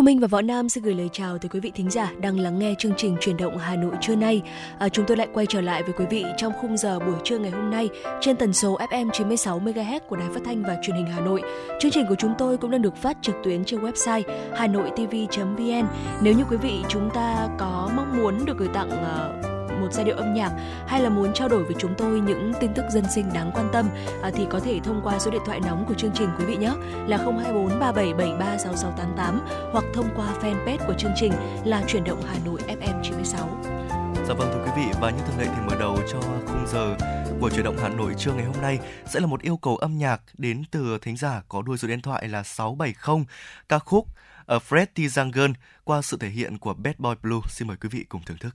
Thu Minh và Võ Nam xin gửi lời chào tới quý vị thính giả đang lắng nghe chương trình truyền động Hà Nội trưa nay. À, chúng tôi lại quay trở lại với quý vị trong khung giờ buổi trưa ngày hôm nay trên tần số FM 96 MHz của Đài Phát thanh và Truyền hình Hà Nội. Chương trình của chúng tôi cũng đang được phát trực tuyến trên website hanoitv.vn. Nếu như quý vị chúng ta có mong muốn được gửi tặng uh, một giai điệu âm nhạc hay là muốn trao đổi với chúng tôi những tin tức dân sinh đáng quan tâm à, thì có thể thông qua số điện thoại nóng của chương trình quý vị nhé là 024 3773 6688 hoặc thông qua fanpage của chương trình là chuyển động Hà Nội FM 96. Dạ vâng thưa quý vị và như thường lệ thì mở đầu cho khung giờ của chuyển động Hà Nội trưa ngày hôm nay sẽ là một yêu cầu âm nhạc đến từ thính giả có đuôi số điện thoại là 670 ca khúc ở ờ, Fred T. Jungle qua sự thể hiện của Bad Boy Blue. Xin mời quý vị cùng thưởng thức.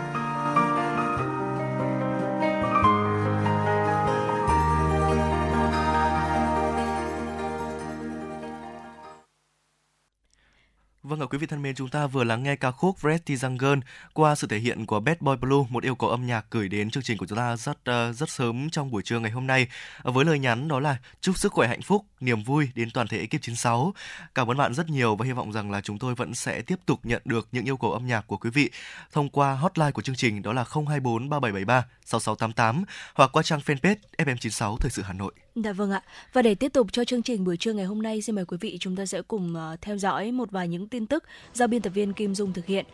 thân mến, chúng ta vừa lắng nghe ca khúc Pretty Jungle qua sự thể hiện của Bad Boy Blue, một yêu cầu âm nhạc gửi đến chương trình của chúng ta rất uh, rất sớm trong buổi trưa ngày hôm nay ờ, với lời nhắn đó là chúc sức khỏe hạnh phúc, niềm vui đến toàn thể ekip 96. Cảm ơn bạn rất nhiều và hy vọng rằng là chúng tôi vẫn sẽ tiếp tục nhận được những yêu cầu âm nhạc của quý vị thông qua hotline của chương trình đó là 024 3773 6688 hoặc qua trang fanpage FM96 Thời sự Hà Nội. Dạ vâng ạ. Và để tiếp tục cho chương trình buổi trưa ngày hôm nay, xin mời quý vị chúng ta sẽ cùng ờ, theo dõi một vài những tin tức do biên tập viên Kim Dung thực hiện.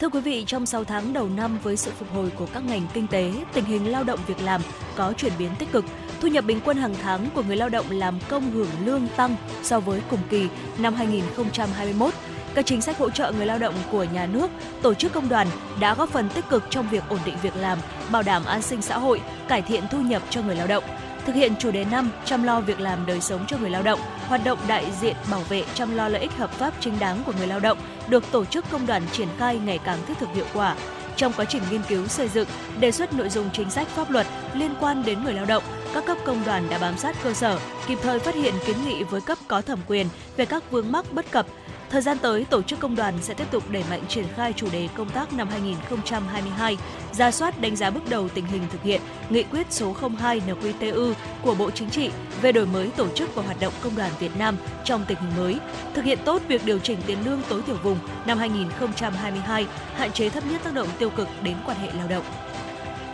Thưa quý vị, trong 6 tháng đầu năm với sự phục hồi của các ngành kinh tế, tình hình lao động việc làm có chuyển biến tích cực. Thu nhập bình quân hàng tháng của người lao động làm công hưởng lương tăng so với cùng kỳ năm 2021 các chính sách hỗ trợ người lao động của nhà nước, tổ chức công đoàn đã góp phần tích cực trong việc ổn định việc làm, bảo đảm an sinh xã hội, cải thiện thu nhập cho người lao động. Thực hiện chủ đề năm chăm lo việc làm đời sống cho người lao động, hoạt động đại diện bảo vệ chăm lo lợi ích hợp pháp chính đáng của người lao động được tổ chức công đoàn triển khai ngày càng thiết thực hiệu quả. Trong quá trình nghiên cứu xây dựng, đề xuất nội dung chính sách pháp luật liên quan đến người lao động, các cấp công đoàn đã bám sát cơ sở, kịp thời phát hiện kiến nghị với cấp có thẩm quyền về các vướng mắc bất cập, Thời gian tới, tổ chức công đoàn sẽ tiếp tục đẩy mạnh triển khai chủ đề công tác năm 2022, ra soát đánh giá bước đầu tình hình thực hiện nghị quyết số 02 NQTU của Bộ Chính trị về đổi mới tổ chức và hoạt động công đoàn Việt Nam trong tình hình mới, thực hiện tốt việc điều chỉnh tiền lương tối thiểu vùng năm 2022, hạn chế thấp nhất tác động tiêu cực đến quan hệ lao động.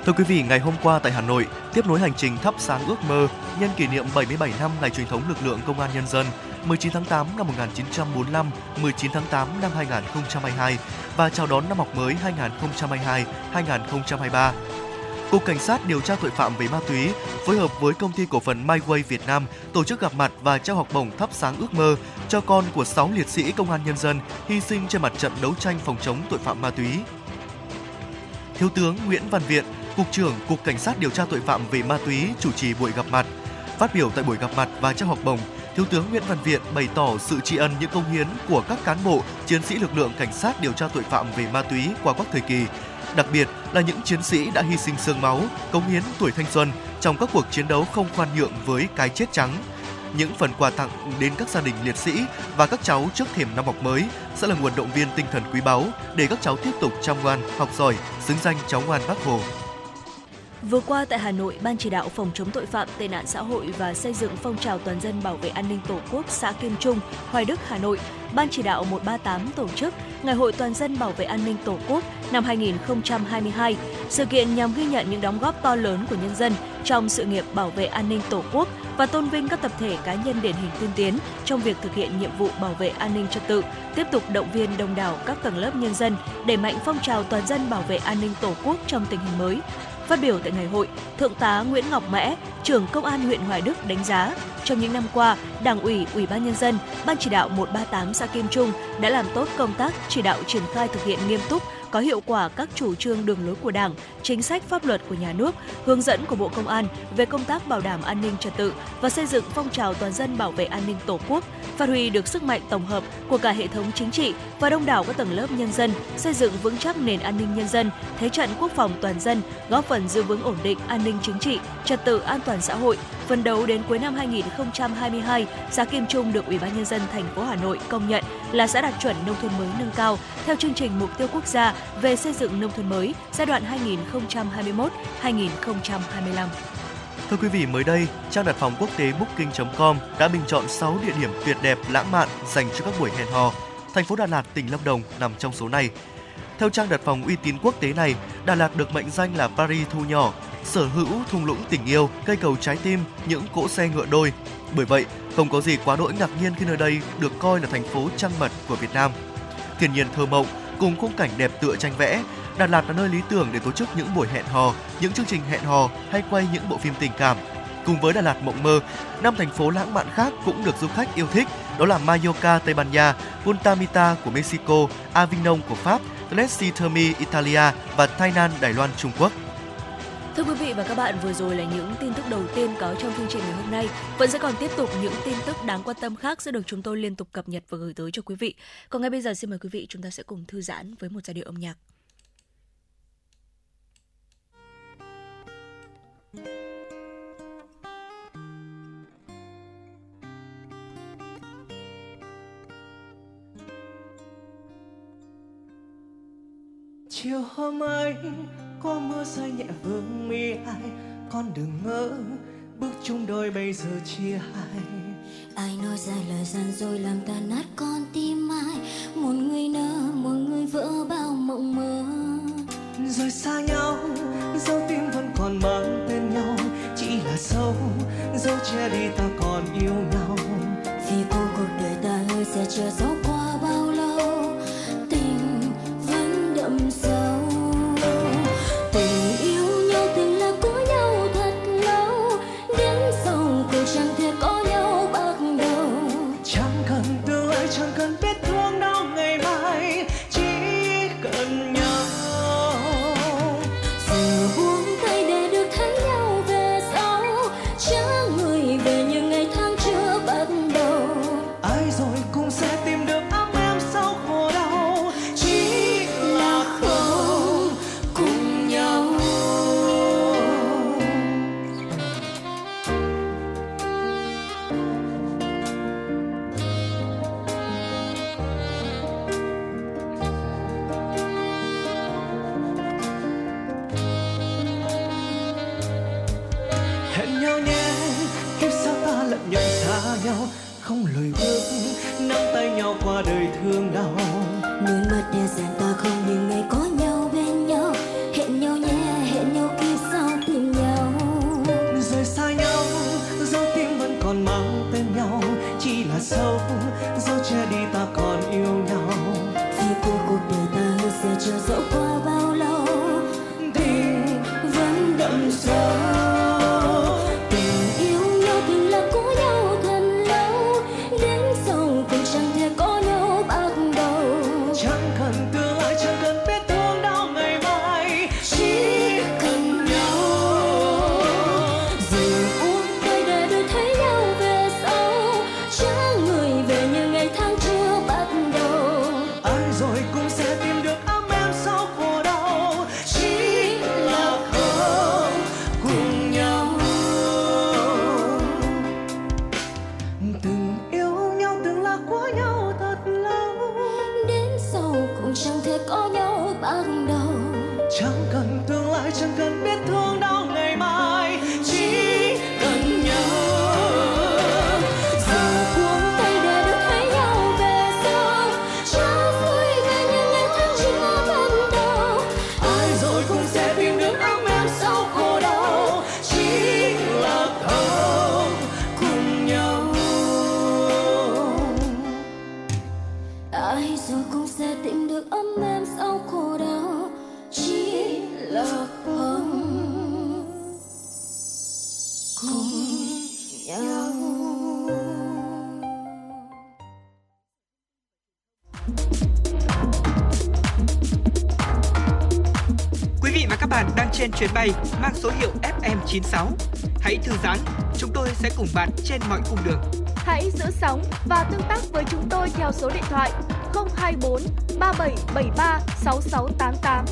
Thưa quý vị, ngày hôm qua tại Hà Nội, tiếp nối hành trình thắp sáng ước mơ nhân kỷ niệm 77 năm ngày truyền thống lực lượng công an nhân dân 19 tháng 8 năm 1945, 19 tháng 8 năm 2022 và chào đón năm học mới 2022-2023. Cục Cảnh sát điều tra tội phạm về ma túy phối hợp với công ty cổ phần MyWay Việt Nam tổ chức gặp mặt và trao học bổng thắp sáng ước mơ cho con của 6 liệt sĩ công an nhân dân hy sinh trên mặt trận đấu tranh phòng chống tội phạm ma túy. Thiếu tướng Nguyễn Văn Viện, Cục trưởng Cục Cảnh sát điều tra tội phạm về ma túy chủ trì buổi gặp mặt. Phát biểu tại buổi gặp mặt và trao học bổng, Thiếu tướng Nguyễn Văn Viện bày tỏ sự tri ân những công hiến của các cán bộ, chiến sĩ lực lượng cảnh sát điều tra tội phạm về ma túy qua các thời kỳ, đặc biệt là những chiến sĩ đã hy sinh xương máu, cống hiến tuổi thanh xuân trong các cuộc chiến đấu không khoan nhượng với cái chết trắng. Những phần quà tặng đến các gia đình liệt sĩ và các cháu trước thềm năm học mới sẽ là nguồn động viên tinh thần quý báu để các cháu tiếp tục chăm ngoan, học giỏi, xứng danh cháu ngoan Bác Hồ. Vừa qua tại Hà Nội, Ban chỉ đạo phòng chống tội phạm, tệ nạn xã hội và xây dựng phong trào toàn dân bảo vệ an ninh Tổ quốc xã Kim Trung, Hoài Đức, Hà Nội, Ban chỉ đạo 138 tổ chức Ngày hội toàn dân bảo vệ an ninh Tổ quốc năm 2022. Sự kiện nhằm ghi nhận những đóng góp to lớn của nhân dân trong sự nghiệp bảo vệ an ninh Tổ quốc và tôn vinh các tập thể cá nhân điển hình tiên tiến trong việc thực hiện nhiệm vụ bảo vệ an ninh trật tự, tiếp tục động viên đông đảo các tầng lớp nhân dân đẩy mạnh phong trào toàn dân bảo vệ an ninh Tổ quốc trong tình hình mới, Phát biểu tại ngày hội, Thượng tá Nguyễn Ngọc Mẽ, trưởng Công an huyện Hoài Đức đánh giá, trong những năm qua, Đảng ủy, Ủy ban nhân dân, Ban chỉ đạo 138 xã Kim Trung đã làm tốt công tác chỉ đạo triển khai thực hiện nghiêm túc có hiệu quả các chủ trương đường lối của Đảng, chính sách pháp luật của nhà nước, hướng dẫn của Bộ Công an về công tác bảo đảm an ninh trật tự và xây dựng phong trào toàn dân bảo vệ an ninh Tổ quốc, phát huy được sức mạnh tổng hợp của cả hệ thống chính trị và đông đảo các tầng lớp nhân dân, xây dựng vững chắc nền an ninh nhân dân, thế trận quốc phòng toàn dân, góp phần giữ vững ổn định an ninh chính trị, trật tự an toàn xã hội, Phần đấu đến cuối năm 2022, xã Kim Trung được Ủy ban nhân dân thành phố Hà Nội công nhận là xã đạt chuẩn nông thôn mới nâng cao theo chương trình mục tiêu quốc gia về xây dựng nông thôn mới giai đoạn 2021-2025. Thưa quý vị, mới đây, trang đặt phòng quốc tế booking.com đã bình chọn 6 địa điểm tuyệt đẹp lãng mạn dành cho các buổi hẹn hò. Thành phố Đà Lạt, tỉnh Lâm Đồng nằm trong số này. Theo trang đặt phòng uy tín quốc tế này, Đà Lạt được mệnh danh là Paris thu nhỏ, sở hữu thung lũng tình yêu, cây cầu trái tim, những cỗ xe ngựa đôi. Bởi vậy, không có gì quá đỗi ngạc nhiên khi nơi đây được coi là thành phố trăng mật của Việt Nam. Thiên nhiên thơ mộng cùng khung cảnh đẹp tựa tranh vẽ, Đà Lạt là nơi lý tưởng để tổ chức những buổi hẹn hò, những chương trình hẹn hò hay quay những bộ phim tình cảm. Cùng với Đà Lạt mộng mơ, năm thành phố lãng mạn khác cũng được du khách yêu thích, đó là Mallorca Tây Ban Nha, Punta Mita của Mexico, Avignon của Pháp Tennessee Termi Italia và Tainan Đài Loan Trung Quốc. Thưa quý vị và các bạn, vừa rồi là những tin tức đầu tiên có trong chương trình ngày hôm nay. Vẫn sẽ còn tiếp tục những tin tức đáng quan tâm khác sẽ được chúng tôi liên tục cập nhật và gửi tới cho quý vị. Còn ngay bây giờ xin mời quý vị chúng ta sẽ cùng thư giãn với một giai điệu âm nhạc. chiều hôm ấy có mưa rơi nhẹ vương mi ai con đừng ngỡ bước chung đôi bây giờ chia hai. Ai nói ra lời gian dối làm ta nát con tim ai một người nỡ một người vỡ bao mộng mơ. Rồi xa nhau dấu tim vẫn còn mang tên nhau chỉ là dấu dấu che đi ta còn yêu nhau. Vì cô cuộc đời ta hơi sẽ chờ dấu chuyến bay mang số hiệu FM96. Hãy thư giãn, chúng tôi sẽ cùng bạn trên mọi cung đường. Hãy giữ sóng và tương tác với chúng tôi theo số điện thoại 024 3773 6688.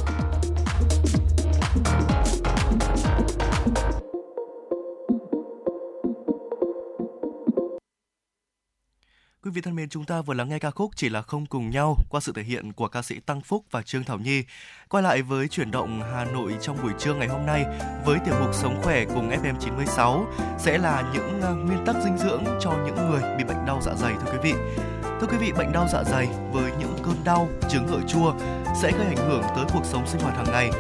Quý vị thân mến, chúng ta vừa lắng nghe ca khúc Chỉ là không cùng nhau qua sự thể hiện của ca sĩ Tăng Phúc và Trương Thảo Nhi. Quay lại với chuyển động Hà Nội trong buổi trưa ngày hôm nay với tiểu mục Sống khỏe cùng FM96 sẽ là những à, nguyên tắc dinh dưỡng cho những người bị bệnh đau dạ dày thưa quý vị. Thưa quý vị, bệnh đau dạ dày với những cơn đau, chứng ở chua sẽ gây ảnh hưởng tới cuộc sống sinh hoạt hàng ngày.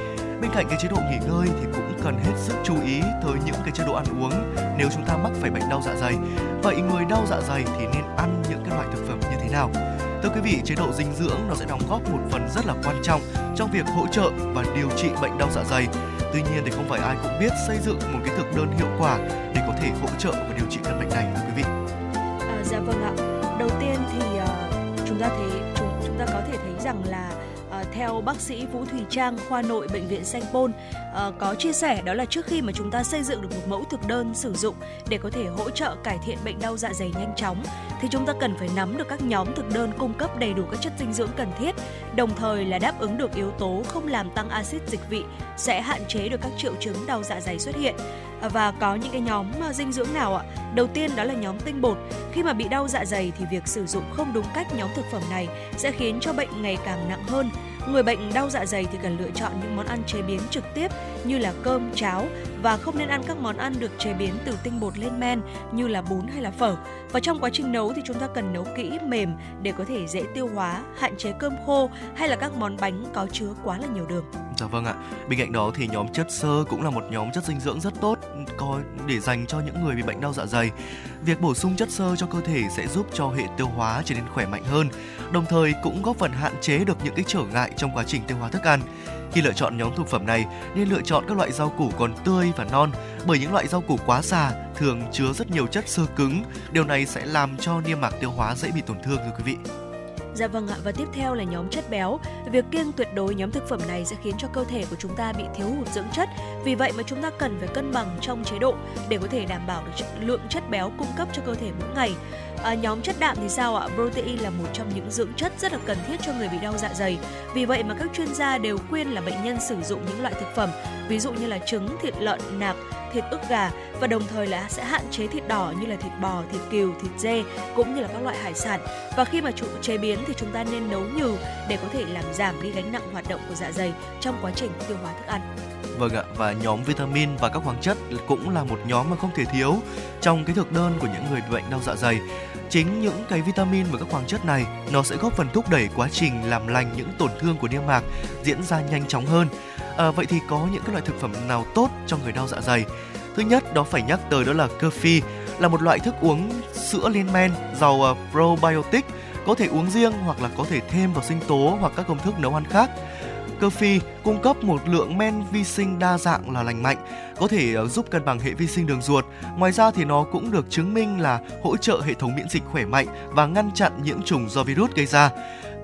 Bên cạnh cái chế độ nghỉ ngơi thì cũng cần hết sức chú ý tới những cái chế độ ăn uống nếu chúng ta mắc phải bệnh đau dạ dày. Vậy người đau dạ dày thì nên ăn những cái loại thực phẩm như thế nào? Thưa quý vị, chế độ dinh dưỡng nó sẽ đóng góp một phần rất là quan trọng trong việc hỗ trợ và điều trị bệnh đau dạ dày. Tuy nhiên thì không phải ai cũng biết xây dựng một cái thực đơn hiệu quả để có thể hỗ trợ và điều trị căn bệnh này thưa quý vị. À, dạ vâng ạ. Đầu tiên thì uh, chúng ta thấy chúng chúng ta có thể thấy rằng là À, theo bác sĩ Vũ Thùy Trang, khoa nội bệnh viện Sanh Pôn à, có chia sẻ đó là trước khi mà chúng ta xây dựng được một mẫu thực đơn sử dụng để có thể hỗ trợ cải thiện bệnh đau dạ dày nhanh chóng thì chúng ta cần phải nắm được các nhóm thực đơn cung cấp đầy đủ các chất dinh dưỡng cần thiết, đồng thời là đáp ứng được yếu tố không làm tăng axit dịch vị sẽ hạn chế được các triệu chứng đau dạ dày xuất hiện và có những cái nhóm ờ, dinh dưỡng nào ạ? Đầu tiên đó là nhóm tinh bột. Khi mà bị đau dạ dày thì việc sử dụng không đúng cách nhóm thực phẩm này sẽ khiến cho bệnh ngày càng nặng hơn. Người bệnh đau dạ dày thì cần lựa chọn những món ăn chế biến trực tiếp như là cơm, cháo và không nên ăn các món ăn được chế biến từ tinh bột lên men như là bún hay là phở. Và trong quá trình nấu thì chúng ta cần nấu kỹ mềm để có thể dễ tiêu hóa, hạn chế cơm khô hay là các món bánh có chứa quá là nhiều đường. Dạ vâng ạ. Bên cạnh đó thì nhóm chất xơ cũng là một nhóm chất dinh dưỡng rất tốt có để dành cho những người bị bệnh đau dạ dày. Việc bổ sung chất xơ cho cơ thể sẽ giúp cho hệ tiêu hóa trở nên khỏe mạnh hơn, đồng thời cũng góp phần hạn chế được những cái trở ngại trong quá trình tiêu hóa thức ăn. Khi lựa chọn nhóm thực phẩm này, nên lựa chọn các loại rau củ còn tươi và non, bởi những loại rau củ quá già thường chứa rất nhiều chất xơ cứng. Điều này sẽ làm cho niêm mạc tiêu hóa dễ bị tổn thương thưa quý vị. Dạ vâng ạ và tiếp theo là nhóm chất béo. Việc kiêng tuyệt đối nhóm thực phẩm này sẽ khiến cho cơ thể của chúng ta bị thiếu hụt dưỡng chất. Vì vậy mà chúng ta cần phải cân bằng trong chế độ để có thể đảm bảo được lượng chất béo cung cấp cho cơ thể mỗi ngày. À, nhóm chất đạm thì sao ạ? Protein là một trong những dưỡng chất rất là cần thiết cho người bị đau dạ dày. Vì vậy mà các chuyên gia đều khuyên là bệnh nhân sử dụng những loại thực phẩm ví dụ như là trứng, thịt lợn, nạc, thịt ức gà và đồng thời là sẽ hạn chế thịt đỏ như là thịt bò, thịt cừu, thịt dê cũng như là các loại hải sản. Và khi mà chủ chế biến thì chúng ta nên nấu nhừ để có thể làm giảm đi gánh nặng hoạt động của dạ dày trong quá trình tiêu hóa thức ăn. Vâng ạ, và nhóm vitamin và các khoáng chất cũng là một nhóm mà không thể thiếu trong cái thực đơn của những người bệnh đau dạ dày. Chính những cái vitamin và các khoáng chất này nó sẽ góp phần thúc đẩy quá trình làm lành những tổn thương của niêm mạc diễn ra nhanh chóng hơn. À, vậy thì có những cái loại thực phẩm nào tốt cho người đau dạ dày? Thứ nhất đó phải nhắc tới đó là coffee là một loại thức uống sữa lên men giàu à, probiotic có thể uống riêng hoặc là có thể thêm vào sinh tố hoặc các công thức nấu ăn khác. Cơ phi cung cấp một lượng men vi sinh đa dạng là lành mạnh, có thể ờ, giúp cân bằng hệ vi sinh đường ruột. Ngoài ra thì nó cũng được chứng minh là hỗ trợ hệ thống miễn dịch khỏe mạnh và ngăn chặn nhiễm trùng do virus gây ra.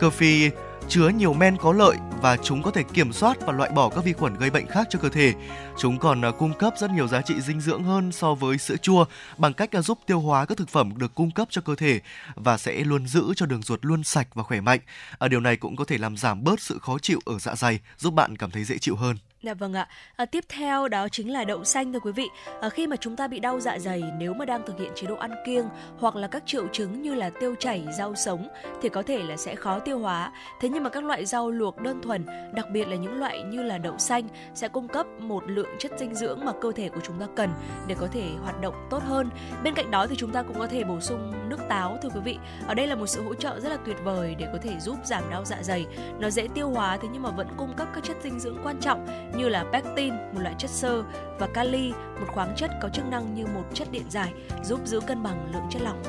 Cơ phi chứa nhiều men có lợi và chúng có thể kiểm soát và loại bỏ các vi khuẩn gây bệnh khác cho cơ thể. Chúng còn à, cung cấp rất nhiều giá trị dinh dưỡng hơn so với sữa chua bằng cách à, giúp tiêu hóa các thực phẩm được cung cấp cho cơ thể và sẽ luôn giữ cho đường ruột luôn sạch và khỏe mạnh. À, điều này cũng có thể làm giảm bớt sự khó chịu ở dạ dày, giúp bạn cảm thấy dễ chịu hơn. Dạ vâng ạ. À, tiếp theo đó chính là đậu xanh thưa quý vị. À, khi mà chúng ta bị đau dạ dày nếu mà đang thực hiện chế độ ăn kiêng hoặc là các triệu chứng như là tiêu chảy, rau sống thì có thể là sẽ khó tiêu hóa. Thế nhưng mà các loại rau luộc đơn thuần, đặc biệt là những loại như là đậu xanh sẽ cung cấp một lượng chất dinh dưỡng mà cơ thể của chúng ta cần để có thể hoạt động tốt hơn. Bên cạnh đó thì chúng ta cũng có thể bổ sung nước táo thưa quý vị. Ở đây là một sự hỗ trợ rất là tuyệt vời để có thể giúp giảm đau dạ dày. Nó dễ tiêu hóa thế nhưng mà vẫn cung cấp các chất dinh dưỡng quan trọng như là pectin, một loại chất xơ và kali, một khoáng chất có chức năng như một chất điện giải giúp giữ cân bằng lượng chất lỏng.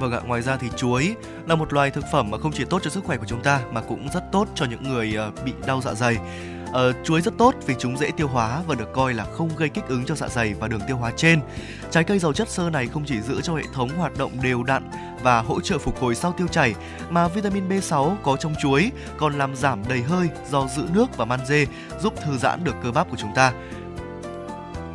Vâng ạ, ngoài ra thì chuối là một loài thực phẩm mà không chỉ tốt cho sức khỏe của chúng ta mà cũng rất tốt cho những người ờ, bị đau dạ dày. Ờ, chuối rất tốt vì chúng dễ tiêu hóa và được coi là không gây kích ứng cho dạ dày và đường tiêu hóa trên. Trái cây giàu chất xơ này không chỉ giữ cho hệ thống hoạt động đều đặn và hỗ trợ phục hồi sau tiêu chảy mà vitamin B6 có trong chuối còn làm giảm đầy hơi do giữ nước và magie giúp thư giãn được cơ bắp của chúng ta.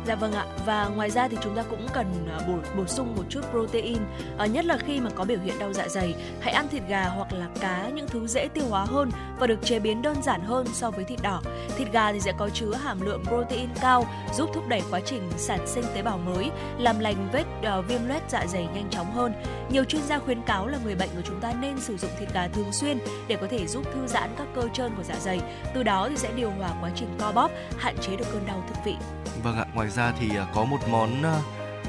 Dạ vâng ạ. Và ngoài ra thì chúng ta cũng cần à, bổ, bổ sung một chút protein, à, nhất là khi mà có biểu hiện đau dạ dày. Hãy ăn thịt gà hoặc là cá những thứ dễ tiêu hóa hơn và được chế biến đơn giản hơn so với thịt đỏ. Thịt gà thì sẽ có chứa hàm lượng protein cao, giúp thúc đẩy quá trình sản sinh tế bào mới, làm lành vết uh, viêm loét dạ dày nhanh chóng hơn. Nhiều chuyên gia khuyến cáo là người bệnh của chúng ta nên sử dụng thịt gà thường xuyên để có thể giúp thư giãn các cơ trơn của dạ dày. Từ đó thì sẽ điều hòa quá trình co bóp, hạn chế được cơn đau thực vị. Vâng ạ, ngoài ra thì à, có một món à,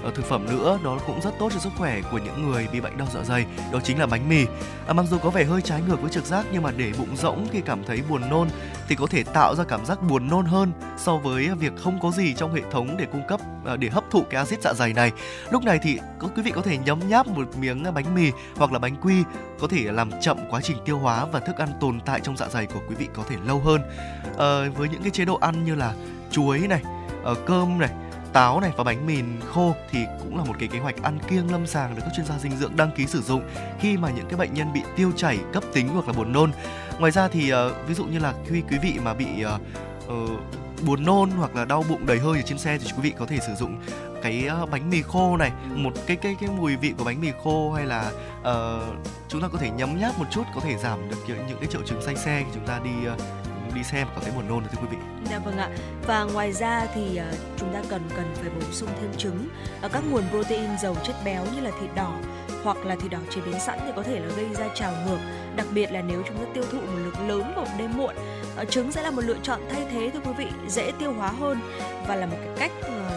ờ, thực phẩm nữa đó cũng rất tốt cho sức khỏe của những người bị bệnh đau dạ dày đó chính là bánh mì. À, mặc dù có vẻ hơi trái ngược với trực giác nhưng mà để bụng rỗng khi cảm thấy buồn nôn thì có thể tạo ra cảm giác buồn nôn hơn so với việc không có gì trong hệ thống để cung cấp à, để hấp thụ cái axit dạ dày này. Lúc này thì quý vị có thể nhấm nháp một miếng bánh mì hoặc là bánh quy có thể làm chậm quá trình tiêu hóa và thức ăn tồn tại trong dạ dày của quý vị có thể lâu hơn. À, với những cái chế độ ăn như là chuối này uh, cơm này táo này và bánh mì khô thì cũng là một cái kế hoạch ăn kiêng lâm sàng được các chuyên gia dinh dưỡng đăng ký sử dụng khi mà những cái bệnh nhân bị tiêu chảy cấp tính hoặc là buồn nôn. Ngoài ra thì uh, ví dụ như là khi quý vị mà bị uh, uh, buồn nôn hoặc là đau bụng đầy hơi ở trên xe thì quý vị có thể sử dụng cái bánh mì khô này một cái cái cái mùi vị của bánh mì khô hay là uh, chúng ta có thể nhấm nháp một chút có thể giảm được những cái triệu chứng say xe khi chúng ta đi uh, đi xem có thấy buồn nôn thưa quý vị. Dạ vâng ạ. Và ngoài ra thì uh, chúng ta cần cần phải bổ sung thêm trứng, uh, các nguồn protein giàu chất béo như là thịt đỏ hoặc là thịt đỏ chế biến sẵn thì có thể là gây ra trào ngược, đặc biệt là nếu chúng ta tiêu thụ một lượng lớn vào đêm muộn. Uh, trứng sẽ là một lựa chọn thay thế thưa quý vị, dễ tiêu hóa hơn và là một cái cách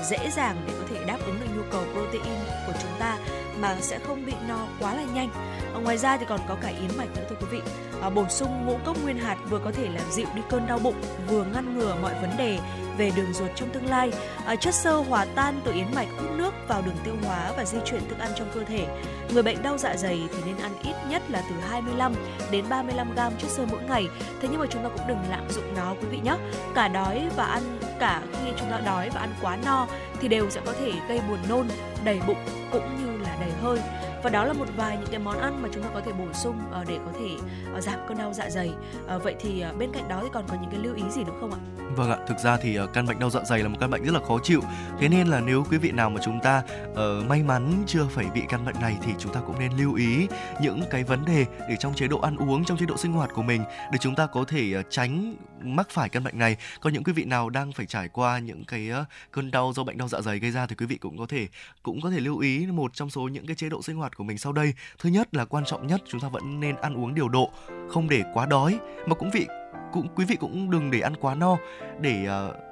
dễ dàng để có thể đáp ứng được nhu cầu protein của chúng ta mà sẽ không bị no quá là nhanh. Ờ, ngoài ra thì còn có cả yến mạch nữa thưa quý vị. À, bổ sung ngũ cốc nguyên hạt vừa có thể làm dịu đi cơn đau bụng, vừa ngăn ngừa mọi vấn đề về đường ruột trong tương lai. À, chất xơ hòa tan từ yến mạch hút nước vào đường tiêu hóa và di chuyển thức ăn trong cơ thể. Người bệnh đau dạ dày thì nên ăn ít nhất là từ 25 đến 35 gram chất xơ mỗi ngày. Thế nhưng mà chúng ta cũng đừng lạm dụng nó quý vị nhé. Cả đói và ăn cả khi chúng ta đói và ăn quá no thì đều sẽ có thể gây buồn nôn, đầy bụng cũng như đầy hơi. Và đó là một vài những cái món ăn mà chúng ta có thể bổ sung ờ, để có thể ờ, giảm cơn đau dạ dày. Ờ, vậy thì bên cạnh đó thì còn có những cái lưu ý gì nữa không ạ? Vâng ạ, thực ra thì căn bệnh đau dạ dày là một căn bệnh rất là khó chịu. Thế nên là nếu quý vị nào mà chúng ta uh, may mắn chưa phải bị căn bệnh này thì chúng ta cũng nên lưu ý những cái vấn đề để trong chế độ ăn uống, trong chế độ sinh hoạt của mình để chúng ta có thể tránh mắc phải căn bệnh này. Có những quý vị nào đang phải trải qua những cái uh, cơn đau do bệnh đau dạ dày gây ra thì quý vị cũng có thể cũng có thể lưu ý một trong số những cái chế độ sinh hoạt của mình sau đây. Thứ nhất là quan trọng nhất chúng ta vẫn nên ăn uống điều độ, không để quá đói mà cũng vị cũng quý vị cũng đừng để ăn quá no để uh,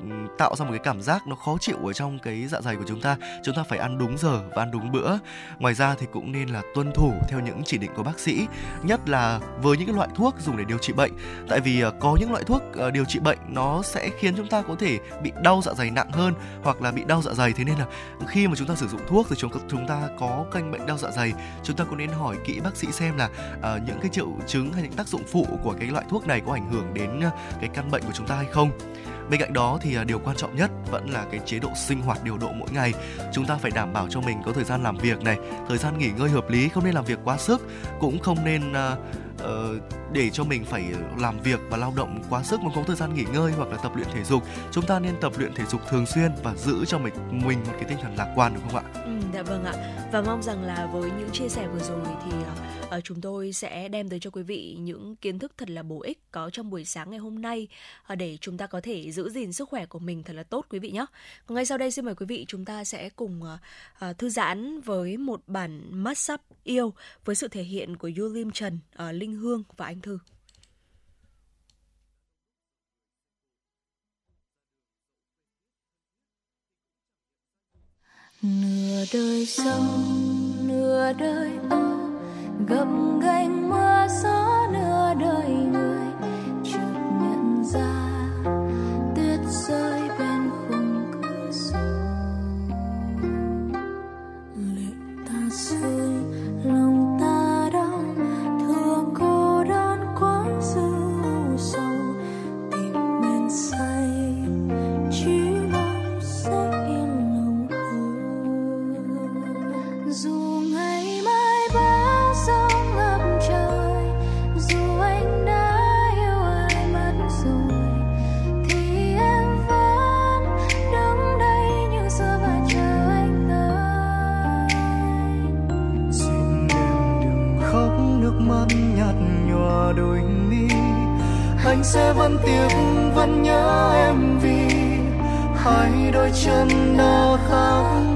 Ừ, tạo ra một cái cảm giác nó khó chịu ở trong cái dạ dày của chúng ta. Chúng ta phải ăn đúng giờ và ăn đúng bữa. Ngoài ra thì cũng nên là tuân thủ theo những chỉ định của bác sĩ nhất là với những cái loại thuốc dùng để điều trị bệnh. Tại vì à, có những loại thuốc à, điều trị bệnh nó sẽ khiến chúng ta có thể bị đau dạ dày nặng hơn hoặc là bị đau dạ dày. Thế nên là khi mà chúng ta sử dụng thuốc thì chúng chúng ta có căn bệnh đau dạ dày. Chúng ta cũng nên hỏi kỹ bác sĩ xem là uh, những cái triệu chứng hay những tác dụng phụ của cái loại thuốc này có ảnh hưởng đến cái căn bệnh của chúng ta hay không. Bên cạnh đó thì thì à, điều quan trọng nhất vẫn là cái chế độ sinh hoạt điều độ mỗi ngày. Chúng ta phải đảm bảo cho mình có thời gian làm việc này thời gian nghỉ ngơi hợp lý không nên làm việc quá sức cũng không nên à, ờ, để cho mình phải làm việc và lao động quá sức mà không có thời gian nghỉ ngơi hoặc là tập luyện thể dục. Chúng ta nên tập luyện thể dục thường xuyên và giữ cho mình mình một cái tinh thần lạc quan đúng không ạ? Ừ, dạ vâng ạ. Và mong rằng là với những chia sẻ vừa rồi thì à, uh, chúng tôi sẽ đem tới cho quý vị những kiến thức thật là bổ ích có trong buổi sáng ngày hôm nay uh, để chúng ta có thể giữ gìn sức khỏe của mình thật là tốt quý vị nhé. Còn ngay sau đây xin mời quý vị chúng ta sẽ cùng uh, thư giãn với một bản massage yêu với sự thể hiện của Yu Lim Trần, uh, Linh Hương và Anh Thư. nửa đời sông nửa đời âu gập gánh mưa gió nửa đời người, chợt nhận ra tuyết rơi bên khung cửa sổ. Lệ ta rơi đôi mi anh sẽ vẫn tiếc, vẫn nhớ em vì hai đôi chân đã khác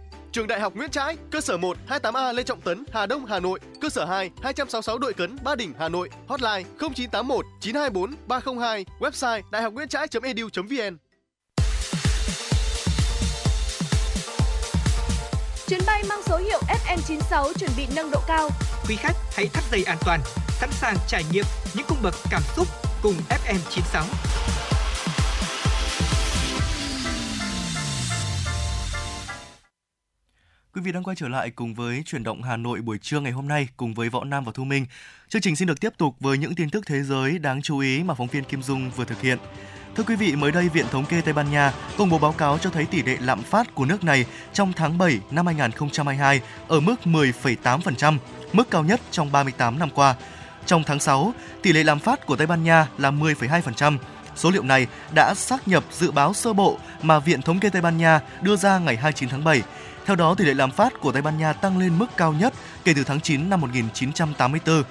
Trường Đại học Nguyễn Trãi, cơ sở 1 28A Lê Trọng Tấn, Hà Đông, Hà Nội, cơ sở 2 266 Đội Cấn, Ba Đình, Hà Nội, hotline 0981 924 302, website đạihocnguyentrai.edu.vn. Chuyến bay mang số hiệu FM96 chuẩn bị nâng độ cao. Quý khách hãy thắt dây an toàn, sẵn sàng trải nghiệm những cung bậc cảm xúc cùng FM96. Quý vị đang quay trở lại cùng với chuyển động Hà Nội buổi trưa ngày hôm nay cùng với Võ Nam và Thu Minh. Chương trình xin được tiếp tục với những tin tức thế giới đáng chú ý mà phóng viên Kim Dung vừa thực hiện. Thưa quý vị, mới đây Viện Thống kê Tây Ban Nha công bố báo cáo cho thấy tỷ lệ lạm phát của nước này trong tháng 7 năm 2022 ở mức 10,8%, mức cao nhất trong 38 năm qua. Trong tháng 6, tỷ lệ lạm phát của Tây Ban Nha là 10,2%. Số liệu này đã xác nhập dự báo sơ bộ mà Viện Thống kê Tây Ban Nha đưa ra ngày 29 tháng 7. Theo đó, tỷ lệ lạm phát của Tây Ban Nha tăng lên mức cao nhất kể từ tháng 9 năm 1984.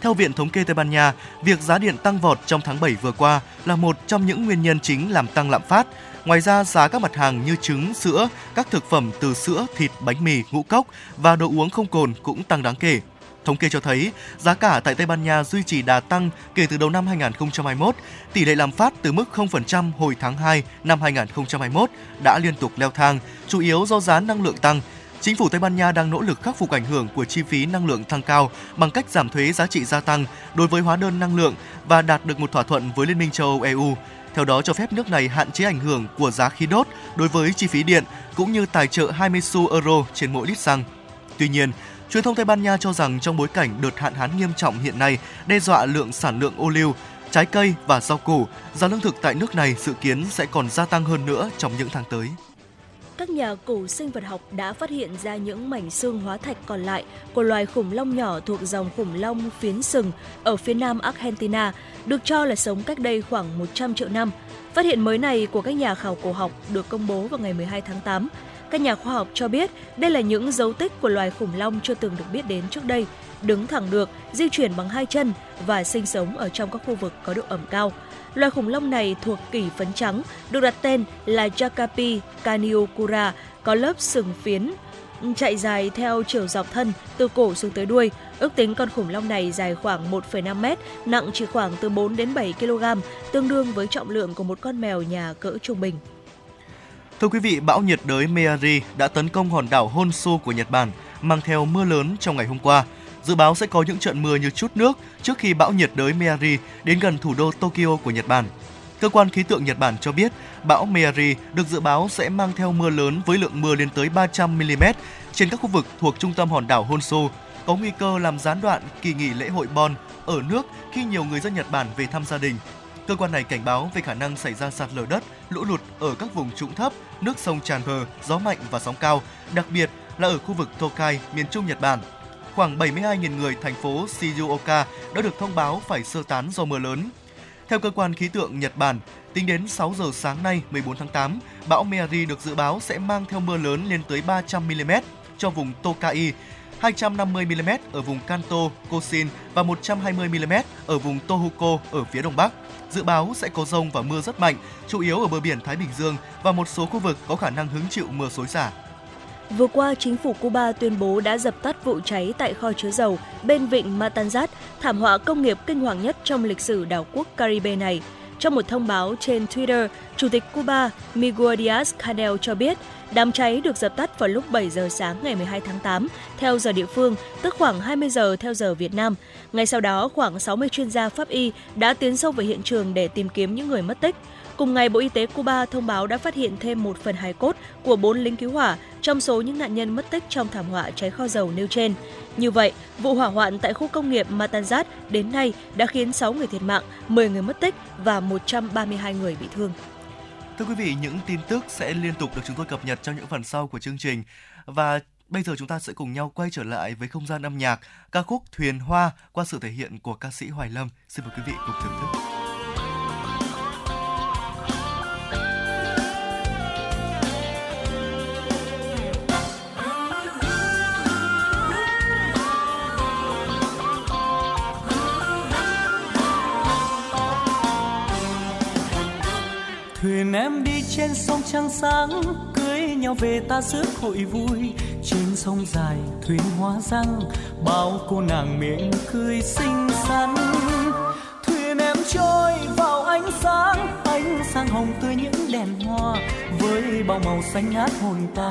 Theo Viện Thống kê Tây Ban Nha, việc giá điện tăng vọt trong tháng 7 vừa qua là một trong những nguyên nhân chính làm tăng lạm phát. Ngoài ra, giá các mặt hàng như trứng, sữa, các thực phẩm từ sữa, thịt, bánh mì, ngũ cốc và đồ uống không cồn cũng tăng đáng kể. Thống kê cho thấy, giá cả tại Tây Ban Nha duy trì đà tăng kể từ đầu năm 2021. Tỷ lệ lạm phát từ mức 0% hồi tháng 2 năm 2021 đã liên tục leo thang, chủ yếu do giá năng lượng tăng. Chính phủ Tây Ban Nha đang nỗ lực khắc phục ảnh hưởng của chi phí năng lượng tăng cao bằng cách giảm thuế giá trị gia tăng đối với hóa đơn năng lượng và đạt được một thỏa thuận với Liên minh châu Âu EU. Theo đó cho phép nước này hạn chế ảnh hưởng của giá khí đốt đối với chi phí điện cũng như tài trợ 20 xu euro trên mỗi lít xăng. Tuy nhiên, truyền thông Tây Ban Nha cho rằng trong bối cảnh đợt hạn hán nghiêm trọng hiện nay đe dọa lượng sản lượng ô liu, trái cây và rau củ, giá lương thực tại nước này dự kiến sẽ còn gia tăng hơn nữa trong những tháng tới các nhà cổ sinh vật học đã phát hiện ra những mảnh xương hóa thạch còn lại của loài khủng long nhỏ thuộc dòng khủng long phiến sừng ở phía nam Argentina, được cho là sống cách đây khoảng 100 triệu năm. Phát hiện mới này của các nhà khảo cổ học được công bố vào ngày 12 tháng 8. Các nhà khoa học cho biết đây là những dấu tích của loài khủng long chưa từng được biết đến trước đây, đứng thẳng được, di chuyển bằng hai chân và sinh sống ở trong các khu vực có độ ẩm cao. Loài khủng long này thuộc kỷ phấn trắng, được đặt tên là Jacapi caniocura, có lớp sừng phiến chạy dài theo chiều dọc thân từ cổ xuống tới đuôi. Ước tính con khủng long này dài khoảng 1,5 mét, nặng chỉ khoảng từ 4 đến 7 kg, tương đương với trọng lượng của một con mèo nhà cỡ trung bình. Thưa quý vị, bão nhiệt đới Meari đã tấn công hòn đảo Honshu của Nhật Bản, mang theo mưa lớn trong ngày hôm qua. Dự báo sẽ có những trận mưa như chút nước trước khi bão nhiệt đới Meari đến gần thủ đô Tokyo của Nhật Bản. Cơ quan khí tượng Nhật Bản cho biết, bão Meari được dự báo sẽ mang theo mưa lớn với lượng mưa lên tới 300 mm trên các khu vực thuộc trung tâm hòn đảo Honshu, có nguy cơ làm gián đoạn kỳ nghỉ lễ hội Bon ở nước khi nhiều người dân Nhật Bản về thăm gia đình. Cơ quan này cảnh báo về khả năng xảy ra sạt lở đất, lũ lụt ở các vùng trũng thấp, nước sông tràn bờ, gió mạnh và sóng cao, đặc biệt là ở khu vực Tokai, miền Trung Nhật Bản. Khoảng 72.000 người thành phố Shizuoka đã được thông báo phải sơ tán do mưa lớn. Theo cơ quan khí tượng Nhật Bản, tính đến 6 giờ sáng nay 14 tháng 8, bão Meiji được dự báo sẽ mang theo mưa lớn lên tới 300 mm cho vùng Tokai, 250 mm ở vùng Kanto, Kosin và 120 mm ở vùng Tohoku ở phía đông bắc. Dự báo sẽ có rông và mưa rất mạnh, chủ yếu ở bờ biển Thái Bình Dương và một số khu vực có khả năng hứng chịu mưa xối xả. Vừa qua, chính phủ Cuba tuyên bố đã dập tắt vụ cháy tại kho chứa dầu bên vịnh Matanzas, thảm họa công nghiệp kinh hoàng nhất trong lịch sử đảo quốc Caribe này. Trong một thông báo trên Twitter, Chủ tịch Cuba Miguel Diaz-Canel cho biết đám cháy được dập tắt vào lúc 7 giờ sáng ngày 12 tháng 8 theo giờ địa phương, tức khoảng 20 giờ theo giờ Việt Nam. Ngay sau đó, khoảng 60 chuyên gia pháp y đã tiến sâu về hiện trường để tìm kiếm những người mất tích. Cùng ngày, Bộ Y tế Cuba thông báo đã phát hiện thêm một phần hài cốt của bốn lính cứu hỏa trong số những nạn nhân mất tích trong thảm họa cháy kho dầu nêu trên. Như vậy, vụ hỏa hoạn tại khu công nghiệp Matanzas đến nay đã khiến 6 người thiệt mạng, 10 người mất tích và 132 người bị thương. Thưa quý vị, những tin tức sẽ liên tục được chúng tôi cập nhật trong những phần sau của chương trình. Và bây giờ chúng ta sẽ cùng nhau quay trở lại với không gian âm nhạc ca khúc Thuyền Hoa qua sự thể hiện của ca sĩ Hoài Lâm. Xin mời quý vị cùng thưởng thức. Trên sông trăng sáng, cưới nhau về ta rước hội vui. Trên sông dài thuyền hóa răng, bao cô nàng miệng cười xinh xắn. Thuyền em trôi vào ánh sáng ánh sáng hồng tươi những đèn hoa. Với bao màu xanh ngát hồn ta,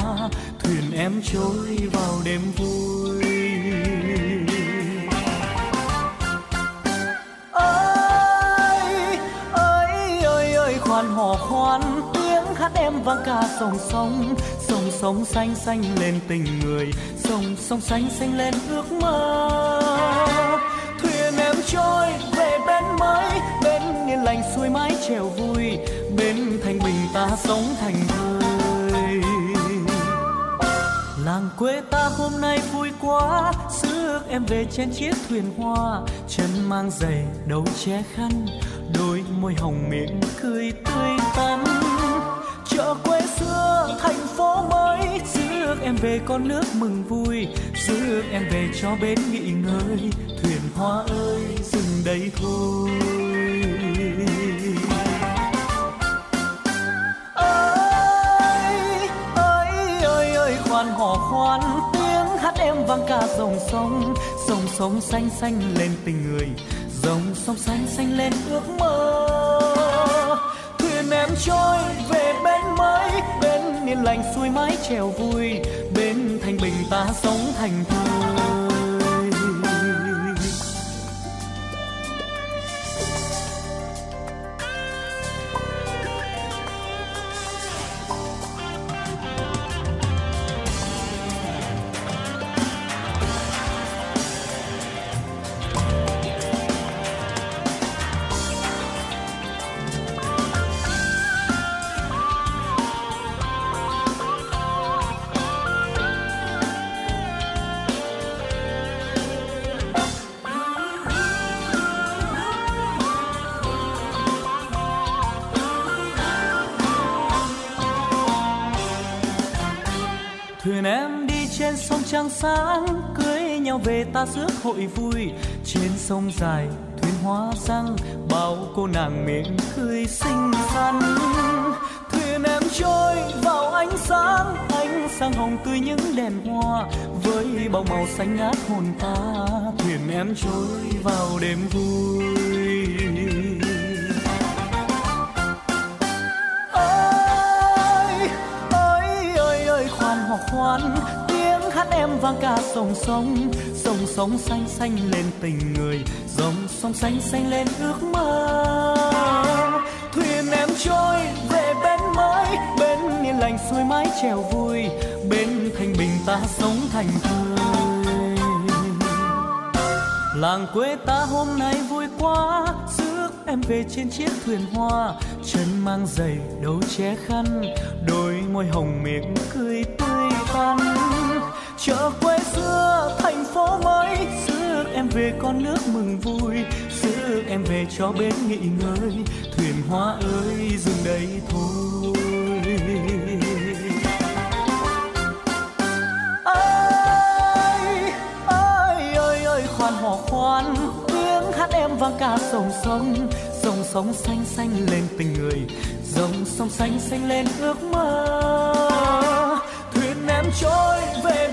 thuyền em trôi vào đêm vui. Ơi ơi, khoan hò khoan hát em vang ca sông sông sông sông xanh xanh lên tình người sông sông xanh xanh lên ước mơ. Thuyền em trôi về bên mới, bên yên lành xuôi mái trèo vui, bên thành bình ta sống thành người. Làng quê ta hôm nay vui quá rước em về trên chiếc thuyền hoa, chân mang giày đầu che khăn, đôi môi hồng miệng cười tươi tắn. Em về con nước mừng vui rước em về cho bến nghỉ ngơi, thuyền hoa ơi, dừng đây thôi. Ơi ơi ơi ơi khoan hò khoan, tiếng hát em vang cả dòng sông sông sông xanh xanh lên tình người, dòng sông xanh xanh lên ước mơ. Thuyền em trôi về bên mới về yên lành xuôi mái trèo vui. Bên thành bình ta sống thành thơi. Sáng cưới nhau về ta rước hội vui. Trên sông dài, thuyền hoa răng, bao cô nàng miệng cười xinh xắn. Thuyền em trôi vào ánh sáng ánh sáng hồng tươi những đèn hoa. Với bao màu xanh ngát hồn ta, thuyền em trôi vào đêm vui. Ơi ơi ơi ơi khoan hoặc khoan hát em vang cả sông sông. Sông sông xanh xanh lên tình người, dòng sông xanh xanh lên ước mơ. Thuyền em trôi về bên mới, bên yên lành xuôi mái chèo vui, bên thanh bình ta sống thành thơi làng quê ta hôm nay vui quá, rước em về trên chiếc thuyền hoa, chân mang giày đầu che khăn, đôi môi hồng miệng cười tươi tắn chợ quê xưa, thành phố mới. Rước em về con nước mừng vui. Rước em về cho bến nghỉ ngơi. Thuyền hoa ơi, dừng đây thôi. Ơi ơi ơi ơi khoan hò khoan. Tiếng hát em vang cả sông sông. Sông sông xanh xanh lên tình người. Dòng sông xanh xanh lên ước mơ. Thuyền em trôi về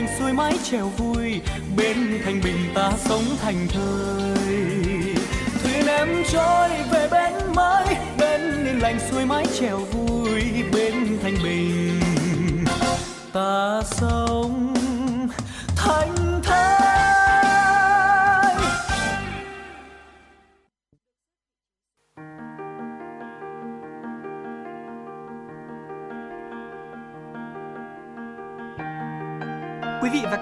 anh lành xuôi mái chèo vui, bên thanh bình ta sống thành thơi thuyền em trôi về bên mới bên yên lành xuôi mái chèo vui, bên thanh bình ta sống.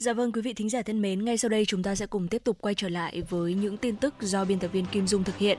Dạ vâng quý vị thính giả thân mến, ngay sau đây chúng ta sẽ cùng tiếp tục quay trở lại với những tin tức do biên tập viên Kim Dung thực hiện.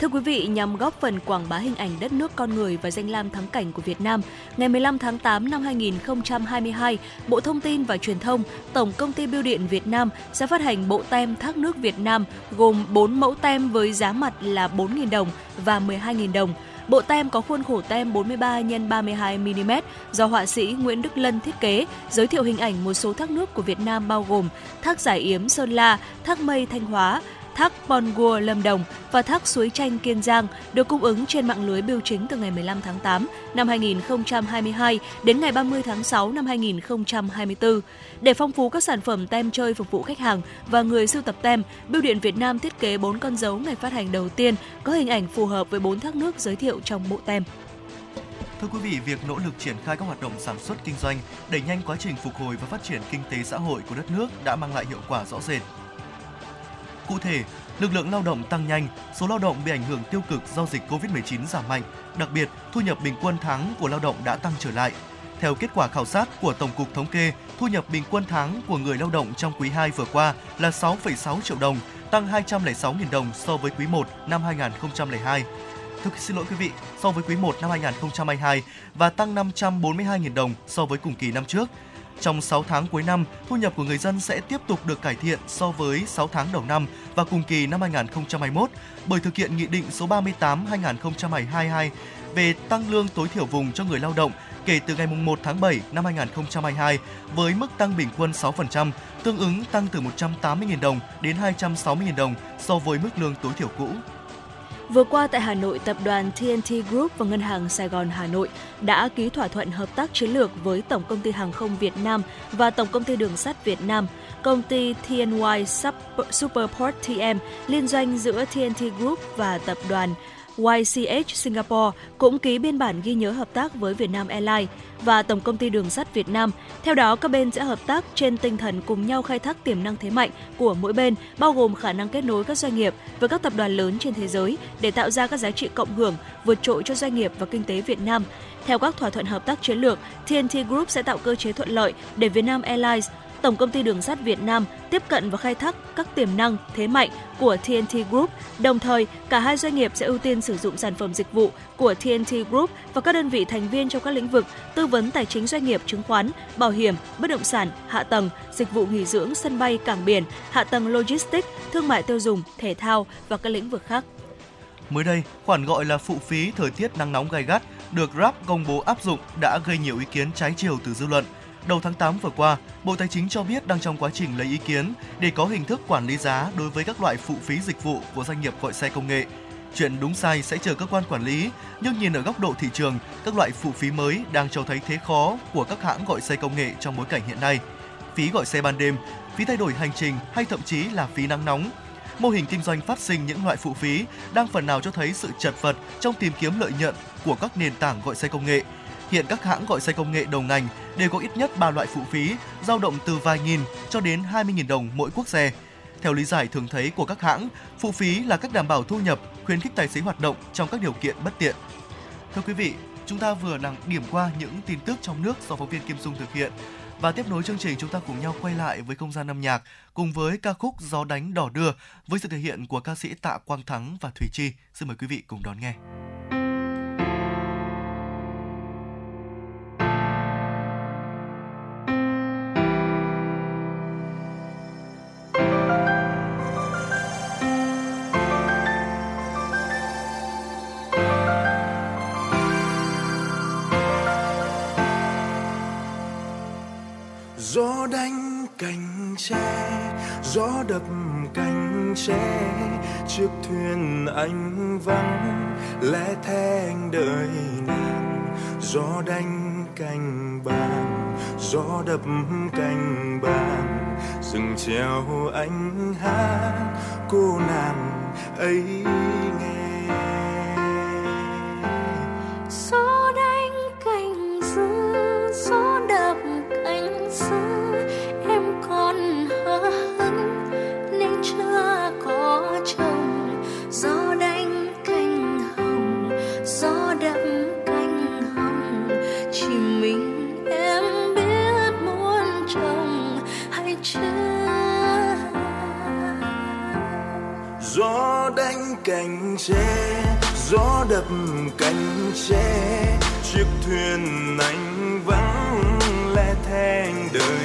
Thưa quý vị, nhằm góp phần quảng bá hình ảnh đất nước con người và danh lam thắng cảnh của Việt Nam, ngày 15 tháng 8 năm 2022, Bộ Thông tin và Truyền thông, Tổng công ty Bưu điện Việt Nam sẽ phát hành bộ tem thác nước Việt Nam gồm 4 mẫu tem với giá mặt là 4.000 đồng và 12.000 đồng. Bộ tem có khuôn khổ tem 43 x 32 mm do họa sĩ Nguyễn Đức Lân thiết kế, giới thiệu hình ảnh một số thác nước của Việt Nam bao gồm thác Giải Yếm Sơn La, thác Mây Thanh Hóa, thác Pongua Lâm Đồng và thác Suối Chanh Kiên Giang được cung ứng trên mạng lưới bưu chính từ ngày 15 tháng 8 năm 2022 đến ngày 30 tháng 6 năm 2024. Để phong phú các sản phẩm tem chơi phục vụ khách hàng và người sưu tập tem, Bưu điện Việt Nam thiết kế 4 con dấu ngày phát hành đầu tiên có hình ảnh phù hợp với 4 thác nước giới thiệu trong bộ tem. Thưa quý vị, việc nỗ lực triển khai các hoạt động sản xuất kinh doanh, đẩy nhanh quá trình phục hồi và phát triển kinh tế xã hội của đất nước đã mang lại hiệu quả rõ rệt. Cụ thể, lực lượng lao động tăng nhanh, số lao động bị ảnh hưởng tiêu cực do dịch Covid-19 giảm mạnh, đặc biệt thu nhập bình quân tháng của lao động đã tăng trở lại. Theo kết quả khảo sát của Tổng cục Thống kê, thu nhập bình quân tháng của người lao động trong quý 2 vừa qua là 6,6 triệu đồng, tăng 206.000 đồng so với quý 1 năm 2002. Thực xin lỗi quý vị, so với quý 1 năm 2022 và tăng 542.000 đồng so với cùng kỳ năm trước. Trong 6 tháng cuối năm, thu nhập của người dân sẽ tiếp tục được cải thiện so với 6 tháng đầu năm và cùng kỳ năm 2021 bởi thực hiện Nghị định số 38/2022 về tăng lương tối thiểu vùng cho người lao động kể từ ngày 1 tháng 7 năm 2022 với mức tăng bình quân 6%, tương ứng tăng từ 180.000 đồng đến 260.000 đồng so với mức lương tối thiểu cũ. Vừa qua tại Hà Nội, tập đoàn TNT Group và Ngân hàng Sài Gòn Hà Nội đã ký thỏa thuận hợp tác chiến lược với Tổng công ty Hàng không Việt Nam và Tổng công ty Đường sắt Việt Nam. Công ty TNY Superport TM liên doanh giữa TNT Group và tập đoàn YCH Singapore cũng ký biên bản ghi nhớ hợp tác với Vietnam Airlines và Tổng công ty Đường sắt Việt Nam. Theo đó, các bên sẽ hợp tác trên tinh thần cùng nhau khai thác tiềm năng thế mạnh của mỗi bên, bao gồm khả năng kết nối các doanh nghiệp với các tập đoàn lớn trên thế giới để tạo ra các giá trị cộng hưởng vượt trội cho doanh nghiệp và kinh tế Việt Nam. Theo các thỏa thuận hợp tác chiến lược, TNT Group sẽ tạo cơ chế thuận lợi để Vietnam Airlines Tổng công ty Đường sắt Việt Nam tiếp cận và khai thác các tiềm năng, thế mạnh của TNT Group. Đồng thời, cả hai doanh nghiệp sẽ ưu tiên sử dụng sản phẩm dịch vụ của TNT Group và các đơn vị thành viên trong các lĩnh vực tư vấn tài chính doanh nghiệp, chứng khoán, bảo hiểm, bất động sản, hạ tầng, dịch vụ nghỉ dưỡng, sân bay, cảng biển, hạ tầng logistics, thương mại tiêu dùng, thể thao và các lĩnh vực khác. Mới đây, khoản gọi là phụ phí thời tiết nắng nóng gai gắt được Grab công bố áp dụng đã gây nhiều ý kiến trái chiều từ dư luận. Đầu tháng 8 vừa qua, Bộ Tài chính cho biết đang trong quá trình lấy ý kiến để có hình thức quản lý giá đối với các loại phụ phí dịch vụ của doanh nghiệp gọi xe công nghệ. Chuyện đúng sai sẽ chờ cơ quan quản lý, nhưng nhìn ở góc độ thị trường, các loại phụ phí mới đang cho thấy thế khó của các hãng gọi xe công nghệ trong bối cảnh hiện nay. Phí gọi xe ban đêm, phí thay đổi hành trình hay thậm chí là phí nắng nóng mô hình kinh doanh phát sinh những loại phụ phí đang phần nào cho thấy sự chật vật trong tìm kiếm lợi nhuận của các nền tảng gọi xe công nghệ. Hiện các hãng gọi xe công nghệ đầu ngành đều có ít nhất 3 loại phụ phí, dao động từ vài nghìn cho đến 20.000 đồng mỗi quốc xe. Theo lý giải thường thấy của các hãng, phụ phí là cách đảm bảo thu nhập, khuyến khích tài xế hoạt động trong các điều kiện bất tiện. Thưa quý vị, chúng ta vừa đang điểm qua những tin tức trong nước do phóng viên Kim Dung thực hiện. Và tiếp nối chương trình chúng ta cùng nhau quay lại với không gian âm nhạc cùng với ca khúc Gió đánh đỏ đưa với sự thể hiện của ca sĩ Tạ Quang Thắng và Thủy Chi. Xin mời quý vị cùng đón nghe. Gió đập cành tre, chiếc thuyền anh vắng lẽ thế anh đợi nàng. Gió đánh cành bàn, gió đập cành bàn, rừng treo anh hát, cô nàng ấy nghe. Gió đánh cành tre, gió đập cành tre. Chiếc thuyền anh vắng lẽ thèn đời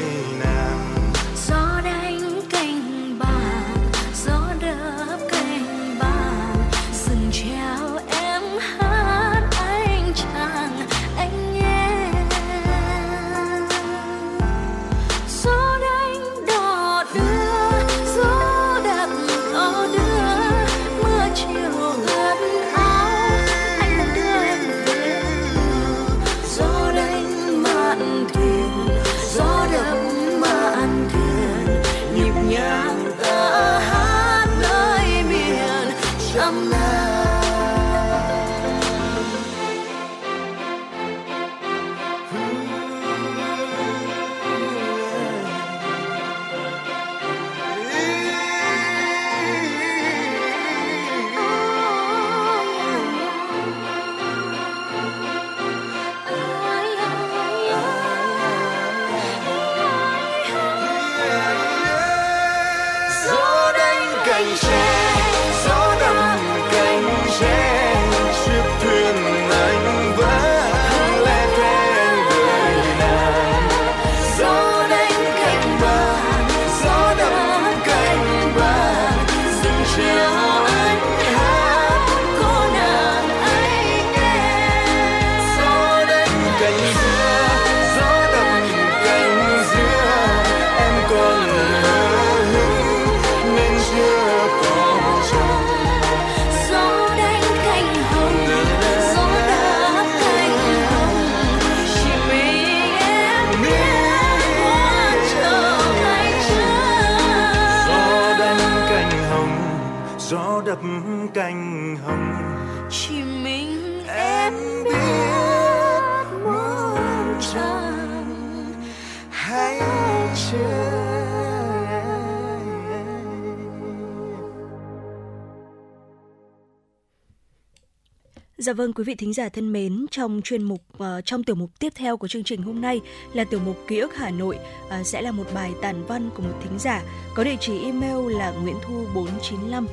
Dạ vâng quý vị thính giả thân mến, trong chuyên mục uh, trong tiểu mục tiếp theo của chương trình hôm nay là tiểu mục ký ức Hà Nội uh, sẽ là một bài tản văn của một thính giả có địa chỉ email là nguyễn thu 495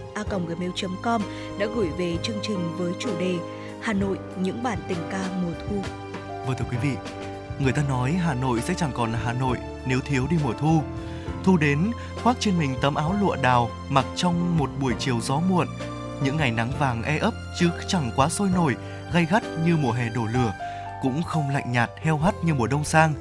gmail.com đã gửi về chương trình với chủ đề Hà Nội những bản tình ca mùa thu. Vâng thưa quý vị, người ta nói Hà Nội sẽ chẳng còn là Hà Nội nếu thiếu đi mùa thu. Thu đến, khoác trên mình tấm áo lụa đào, mặc trong một buổi chiều gió muộn, những ngày nắng vàng e ấp chứ chẳng quá sôi nổi, gay gắt như mùa hè đổ lửa, cũng không lạnh nhạt heo hắt như mùa đông sang.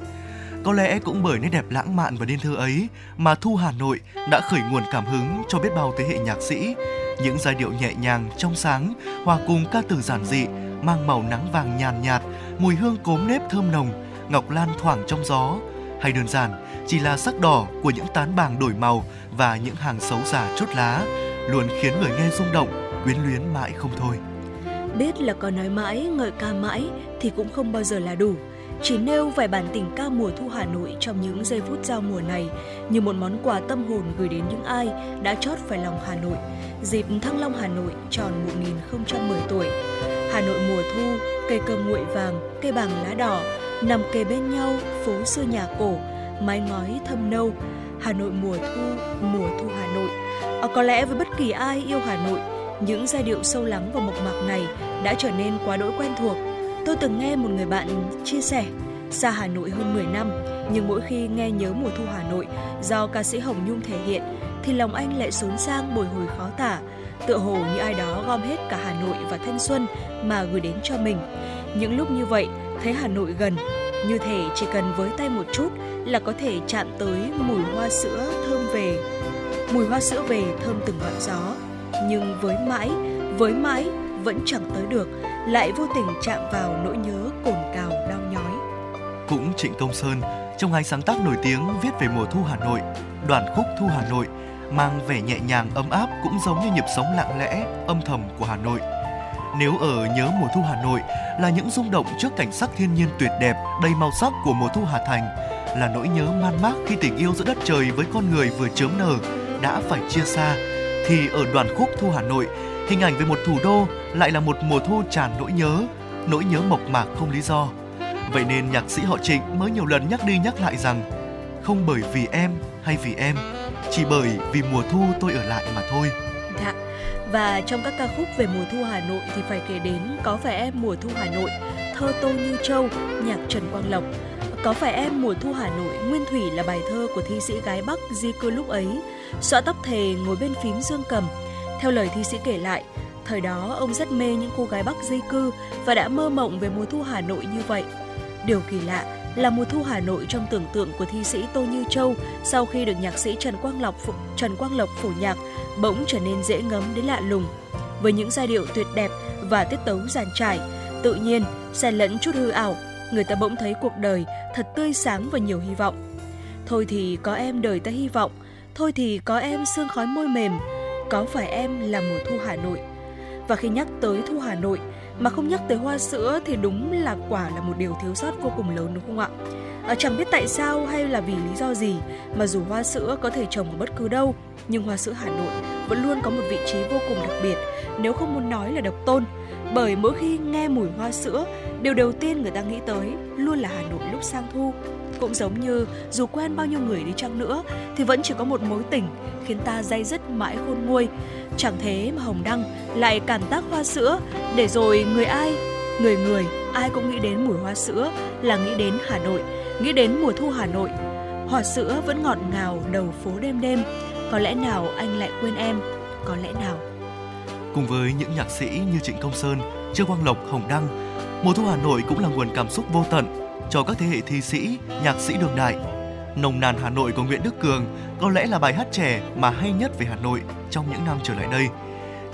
Có lẽ cũng bởi nét đẹp lãng mạn và điên thơ ấy mà Thu Hà Nội đã khởi nguồn cảm hứng cho biết bao thế hệ nhạc sĩ. Những giai điệu nhẹ nhàng, trong sáng, hòa cùng ca từ giản dị, mang màu nắng vàng nhàn nhạt, mùi hương cốm nếp thơm nồng, ngọc lan thoảng trong gió. Hay đơn giản, chỉ là sắc đỏ của những tán bàng đổi màu và những hàng xấu giả chốt lá, luôn khiến người nghe rung động quyến luyến mãi không thôi. Biết là có nói mãi, ngợi ca mãi thì cũng không bao giờ là đủ. Chỉ nêu vài bản tình ca mùa thu Hà Nội trong những giây phút giao mùa này như một món quà tâm hồn gửi đến những ai đã chót phải lòng Hà Nội. Dịp Thăng Long Hà Nội tròn 1010 tuổi. Hà Nội mùa thu, cây cơm nguội vàng, cây bàng lá đỏ, nằm kề bên nhau, phố xưa nhà cổ, mái ngói thâm nâu. Hà Nội mùa thu, mùa thu Hà Nội. À, có lẽ với bất kỳ ai yêu Hà Nội những giai điệu sâu lắng và mộc mạc này đã trở nên quá đỗi quen thuộc. Tôi từng nghe một người bạn chia sẻ, xa Hà Nội hơn 10 năm, nhưng mỗi khi nghe nhớ mùa thu Hà Nội do ca sĩ Hồng Nhung thể hiện, thì lòng anh lại xốn sang bồi hồi khó tả, tựa hồ như ai đó gom hết cả Hà Nội và thanh xuân mà gửi đến cho mình. Những lúc như vậy, thấy Hà Nội gần, như thể chỉ cần với tay một chút là có thể chạm tới mùi hoa sữa thơm về, mùi hoa sữa về thơm từng ngọn gió nhưng với mãi, với mãi vẫn chẳng tới được, lại vô tình chạm vào nỗi nhớ cồn cào đau nhói. Cũng Trịnh Công Sơn, trong hai sáng tác nổi tiếng viết về mùa thu Hà Nội, đoàn khúc Thu Hà Nội mang vẻ nhẹ nhàng ấm áp cũng giống như nhịp sống lặng lẽ, âm thầm của Hà Nội. Nếu ở nhớ mùa thu Hà Nội là những rung động trước cảnh sắc thiên nhiên tuyệt đẹp, đầy màu sắc của mùa thu Hà Thành, là nỗi nhớ man mác khi tình yêu giữa đất trời với con người vừa chớm nở đã phải chia xa thì ở đoàn khúc Thu Hà Nội, hình ảnh về một thủ đô lại là một mùa thu tràn nỗi nhớ, nỗi nhớ mộc mạc không lý do. Vậy nên nhạc sĩ họ Trịnh mới nhiều lần nhắc đi nhắc lại rằng không bởi vì em hay vì em, chỉ bởi vì mùa thu tôi ở lại mà thôi. Dạ. Và trong các ca khúc về mùa thu Hà Nội thì phải kể đến Có phải em mùa thu Hà Nội, Thơ Tô Như Châu, nhạc Trần Quang Lộc. Có phải em mùa thu Hà Nội, Nguyên Thủy là bài thơ của thi sĩ gái Bắc di cư lúc ấy, xõa tóc thề ngồi bên phím dương cầm. Theo lời thi sĩ kể lại, thời đó ông rất mê những cô gái Bắc di cư và đã mơ mộng về mùa thu Hà Nội như vậy. Điều kỳ lạ là mùa thu Hà Nội trong tưởng tượng của thi sĩ Tô Như Châu sau khi được nhạc sĩ Trần Quang Lộc Trần Quang Lộc phổ nhạc bỗng trở nên dễ ngấm đến lạ lùng. Với những giai điệu tuyệt đẹp và tiết tấu giàn trải, tự nhiên xen lẫn chút hư ảo, người ta bỗng thấy cuộc đời thật tươi sáng và nhiều hy vọng. Thôi thì có em đời ta hy vọng, Thôi thì có em sương khói môi mềm, có phải em là mùa thu Hà Nội. Và khi nhắc tới thu Hà Nội mà không nhắc tới hoa sữa thì đúng là quả là một điều thiếu sót vô cùng lớn đúng không ạ? À, chẳng biết tại sao hay là vì lý do gì mà dù hoa sữa có thể trồng ở bất cứ đâu, nhưng hoa sữa Hà Nội vẫn luôn có một vị trí vô cùng đặc biệt, nếu không muốn nói là độc tôn. Bởi mỗi khi nghe mùi hoa sữa, điều đầu tiên người ta nghĩ tới luôn là Hà Nội lúc sang thu cũng giống như dù quen bao nhiêu người đi chăng nữa thì vẫn chỉ có một mối tình khiến ta dây dứt mãi khôn nguôi. Chẳng thế mà Hồng Đăng lại cảm tác hoa sữa để rồi người ai, người người ai cũng nghĩ đến mùi hoa sữa là nghĩ đến Hà Nội, nghĩ đến mùa thu Hà Nội. Hoa sữa vẫn ngọt ngào đầu phố đêm đêm, có lẽ nào anh lại quên em, có lẽ nào. Cùng với những nhạc sĩ như Trịnh Công Sơn, Trương Quang Lộc, Hồng Đăng, mùa thu Hà Nội cũng là nguồn cảm xúc vô tận cho các thế hệ thi sĩ, nhạc sĩ đương đại. Nồng nàn Hà Nội của Nguyễn Đức Cường có lẽ là bài hát trẻ mà hay nhất về Hà Nội trong những năm trở lại đây.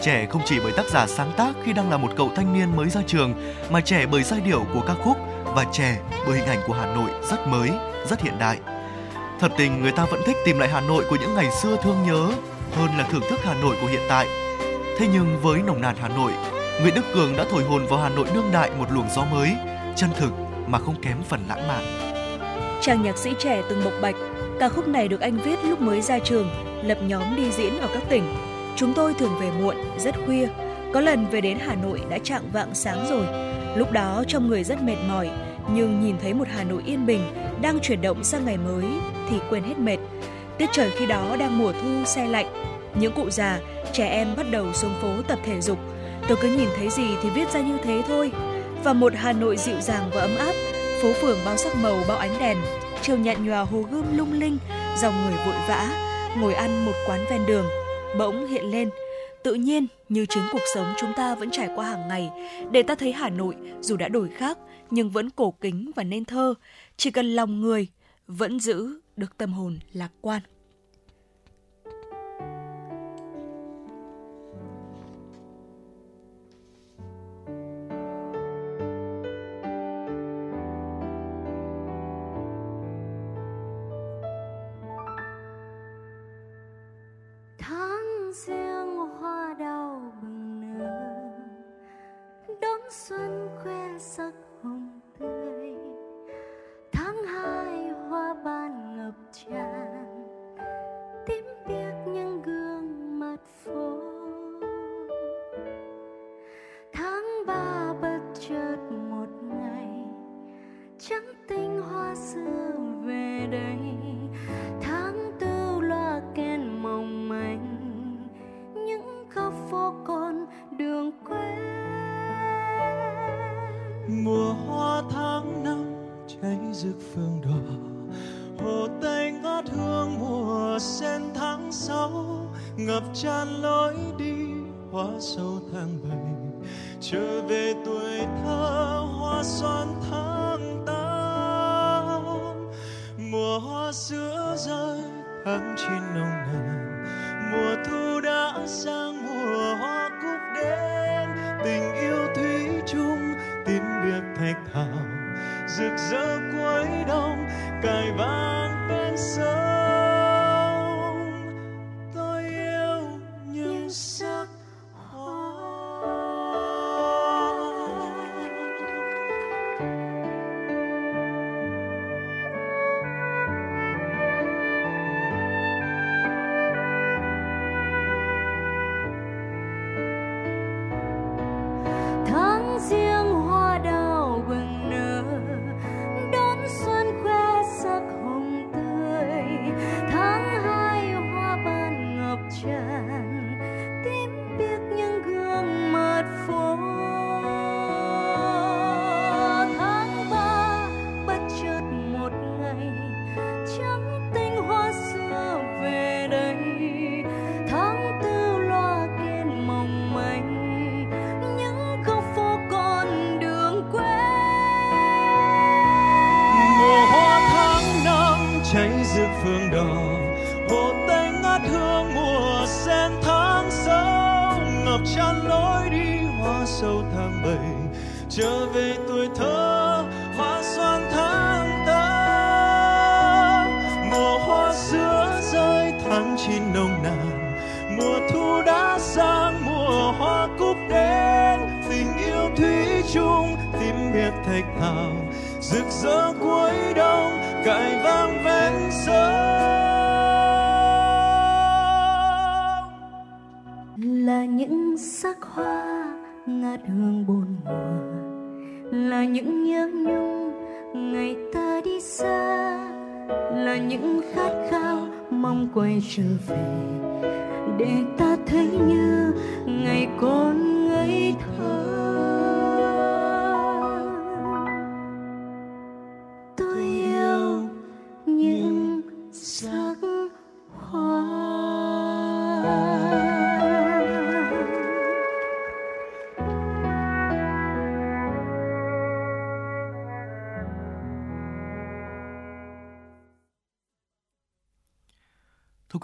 Trẻ không chỉ bởi tác giả sáng tác khi đang là một cậu thanh niên mới ra trường, mà trẻ bởi giai điệu của ca khúc và trẻ bởi hình ảnh của Hà Nội rất mới, rất hiện đại. Thật tình người ta vẫn thích tìm lại Hà Nội của những ngày xưa thương nhớ hơn là thưởng thức Hà Nội của hiện tại. Thế nhưng với nồng nàn Hà Nội, Nguyễn Đức Cường đã thổi hồn vào Hà Nội đương đại một luồng gió mới, chân thực mà không kém phần lãng mạn. Chàng nhạc sĩ trẻ từng bộc bạch, ca khúc này được anh viết lúc mới ra trường, lập nhóm đi diễn ở các tỉnh. Chúng tôi thường về muộn, rất khuya, Có lần về đến Hà Nội đã trạng vạng sáng rồi. Lúc đó trong người rất mệt mỏi, nhưng nhìn thấy một Hà Nội yên bình đang chuyển động sang ngày mới thì quên hết mệt. Tiết trời khi đó đang mùa thu xe lạnh. Những cụ già, trẻ em bắt đầu xuống phố tập thể dục. Tôi cứ nhìn thấy gì thì viết ra như thế thôi. Và một Hà Nội dịu dàng và ấm áp, phố phường bao sắc màu bao ánh đèn, chiều nhạt nhòa hồ gươm lung linh, dòng người vội vã, ngồi ăn một quán ven đường, bỗng hiện lên. Tự nhiên, như chính cuộc sống chúng ta vẫn trải qua hàng ngày, để ta thấy Hà Nội dù đã đổi khác nhưng vẫn cổ kính và nên thơ, chỉ cần lòng người vẫn giữ được tâm hồn lạc quan. Riêng hoa đào bừng nở. Đón xuân khoe sắc hồng tươi. Tháng hai hoa ban ngập tràn. Tím biếc những gương mặt phố. Tháng ba bất chợt một ngày. Trắng tinh hoa xưa về đây.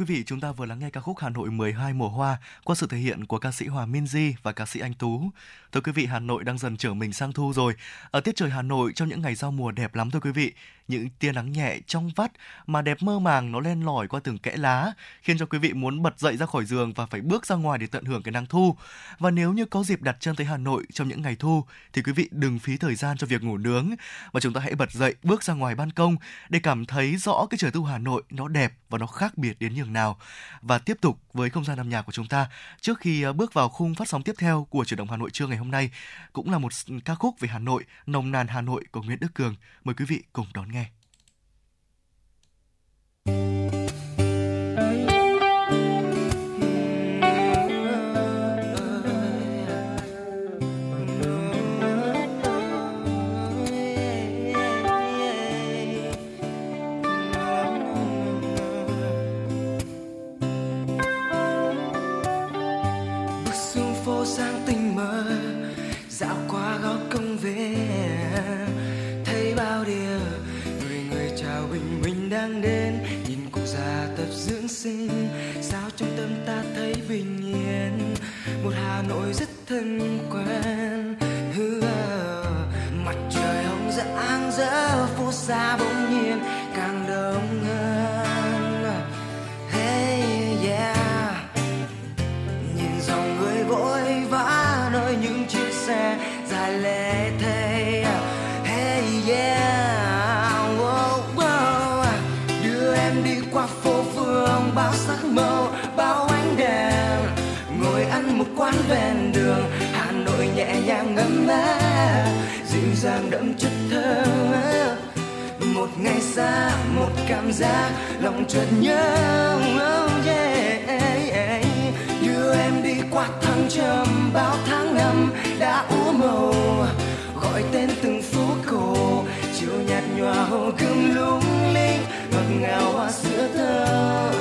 Vị, chúng ta vừa lắng nghe ca khúc Hà Nội 12 mùa hoa qua sự thể hiện của ca sĩ Hòa Minzy và ca sĩ Anh Tú. Thưa quý vị, Hà Nội đang dần trở mình sang thu rồi. Ở tiết trời Hà Nội trong những ngày giao mùa đẹp lắm thưa quý vị. Những tia nắng nhẹ trong vắt mà đẹp mơ màng nó len lỏi qua từng kẽ lá, khiến cho quý vị muốn bật dậy ra khỏi giường và phải bước ra ngoài để tận hưởng cái nắng thu. Và nếu như có dịp đặt chân tới Hà Nội trong những ngày thu thì quý vị đừng phí thời gian cho việc ngủ nướng và chúng ta hãy bật dậy bước ra ngoài ban công để cảm thấy rõ cái trời thu Hà Nội nó đẹp và nó khác biệt đến nhường nào. Và tiếp tục với không gian âm nhạc của chúng ta. Trước khi ờ, bước vào khung phát sóng tiếp theo của chuyển động Hà Nội trưa ngày hôm nay, cũng là một ca khúc về Hà Nội, nồng nàn Hà Nội của Nguyễn Đức Cường. Mời quý vị cùng đón nghe. Sinh. Sao trong tâm ta thấy bình yên một hà nội rất thân quen. Mặt trời hồng dạng dỡ phố xa bỗng nhiên. Dịu đậm chất thơ một ngày xa, một cảm giác lòng chợt nhớ. Oh yeah. đưa em đi qua thăng trầm, bao tháng năm đã úa màu gọi tên từng phố cổ, chiều nhạt nhòa hồ gươm lung linh, ngọt ngào hoa sữa thơ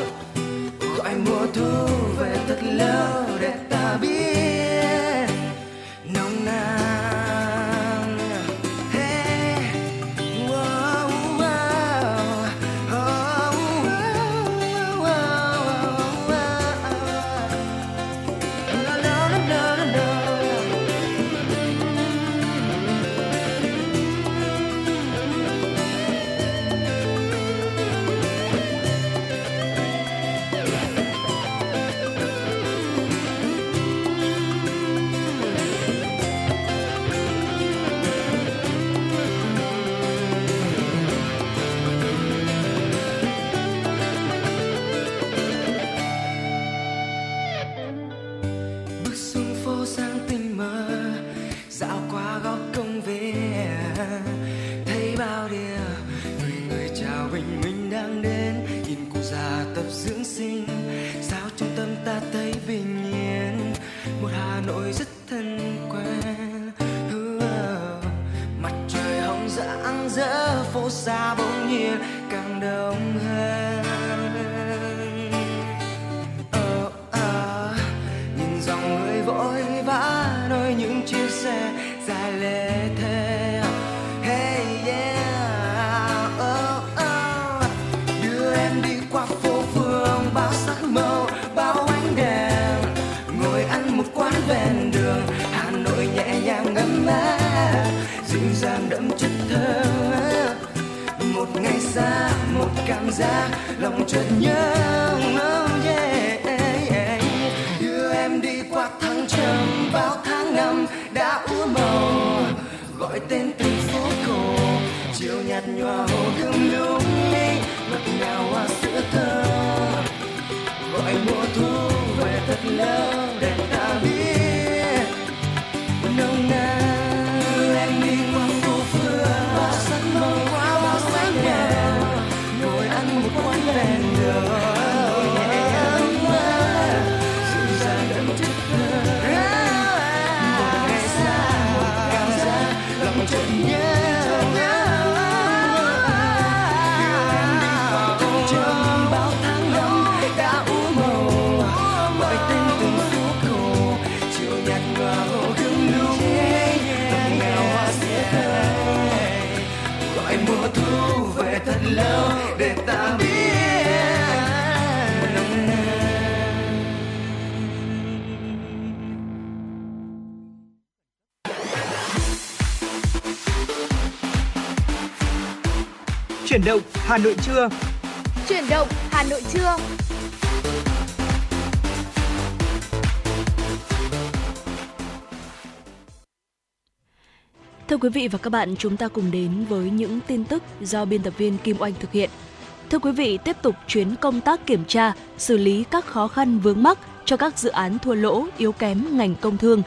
một lòng chợt nhớ oh yeah. đưa em đi qua thăng trầm, bao tháng năm đã úa màu gọi tên từng phố cổ, chiều nhạt nhòa hồ gươm lung linh ngọt ngào hoa sữa thơ gọi mùa thu về thật lâu để ta biết, nồng nàn Chuyển động Hà Nội trưa. Chuyển động Hà Nội trưa. Thưa quý vị và các bạn, chúng ta cùng đến với những tin tức do biên tập viên Kim Oanh thực hiện. Thưa Thưa quý vị, tiếp tục chuyến công tác kiểm tra, xử lý các khó khăn vướng mắc cho các dự án thua lỗ, yếu kém ngành công thương.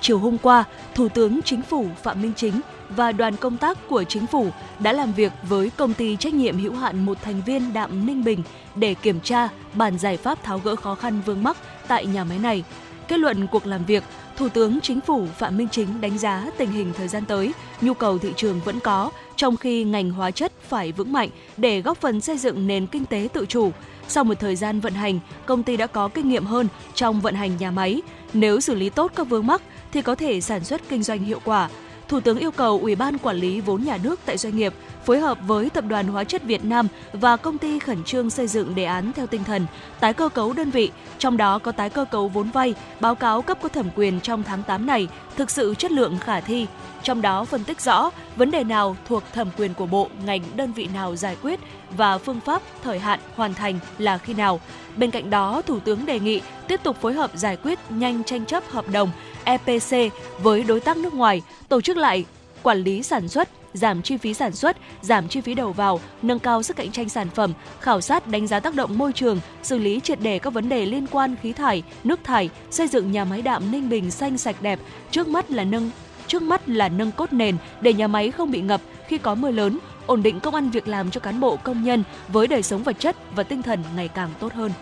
Chiều hôm qua, Thủ tướng Chính phủ Phạm Minh Chính và đoàn công tác của chính phủ đã làm việc với công ty trách nhiệm hữu hạn một thành viên Đạm Ninh Bình để kiểm tra bàn giải pháp tháo gỡ khó khăn vướng mắc tại nhà máy này. Kết luận cuộc làm việc, Thủ tướng Chính phủ Phạm Minh Chính đánh giá tình hình thời gian tới, nhu cầu thị trường vẫn có, trong khi ngành hóa chất phải vững mạnh để góp phần xây dựng nền kinh tế tự chủ. Sau một thời gian vận hành, công ty đã có kinh nghiệm hơn trong vận hành nhà máy. Nếu xử lý tốt các vướng mắc thì có thể sản xuất kinh doanh hiệu quả. Thủ tướng yêu cầu Ủy ban quản lý vốn nhà nước tại doanh nghiệp phối hợp với Tập đoàn Hóa chất Việt Nam và công ty khẩn trương xây dựng đề án theo tinh thần tái cơ cấu đơn vị, trong đó có tái cơ cấu vốn vay, báo cáo cấp có thẩm quyền trong tháng 8 này thực sự chất lượng khả thi. Trong đó phân tích rõ vấn đề nào thuộc thẩm quyền của bộ, ngành, đơn vị nào giải quyết và phương pháp, thời hạn hoàn thành là khi nào. Bên cạnh đó, Thủ tướng đề nghị tiếp tục phối hợp giải quyết nhanh tranh chấp hợp đồng EPC với đối tác nước ngoài, tổ chức lại quản lý sản xuất, giảm chi phí sản xuất, giảm chi phí đầu vào, nâng cao sức cạnh tranh sản phẩm, khảo sát đánh giá tác động môi trường, xử lý triệt đề các vấn đề liên quan khí thải, nước thải, xây dựng nhà máy đạm Ninh Bình xanh sạch đẹp, trước mắt là nâng trước mắt là nâng cốt nền để nhà máy không bị ngập khi có mưa lớn, ổn định công ăn việc làm cho cán bộ công nhân với đời sống vật chất và tinh thần ngày càng tốt hơn.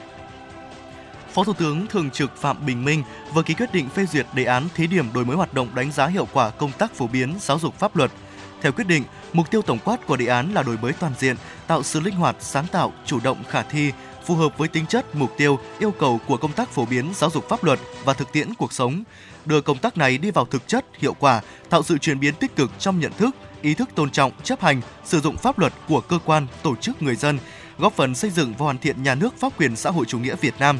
Phó Thủ tướng Thường trực Phạm Bình Minh vừa ký quyết định phê duyệt đề án thí điểm đổi mới hoạt động đánh giá hiệu quả công tác phổ biến giáo dục pháp luật. Theo quyết định, mục tiêu tổng quát của đề án là đổi mới toàn diện, tạo sự linh hoạt, sáng tạo, chủ động, khả thi, phù hợp với tính chất, mục tiêu, yêu cầu của công tác phổ biến giáo dục pháp luật và thực tiễn cuộc sống, đưa công tác này đi vào thực chất, hiệu quả, tạo sự chuyển biến tích cực trong nhận thức, ý thức tôn trọng, chấp hành, sử dụng pháp luật của cơ quan, tổ chức người dân, góp phần xây dựng và hoàn thiện nhà nước pháp quyền xã hội chủ nghĩa Việt Nam.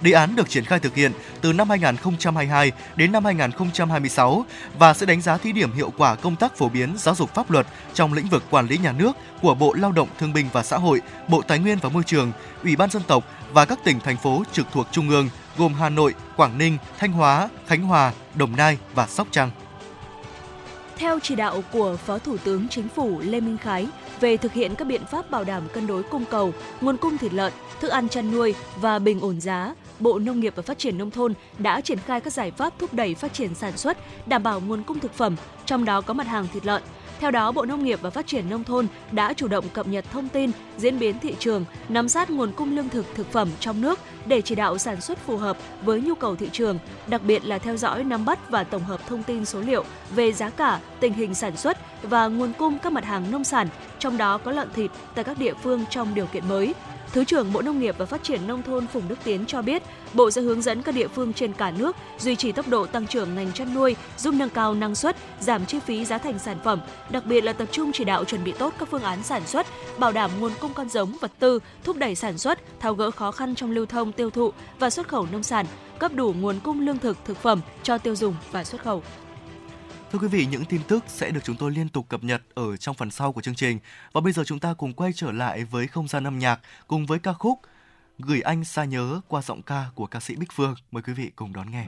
Đề án được triển khai thực hiện từ năm 2022 đến năm 2026 và sẽ đánh giá thí điểm hiệu quả công tác phổ biến giáo dục pháp luật trong lĩnh vực quản lý nhà nước của Bộ Lao động Thương binh và Xã hội, Bộ Tài nguyên và Môi trường, Ủy ban dân tộc và các tỉnh thành phố trực thuộc trung ương gồm Hà Nội, Quảng Ninh, Thanh Hóa, Khánh Hòa, Đồng Nai và Sóc Trăng. Theo chỉ đạo của Phó Thủ tướng Chính phủ Lê Minh Khái về thực hiện các biện pháp bảo đảm cân đối cung cầu, nguồn cung thịt lợn, thức ăn chăn nuôi và bình ổn giá, Bộ Nông nghiệp và Phát triển Nông thôn đã triển khai các giải pháp thúc đẩy phát triển sản xuất, đảm bảo nguồn cung thực phẩm, trong đó có mặt hàng thịt lợn. Theo đó, Bộ Nông nghiệp và Phát triển Nông thôn đã chủ động cập nhật thông tin, diễn biến thị trường, nắm sát nguồn cung lương thực thực phẩm trong nước để chỉ đạo sản xuất phù hợp với nhu cầu thị trường, đặc biệt là theo dõi nắm bắt và tổng hợp thông tin số liệu về giá cả, tình hình sản xuất và nguồn cung các mặt hàng nông sản, trong đó có lợn thịt tại các địa phương trong điều kiện mới, Thứ trưởng Bộ Nông nghiệp và Phát triển Nông thôn Phùng Đức Tiến cho biết, Bộ sẽ hướng dẫn các địa phương trên cả nước duy trì tốc độ tăng trưởng ngành chăn nuôi, giúp nâng cao năng suất, giảm chi phí giá thành sản phẩm, đặc biệt là tập trung chỉ đạo chuẩn bị tốt các phương án sản xuất, bảo đảm nguồn cung con giống, vật tư, thúc đẩy sản xuất, tháo gỡ khó khăn trong lưu thông, tiêu thụ và xuất khẩu nông sản, cấp đủ nguồn cung lương thực, thực phẩm cho tiêu dùng và xuất khẩu. Thưa quý vị, những tin tức sẽ được chúng tôi liên tục cập nhật ở trong phần sau của chương trình. Và bây giờ chúng ta cùng quay trở lại với không gian âm nhạc cùng với ca khúc Gửi anh xa nhớ qua giọng ca của ca sĩ Bích Phương. Mời quý vị cùng đón nghe.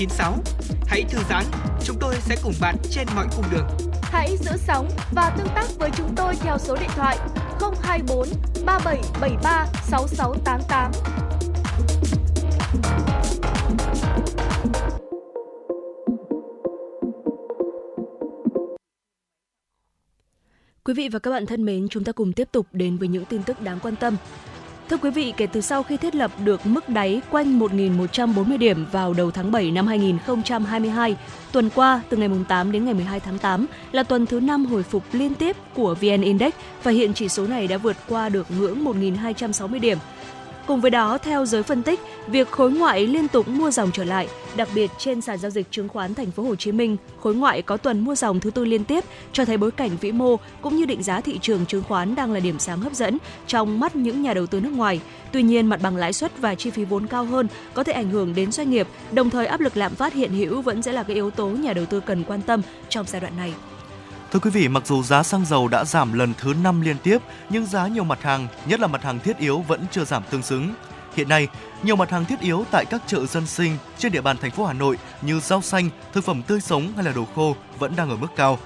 FM96. Hãy thư giãn, chúng tôi sẽ cùng bạn trên mọi cung đường. Hãy giữ sóng và tương tác với chúng tôi theo số điện thoại 024 3773 6688. Quý vị và các bạn thân mến, chúng ta cùng tiếp tục đến với những tin tức đáng quan tâm. Thưa quý vị, kể từ sau khi thiết lập được mức đáy quanh 1.140 điểm vào đầu tháng 7 năm 2022, tuần qua từ ngày 8 đến ngày 12 tháng 8 là tuần thứ 5 hồi phục liên tiếp của VN Index và hiện chỉ số này đã vượt qua được ngưỡng 1.260 điểm. Cùng với đó, theo giới phân tích, việc khối ngoại liên tục mua dòng trở lại, đặc biệt trên sàn giao dịch chứng khoán thành phố Hồ Chí Minh, khối ngoại có tuần mua dòng thứ tư liên tiếp cho thấy bối cảnh vĩ mô cũng như định giá thị trường chứng khoán đang là điểm sáng hấp dẫn trong mắt những nhà đầu tư nước ngoài. Tuy nhiên, mặt bằng lãi suất và chi phí vốn cao hơn có thể ảnh hưởng đến doanh nghiệp, đồng thời áp lực lạm phát hiện hữu vẫn sẽ là cái yếu tố nhà đầu tư cần quan tâm trong giai đoạn này. Thưa quý vị, mặc dù giá xăng dầu đã giảm lần thứ 5 liên tiếp, nhưng giá nhiều mặt hàng, nhất là mặt hàng thiết yếu vẫn chưa giảm tương xứng. Hiện nay, nhiều mặt hàng thiết yếu tại các chợ dân sinh trên địa bàn thành phố Hà Nội như rau xanh, thực phẩm tươi sống hay là đồ khô vẫn đang ở mức cao.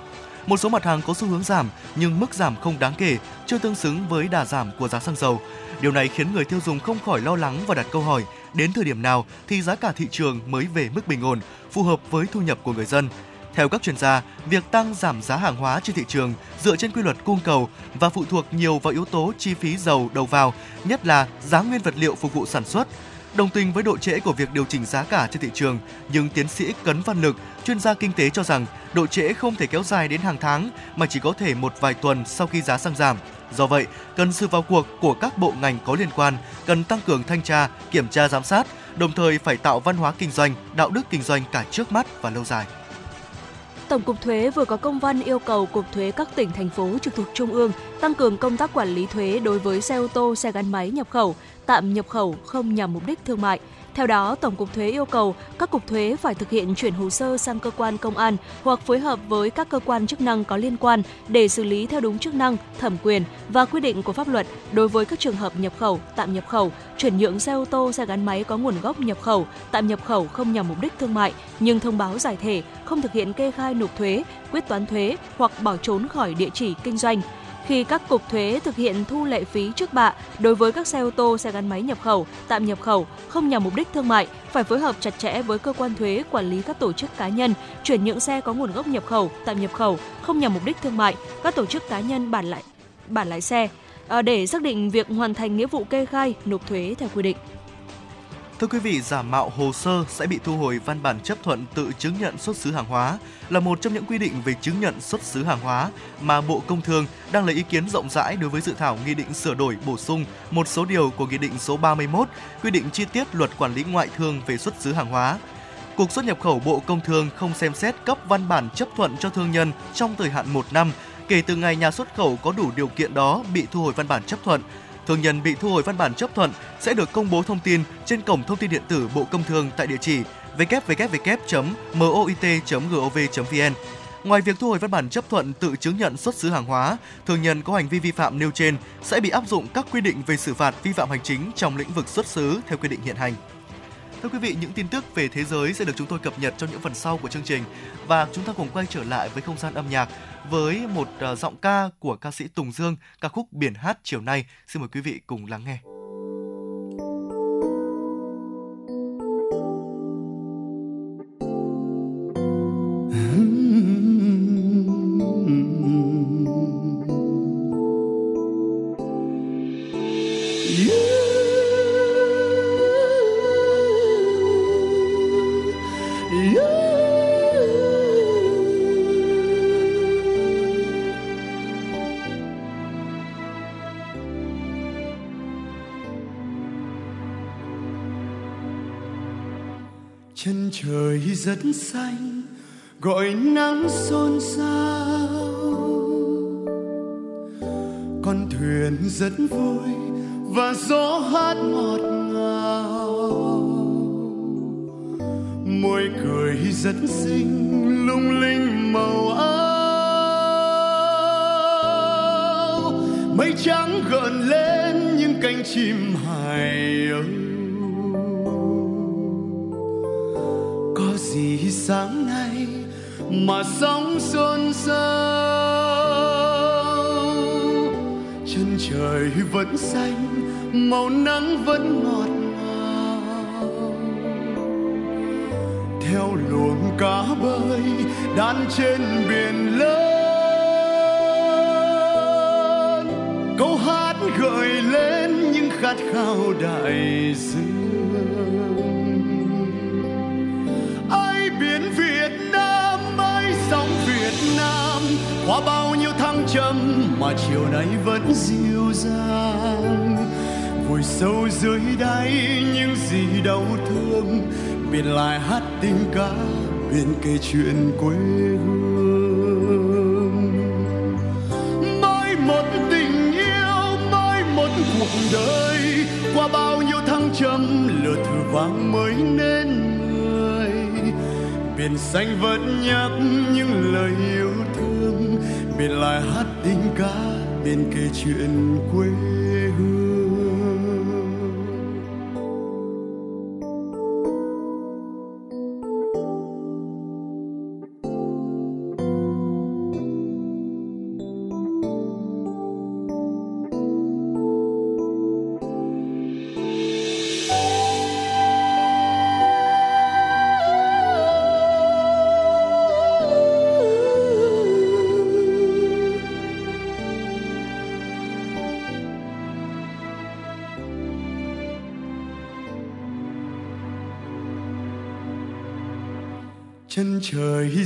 Một số mặt hàng có xu hướng giảm nhưng mức giảm không đáng kể, chưa tương xứng với đà giảm của giá xăng dầu. Điều này khiến người tiêu dùng không khỏi lo lắng và đặt câu hỏi đến thời điểm nào thì giá cả thị trường mới về mức bình ổn, phù hợp với thu nhập của người dân. Theo các chuyên gia, việc tăng giảm giá hàng hóa trên thị trường dựa trên quy luật cung cầu và phụ thuộc nhiều vào yếu tố chi phí dầu đầu vào, nhất là giá nguyên vật liệu phục vụ sản xuất. Đồng tình với độ trễ của việc điều chỉnh giá cả trên thị trường, nhưng tiến sĩ Cấn Văn Lực, chuyên gia kinh tế cho rằng độ trễ không thể kéo dài đến hàng tháng mà chỉ có thể một vài tuần sau khi giá xăng giảm. Do vậy, cần sự vào cuộc của các bộ ngành có liên quan, cần tăng cường thanh tra, kiểm tra giám sát, đồng thời phải tạo văn hóa kinh doanh, đạo đức kinh doanh cả trước mắt và lâu dài. Tổng cục Thuế vừa có công văn yêu cầu Cục Thuế các tỉnh, thành phố trực thuộc Trung ương tăng cường công tác quản lý thuế đối với xe ô tô, xe gắn máy nhập khẩu, tạm nhập khẩu không nhằm mục đích thương mại. Theo đó, Tổng cục Thuế yêu cầu các cục thuế phải thực hiện chuyển hồ sơ sang cơ quan công an hoặc phối hợp với các cơ quan chức năng có liên quan để xử lý theo đúng chức năng, thẩm quyền và quy định của pháp luật đối với các trường hợp nhập khẩu, tạm nhập khẩu, chuyển nhượng xe ô tô, xe gắn máy có nguồn gốc nhập khẩu, tạm nhập khẩu không nhằm mục đích thương mại nhưng thông báo giải thể, không thực hiện kê khai nộp thuế, quyết toán thuế hoặc bỏ trốn khỏi địa chỉ kinh doanh khi các cục thuế thực hiện thu lệ phí trước bạ đối với các xe ô tô, xe gắn máy nhập khẩu, tạm nhập khẩu không nhằm mục đích thương mại, phải phối hợp chặt chẽ với cơ quan thuế quản lý các tổ chức cá nhân chuyển nhượng xe có nguồn gốc nhập khẩu, tạm nhập khẩu không nhằm mục đích thương mại, các tổ chức cá nhân bản lại bản lại xe à, để xác định việc hoàn thành nghĩa vụ kê khai, nộp thuế theo quy định. Thưa quý vị, giả mạo hồ sơ sẽ bị thu hồi văn bản chấp thuận tự chứng nhận xuất xứ hàng hóa là một trong những quy định về chứng nhận xuất xứ hàng hóa mà Bộ Công Thương đang lấy ý kiến rộng rãi đối với dự thảo nghị định sửa đổi bổ sung một số điều của nghị định số 31 quy định chi tiết luật quản lý ngoại thương về xuất xứ hàng hóa. Cục xuất nhập khẩu Bộ Công Thương không xem xét cấp văn bản chấp thuận cho thương nhân trong thời hạn 1 năm kể từ ngày nhà xuất khẩu có đủ điều kiện đó bị thu hồi văn bản chấp thuận thương nhân bị thu hồi văn bản chấp thuận sẽ được công bố thông tin trên cổng thông tin điện tử Bộ Công Thương tại địa chỉ www.moit.gov.vn. Ngoài việc thu hồi văn bản chấp thuận tự chứng nhận xuất xứ hàng hóa, thương nhân có hành vi vi phạm nêu trên sẽ bị áp dụng các quy định về xử phạt vi phạm hành chính trong lĩnh vực xuất xứ theo quy định hiện hành. Thưa quý vị, những tin tức về thế giới sẽ được chúng tôi cập nhật trong những phần sau của chương trình và chúng ta cùng quay trở lại với không gian âm nhạc với một ờ, giọng ca của ca sĩ Tùng Dương, ca khúc Biển hát chiều nay. Xin mời quý vị cùng lắng nghe. Rất xanh, gọi nắng xôn xao. Con thuyền rất vui và gió hát ngọt ngào. Môi cười rất xinh, lung linh màu áo. Mây trắng gợn lên những cánh chim hài âu sáng nay mà sóng xôn xao. Chân trời vẫn xanh, màu nắng vẫn ngọt ngào. Theo luồng cá bơi đan trên biển lớn. Câu hát gợi lên những khát khao đại dương. Việt Nam. Qua bao nhiêu thăng trầm mà chiều nay vẫn dịu dàng. Vùi sâu dưới đáy những gì đau thương biển lại hát tình ca biển kể chuyện quê hương. Mãi một tình yêu mãi một cuộc đời, qua bao nhiêu thăng trầm, lửa thử vàng mới nên người biển xanh vẫn nhắc những lời yêu thương, biển lại hát tình ca, biển kể chuyện quê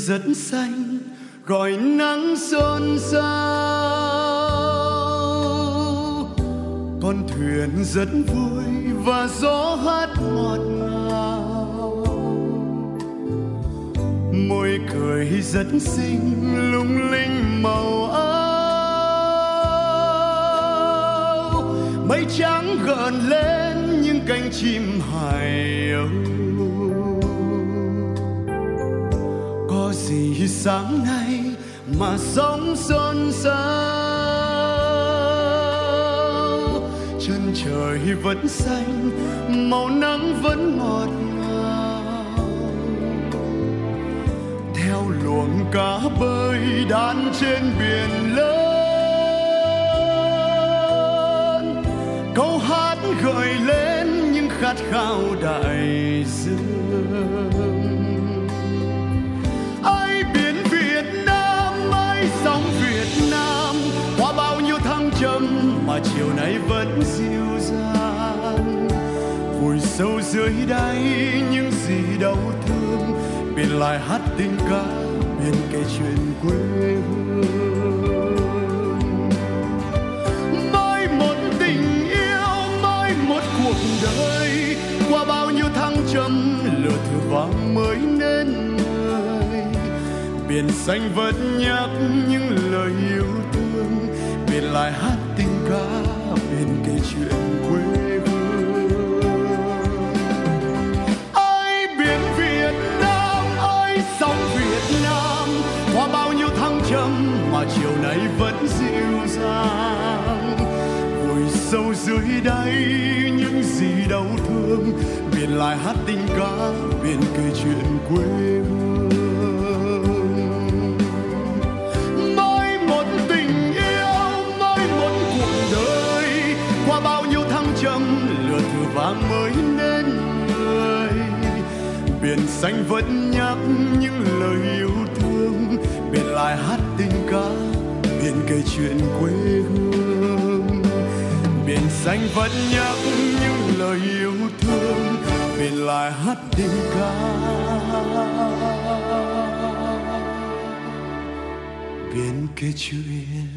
rất xanh, gọi nắng xôn xao. Con thuyền rất vui và gió hát ngọt ngào. Môi cười rất xinh, lung linh màu áo. Mây trắng gợn lên những cánh chim hài âu sáng nay mà sóng xôn xao. Chân trời vẫn xanh, màu nắng vẫn ngọt ngào. Theo luồng cá bơi đan trên biển lớn. Câu hát gợi lên những khát khao đại dương. Chấm mà chiều nay vẫn dịu dàng. Vùi sâu dưới đáy những gì đau thương biển lại hát tình ca biển kể chuyện quê hương. Mãi một tình yêu mãi một cuộc đời, qua bao nhiêu thăng trầm lửa thử vàng mới nên người biển xanh vẫn nhắc những lời yêu thương biển lại hát tình ca biển kể chuyện quê hương. Ai biển Việt Nam ơi sóng Việt Nam qua bao nhiêu thăng trầm mà chiều nay vẫn dịu dàng. Vùi sâu dưới đáy những gì đau thương, biển lại hát tình ca biển kể chuyện quê hương. Vàng mới nên người. Biển xanh vẫn nhắc những lời yêu thương, biển lại hát tình ca, biển kể chuyện quê hương. Biển xanh vẫn nhắc những lời yêu thương, biển lại hát tình ca. Biển kể chuyện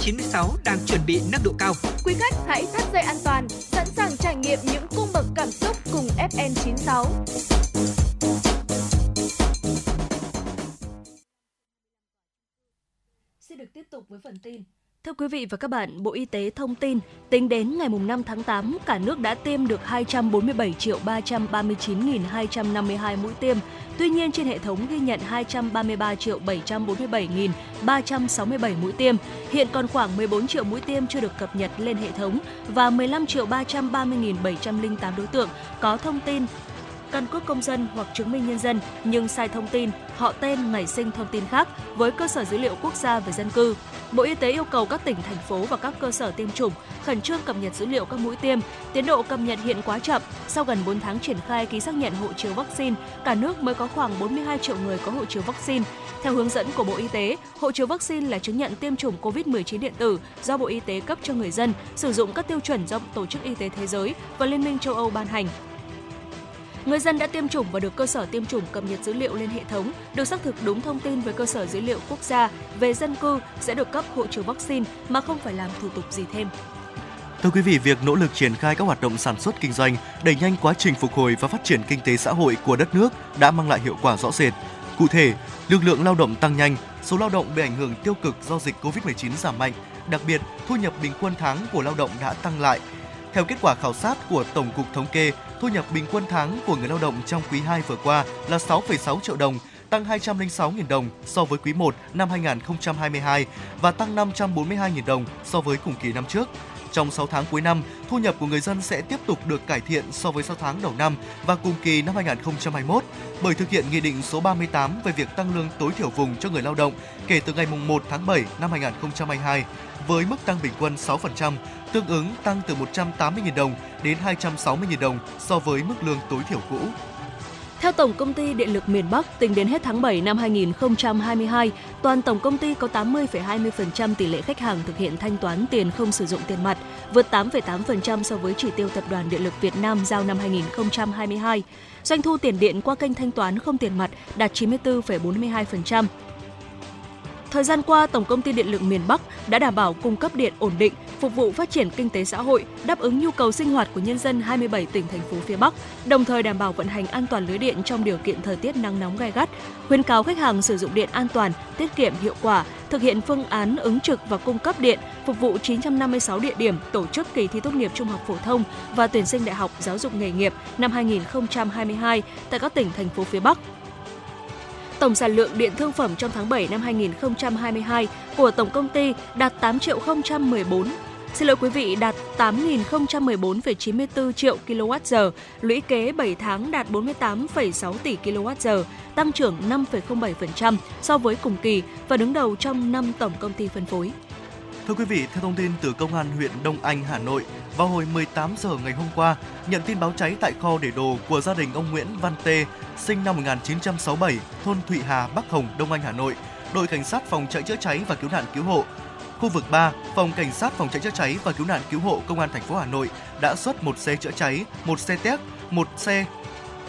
96 đang chuẩn bị nâng độ cao. Quý khách hãy thắt dây an toàn, sẵn sàng trải nghiệm những cung bậc cảm xúc cùng FN 96. Xin được tiếp tục với phần tin. Thưa quý vị và các bạn, Bộ Y tế thông tin, tính đến ngày 5 tháng 8, cả nước đã tiêm được 247 triệu 339.252 mũi tiêm. Tuy nhiên, trên hệ thống ghi nhận 233 triệu 747.367 mũi tiêm. Hiện còn khoảng 14 triệu mũi tiêm chưa được cập nhật lên hệ thống và 15 triệu 330.708 đối tượng có thông tin căn cước công dân hoặc chứng minh nhân dân nhưng sai thông tin, họ tên, ngày sinh thông tin khác với cơ sở dữ liệu quốc gia về dân cư. Bộ Y tế yêu cầu các tỉnh, thành phố và các cơ sở tiêm chủng khẩn trương cập nhật dữ liệu các mũi tiêm. Tiến độ cập nhật hiện quá chậm. Sau gần 4 tháng triển khai ký xác nhận hộ chiếu vaccine, cả nước mới có khoảng 42 triệu người có hộ chiếu vaccine. Theo hướng dẫn của Bộ Y tế, hộ chiếu vaccine là chứng nhận tiêm chủng COVID-19 điện tử do Bộ Y tế cấp cho người dân, sử dụng các tiêu chuẩn do Tổ chức Y tế Thế giới và Liên minh châu Âu ban hành. Người dân đã tiêm chủng và được cơ sở tiêm chủng cập nhật dữ liệu lên hệ thống, được xác thực đúng thông tin với cơ sở dữ liệu quốc gia về dân cư sẽ được cấp hộ chiếu vaccine mà không phải làm thủ tục gì thêm. Thưa quý vị, việc nỗ lực triển khai các hoạt động sản xuất kinh doanh, đẩy nhanh quá trình phục hồi và phát triển kinh tế xã hội của đất nước đã mang lại hiệu quả rõ rệt. Cụ thể, lực lượng lao động tăng nhanh, số lao động bị ảnh hưởng tiêu cực do dịch Covid-19 giảm mạnh, đặc biệt thu nhập bình quân tháng của lao động đã tăng lại. Theo kết quả khảo sát của Tổng cục Thống kê, thu nhập bình quân tháng của người lao động trong quý 2 vừa qua là 6,6 triệu đồng, tăng 206.000 đồng so với quý 1 năm 2022 và tăng 542.000 đồng so với cùng kỳ năm trước. Trong 6 tháng cuối năm, thu nhập của người dân sẽ tiếp tục được cải thiện so với 6 tháng đầu năm và cùng kỳ năm 2021 bởi thực hiện Nghị định số 38 về việc tăng lương tối thiểu vùng cho người lao động kể từ ngày 1 tháng 7 năm 2022 với mức tăng bình quân 6%, tương ứng tăng từ 180.000 đồng đến 260.000 đồng so với mức lương tối thiểu cũ. Theo Tổng công ty Điện lực miền Bắc, tính đến hết tháng 7 năm 2022, toàn tổng công ty có 80,20% tỷ lệ khách hàng thực hiện thanh toán tiền không sử dụng tiền mặt, vượt 8,8% so với chỉ tiêu Tập đoàn Điện lực Việt Nam giao năm 2022. Doanh thu tiền điện qua kênh thanh toán không tiền mặt đạt 94,42%. Thời gian qua, Tổng công ty Điện lực miền Bắc đã đảm bảo cung cấp điện ổn định, phục vụ phát triển kinh tế xã hội, đáp ứng nhu cầu sinh hoạt của nhân dân 27 tỉnh thành phố phía Bắc, đồng thời đảm bảo vận hành an toàn lưới điện trong điều kiện thời tiết nắng nóng gai gắt, khuyến cáo khách hàng sử dụng điện an toàn, tiết kiệm hiệu quả, thực hiện phương án ứng trực và cung cấp điện, phục vụ 956 địa điểm tổ chức kỳ thi tốt nghiệp trung học phổ thông và tuyển sinh đại học giáo dục nghề nghiệp năm 2022 tại các tỉnh thành phố phía Bắc. Tổng sản lượng điện thương phẩm trong tháng 7 năm 2022 của tổng công ty đạt 8 triệu 014 xin lỗi quý vị, đạt 8.014,94 triệu kWh, lũy kế 7 tháng đạt 48,6 tỷ kWh, tăng trưởng 5,07% so với cùng kỳ và đứng đầu trong 5 tổng công ty phân phối. Thưa quý vị, theo thông tin từ Công an huyện Đông Anh, Hà Nội, vào hồi 18 giờ ngày hôm qua, nhận tin báo cháy tại kho để đồ của gia đình ông Nguyễn Văn Tê, sinh năm 1967, thôn Thụy Hà, Bắc Hồng, Đông Anh, Hà Nội. Đội cảnh sát phòng cháy chữa cháy và cứu nạn cứu hộ Khu vực 3, Phòng Cảnh sát phòng cháy chữa cháy và cứu nạn cứu hộ Công an thành phố Hà Nội đã xuất một xe chữa cháy, một xe téc, một xe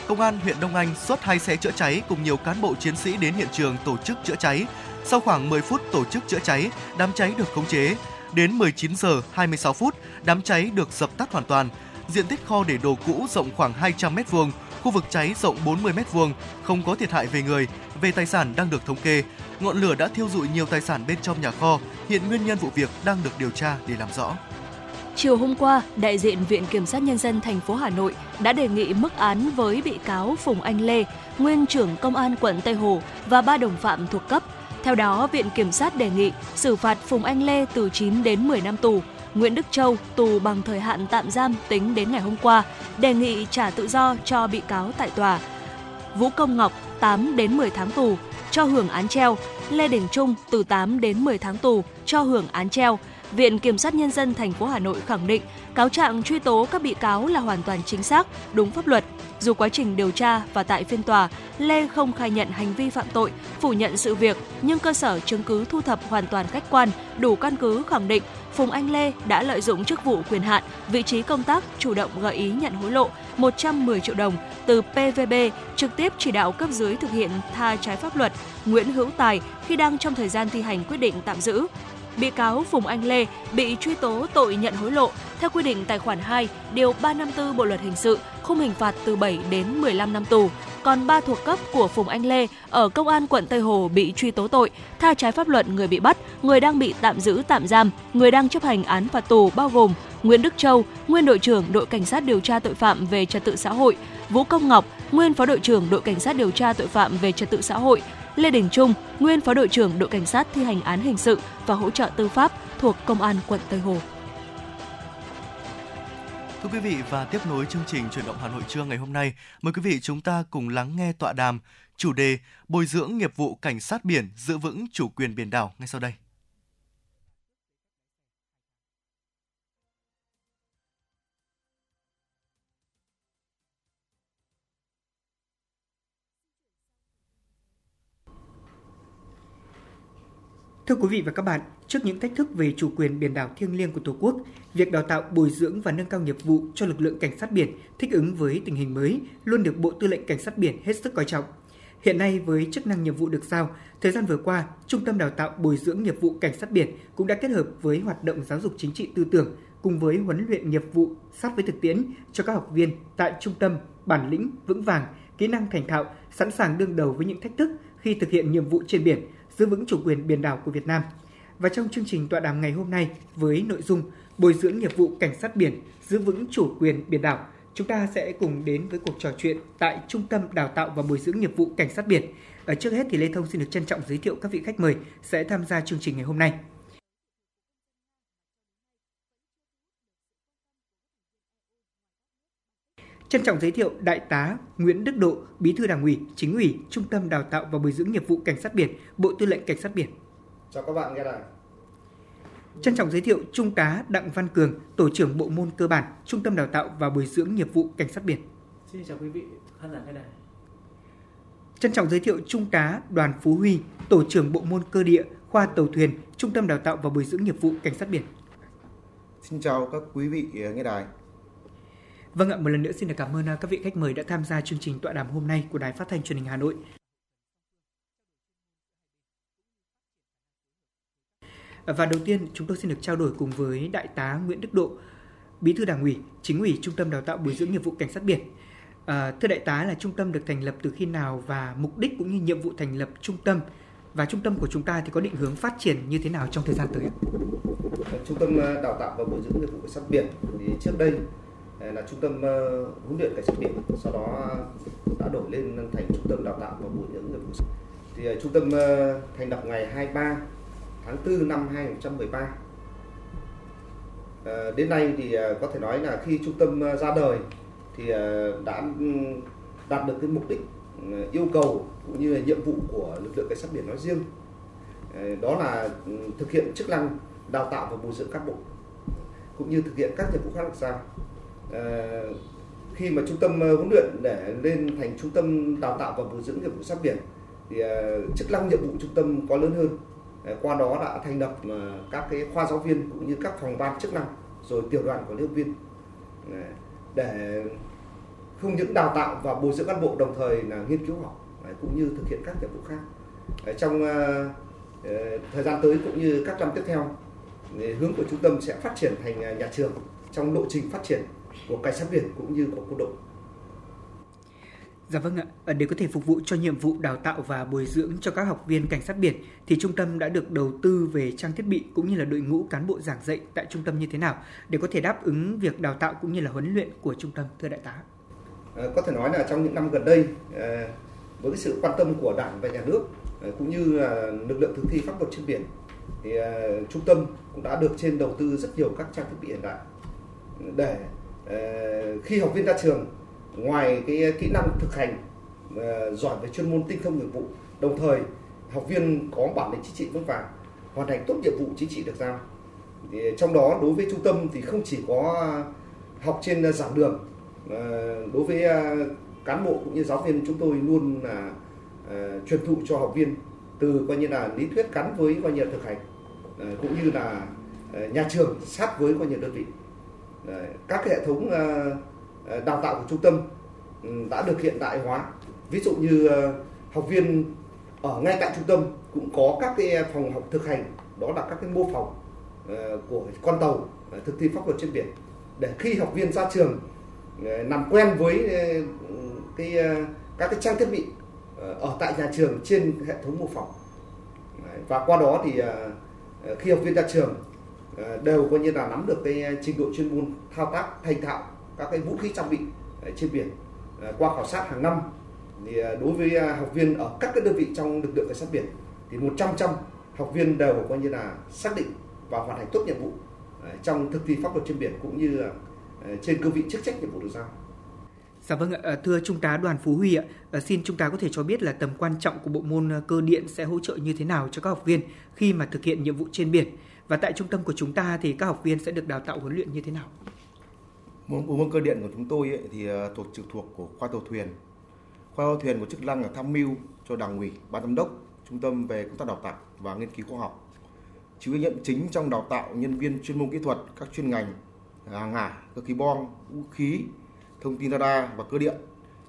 Công an huyện Đông Anh xuất hai xe chữa cháy cùng nhiều cán bộ chiến sĩ đến hiện trường tổ chức chữa cháy. Sau khoảng 10 phút tổ chức chữa cháy, đám cháy được khống chế. Đến 19 giờ 26 phút, đám cháy được dập tắt hoàn toàn. Diện tích kho để đồ cũ rộng khoảng 200 m2, khu vực cháy rộng 40 m2, không có thiệt hại về người, về tài sản đang được thống kê. Ngọn lửa đã thiêu dụi nhiều tài sản bên trong nhà kho, hiện nguyên nhân vụ việc đang được điều tra để làm rõ. Chiều hôm qua, đại diện Viện Kiểm sát Nhân dân thành phố Hà Nội đã đề nghị mức án với bị cáo Phùng Anh Lê, nguyên trưởng Công an quận Tây Hồ và ba đồng phạm thuộc cấp. Theo đó, Viện Kiểm sát đề nghị xử phạt Phùng Anh Lê từ 9 đến 10 năm tù, Nguyễn Đức Châu tù bằng thời hạn tạm giam tính đến ngày hôm qua, đề nghị trả tự do cho bị cáo tại tòa. Vũ Công Ngọc 8 đến 10 tháng tù, cho hưởng án treo, Lê Đình Trung từ 8 đến 10 tháng tù, cho hưởng án treo. Viện Kiểm sát Nhân dân thành phố Hà Nội khẳng định cáo trạng truy tố các bị cáo là hoàn toàn chính xác, đúng pháp luật. Dù quá trình điều tra và tại phiên tòa, Lê không khai nhận hành vi phạm tội, phủ nhận sự việc, nhưng cơ sở chứng cứ thu thập hoàn toàn khách quan, đủ căn cứ khẳng định Phùng Anh Lê đã lợi dụng chức vụ quyền hạn, vị trí công tác chủ động gợi ý nhận hối lộ 110 triệu đồng từ PVB trực tiếp chỉ đạo cấp dưới thực hiện tha trái pháp luật Nguyễn Hữu Tài khi đang trong thời gian thi hành quyết định tạm giữ. Bị cáo Phùng Anh Lê bị truy tố tội nhận hối lộ theo quy định tài khoản 2, điều 354 Bộ luật hình sự, khung hình phạt từ 7 đến 15 năm tù. Còn ba thuộc cấp của Phùng Anh Lê ở Công an quận Tây Hồ bị truy tố tội tha trái pháp luật người bị bắt, người đang bị tạm giữ tạm giam, người đang chấp hành án phạt tù bao gồm Nguyễn Đức Châu, nguyên đội trưởng đội cảnh sát điều tra tội phạm về trật tự xã hội, Vũ Công Ngọc, nguyên phó đội trưởng đội cảnh sát điều tra tội phạm về trật tự xã hội, Lê Đình Trung, nguyên phó đội trưởng đội cảnh sát thi hành án hình sự và hỗ trợ tư pháp thuộc Công an quận Tây Hồ. Thưa quý vị và tiếp nối chương trình chuyển động Hà Nội trưa ngày hôm nay, mời quý vị chúng ta cùng lắng nghe tọa đàm chủ đề bồi dưỡng nghiệp vụ cảnh sát biển giữ vững chủ quyền biển đảo ngay sau đây. Thưa quý vị và các bạn, trước những thách thức về chủ quyền biển đảo thiêng liêng của Tổ quốc, việc đào tạo, bồi dưỡng và nâng cao nghiệp vụ cho lực lượng cảnh sát biển thích ứng với tình hình mới luôn được Bộ Tư lệnh Cảnh sát biển hết sức coi trọng. Hiện nay với chức năng nhiệm vụ được giao, thời gian vừa qua, Trung tâm Đào tạo Bồi dưỡng nghiệp vụ Cảnh sát biển cũng đã kết hợp với hoạt động giáo dục chính trị tư tưởng cùng với huấn luyện nghiệp vụ sát với thực tiễn cho các học viên tại trung tâm bản lĩnh vững vàng, kỹ năng thành thạo, sẵn sàng đương đầu với những thách thức khi thực hiện nhiệm vụ trên biển, giữ vững chủ quyền biển đảo của Việt Nam. Và trong chương trình tọa đàm ngày hôm nay với nội dung bồi dưỡng nghiệp vụ cảnh sát biển, giữ vững chủ quyền biển đảo, chúng ta sẽ cùng đến với cuộc trò chuyện tại Trung tâm Đào tạo và Bồi dưỡng nghiệp vụ cảnh sát biển. Ở trước hết thì Lê Thông xin được trân trọng giới thiệu các vị khách mời sẽ tham gia chương trình ngày hôm nay. Trân trọng giới thiệu Đại tá Nguyễn Đức Độ, Bí thư Đảng ủy, Chính ủy, Trung tâm Đào tạo và Bồi dưỡng nghiệp vụ Cảnh sát biển, Bộ Tư lệnh Cảnh sát biển. Chào các bạn nghe đài. Trân trọng giới thiệu Trung tá Đặng Văn Cường, Tổ trưởng Bộ môn cơ bản, Trung tâm Đào tạo và Bồi dưỡng nghiệp vụ Cảnh sát biển. Xin chào quý vị khán giả nghe đài. Trân trọng giới thiệu Trung tá Đoàn Phú Huy, Tổ trưởng Bộ môn cơ địa, khoa tàu thuyền, Trung tâm Đào tạo và Bồi dưỡng nghiệp vụ Cảnh sát biển. Xin chào các quý vị nghe đài. Vâng ạ, một lần nữa xin được cảm ơn à, các vị khách mời đã tham gia chương trình tọa đàm hôm nay của Đài Phát thanh Truyền hình Hà Nội. Và đầu tiên chúng tôi xin được trao đổi cùng với Đại tá Nguyễn Đức Độ, Bí thư Đảng ủy, Chính ủy Trung tâm Đào tạo Bồi dưỡng nghiệp vụ Cảnh sát biển. À, thưa đại tá là trung tâm được thành lập từ khi nào và mục đích cũng như nhiệm vụ thành lập trung tâm và trung tâm của chúng ta thì có định hướng phát triển như thế nào trong thời gian tới? Trung tâm à, đào tạo và bồi dưỡng nghiệp vụ cảnh sát biển thì trước đây Ờ, là trung tâm ờ, huấn luyện cảnh sát biển sau đó đã đổi lên thành trung tâm đào tạo và bồi dưỡng nghiệp vụ. Thì ờ, trung tâm thành lập ngày 23 tháng 4 năm 2013 À, đến nay thì có thể nói là khi trung tâm ra đời thì đã ừ, đạt được cái mục đích ừ, yêu cầu cũng như là nhiệm vụ của lực lượng cảnh sát biển nói riêng. Đó là ừ, thực hiện chức năng đào tạo và bồi dưỡng cán bộ cũng như thực hiện các nhiệm vụ khác được sao. Ờ, khi mà trung tâm ờ, huấn luyện để lên thành trung tâm đào tạo và bồi dưỡng nghiệp vụ sát biển thì ờ, chức năng nhiệm vụ trung tâm có lớn hơn. Qua đó đã thành lập các cái khoa giáo viên cũng như các phòng ban chức năng rồi tiểu đoàn của lớp viên. Để không những đào tạo và bồi dưỡng cán bộ, đồng thời là nghiên cứu học cũng như thực hiện các nhiệm vụ khác. Trong thời gian tới cũng như các năm tiếp theo hướng của trung tâm sẽ phát triển thành nhà trường trong lộ trình phát triển của cảnh sát biển cũng như của quân đội Dạ vâng ạ, để có thể phục vụ cho nhiệm vụ đào tạo và bồi dưỡng cho các học viên cảnh sát biển thì trung tâm đã được đầu tư về trang thiết bị cũng như là đội ngũ cán bộ giảng dạy tại trung tâm như thế nào để có thể đáp ứng việc đào tạo cũng như là huấn luyện của trung tâm thưa đại tá. Ờ, có thể nói là trong những năm gần đây ờ, với sự quan tâm của đảng và nhà nước ờ, cũng như là lực lượng thực thi pháp luật trên biển thì trung tâm cũng đã được trên đầu tư rất nhiều các trang thiết bị hiện đại để Ờ, khi học viên ra trường, ngoài cái kỹ năng thực hành ờ, giỏi về chuyên môn tinh thông nghiệp vụ, đồng thời học viên có bản lĩnh chính trị vững vàng, hoàn thành tốt nhiệm vụ chính trị được giao. Thì trong đó đối với trung tâm thì không chỉ có học trên giảng đường ờ, đối với cán bộ cũng như giáo viên chúng tôi luôn là truyền thụ cho học viên từ coi như là lý thuyết gắn với coi như là thực hành cũng như là nhà trường sát với coi như đơn vị. Ờ, các cái hệ thống ờ, ờ, đào tạo của trung tâm ừ, đã được hiện đại hóa. Ví dụ như học viên ở ngay tại trung tâm cũng có các cái phòng học thực hành, đó là các cái mô phỏng của con tàu thực thi pháp luật trên biển. Để khi học viên ra trường làm quen với cái các cái trang thiết bị ở tại nhà trường trên hệ thống mô phỏng. Và qua đó thì khi học viên ra trường Ờ, đều coi như là nắm được cái ờ, trình độ chuyên môn thao tác thành thạo các cái vũ khí trang bị ờ, trên biển. Qua khảo sát hàng năm thì đối với học viên ở các cái đơn vị trong lực lượng cảnh sát biển thì 100 trăm học viên đều coi như là xác định và hoàn thành tốt nhiệm vụ trong thực thi pháp luật trên biển cũng như là trên cương vị chức trách nhiệm vụ được giao. Dạ vâng ạ, thưa Trung tá Đoàn Phú Huy ạ, xin Trung tá có thể cho biết là tầm quan trọng của bộ môn cơ điện sẽ hỗ trợ như thế nào cho các học viên khi mà thực hiện nhiệm vụ trên biển? Và tại trung tâm của chúng ta thì các học viên sẽ được đào tạo huấn luyện như thế nào? Môn bộ môn cơ điện của chúng tôi ấy, thì à, thuộc trực thuộc của khoa tàu thuyền. Khoa tàu thuyền có chức năng là tham mưu cho đảng ủy, ban giám đốc, trung tâm về công tác đào tạo và nghiên cứu khoa học. Chịu trách nhiệm chính trong đào tạo nhân viên chuyên môn kỹ thuật các chuyên ngành à, hàng hải, cơ khí bom, vũ khí, thông tin radar và cơ điện.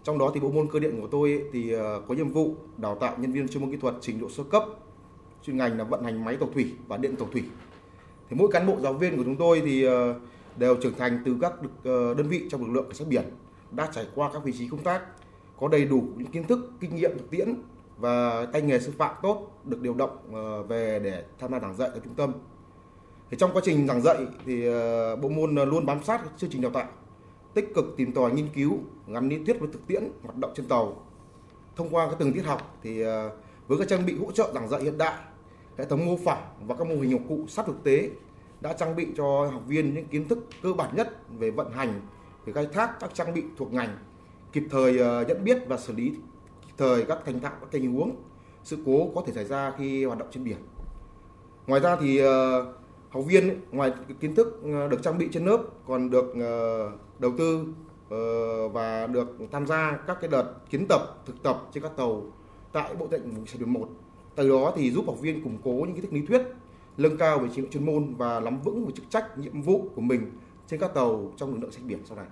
Trong đó thì bộ môn cơ điện của tôi ấy, thì à, có nhiệm vụ đào tạo nhân viên chuyên môn kỹ thuật trình độ sơ cấp, chuyên ngành là vận hành máy tàu thủy và điện tàu thủy. Thì mỗi cán bộ, giáo viên của chúng tôi thì ờ, đều trưởng thành từ các ờ, đơn vị trong lực lượng cảnh sát biển, đã trải qua các vị trí công tác, có đầy đủ những kiến thức, kinh nghiệm thực tiễn và tay nghề sư phạm tốt được điều động ờ, về để tham gia giảng dạy ở trung tâm. Thì trong quá trình giảng dạy thì bộ môn luôn bám sát chương trình đào tạo, tích cực tìm tòi nghiên cứu, gắn lý thuyết với thực tiễn, hoạt động trên tàu. Thông qua các từng tiết học thì với các trang bị hỗ trợ giảng dạy hiện đại hệ thống mô phỏng và các mô hình dụng cụ sát thực tế đã trang bị cho học viên những kiến thức cơ bản nhất về vận hành, về khai thác các trang bị thuộc ngành, kịp thời ờ, nhận biết và xử lý kịp thời các thành thạo các tình huống sự cố có thể xảy ra khi hoạt động trên biển. Ngoài ra thì ờ, học viên ngoài kiến thức ờ, được trang bị trên lớp còn được đầu tư và được tham gia các cái đợt kiến tập, thực tập trên các tàu tại Bộ Tư lệnh Vùng biển 1. Từ đó thì giúp học viên củng cố những kiến thức lý thuyết nâng cao về trình độ chuyên môn và nắm vững về chức trách nhiệm vụ của mình trên các tàu trong lực lượng cảnh biển sau này.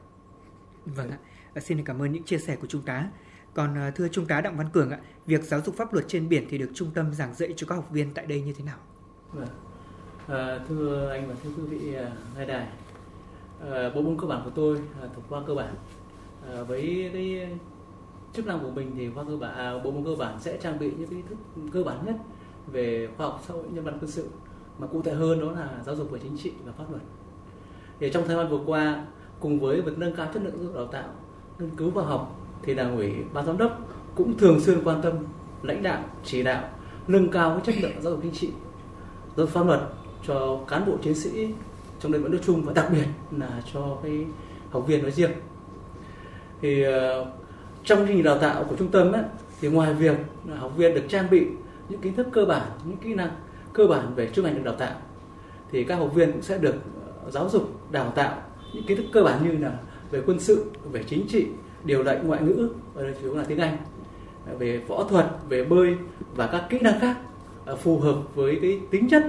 Vâng ạ, Ờ, xin cảm ơn những chia sẻ của Trung tá. Còn ờ, thưa Trung tá Đặng Văn Cường ạ, việc giáo dục pháp luật trên biển thì được trung tâm giảng dạy cho các học viên tại đây như thế nào? Vâng. À, thưa anh và thưa quý vị nghe đài, à, bộ môn cơ bản của tôi à, thuộc khoa cơ bản. À, với cái chức năng của mình thì khoa cơ bản, à, bộ môn cơ bản sẽ trang bị những kiến thức cơ bản nhất về khoa học xã hội nhân văn quân sự mà cụ thể hơn đó là giáo dục về chính trị và pháp luật. Thì trong thời gian vừa qua cùng với việc nâng cao chất lượng giáo dục đào tạo, nghiên cứu khoa học thì đảng ủy ban giám đốc cũng thường xuyên quan tâm lãnh đạo chỉ đạo nâng cao cái chất lượng giáo dục chính trị giáo dục pháp luật cho cán bộ chiến sĩ trong đơn vị nói chung và đặc biệt là cho cái học viên nói riêng thì ờ, trong chương trình đào tạo của trung tâm ấy, thì ngoài việc là học viên được trang bị những kiến thức cơ bản những kỹ năng cơ bản về chuyên ngành được đào tạo thì các học viên cũng sẽ được ờ, giáo dục đào tạo những kiến thức cơ bản như là về quân sự về chính trị điều lệnh ngoại ngữ ở đây chủ yếu là tiếng anh ờ, về võ thuật về bơi và các kỹ năng khác phù hợp với cái tính chất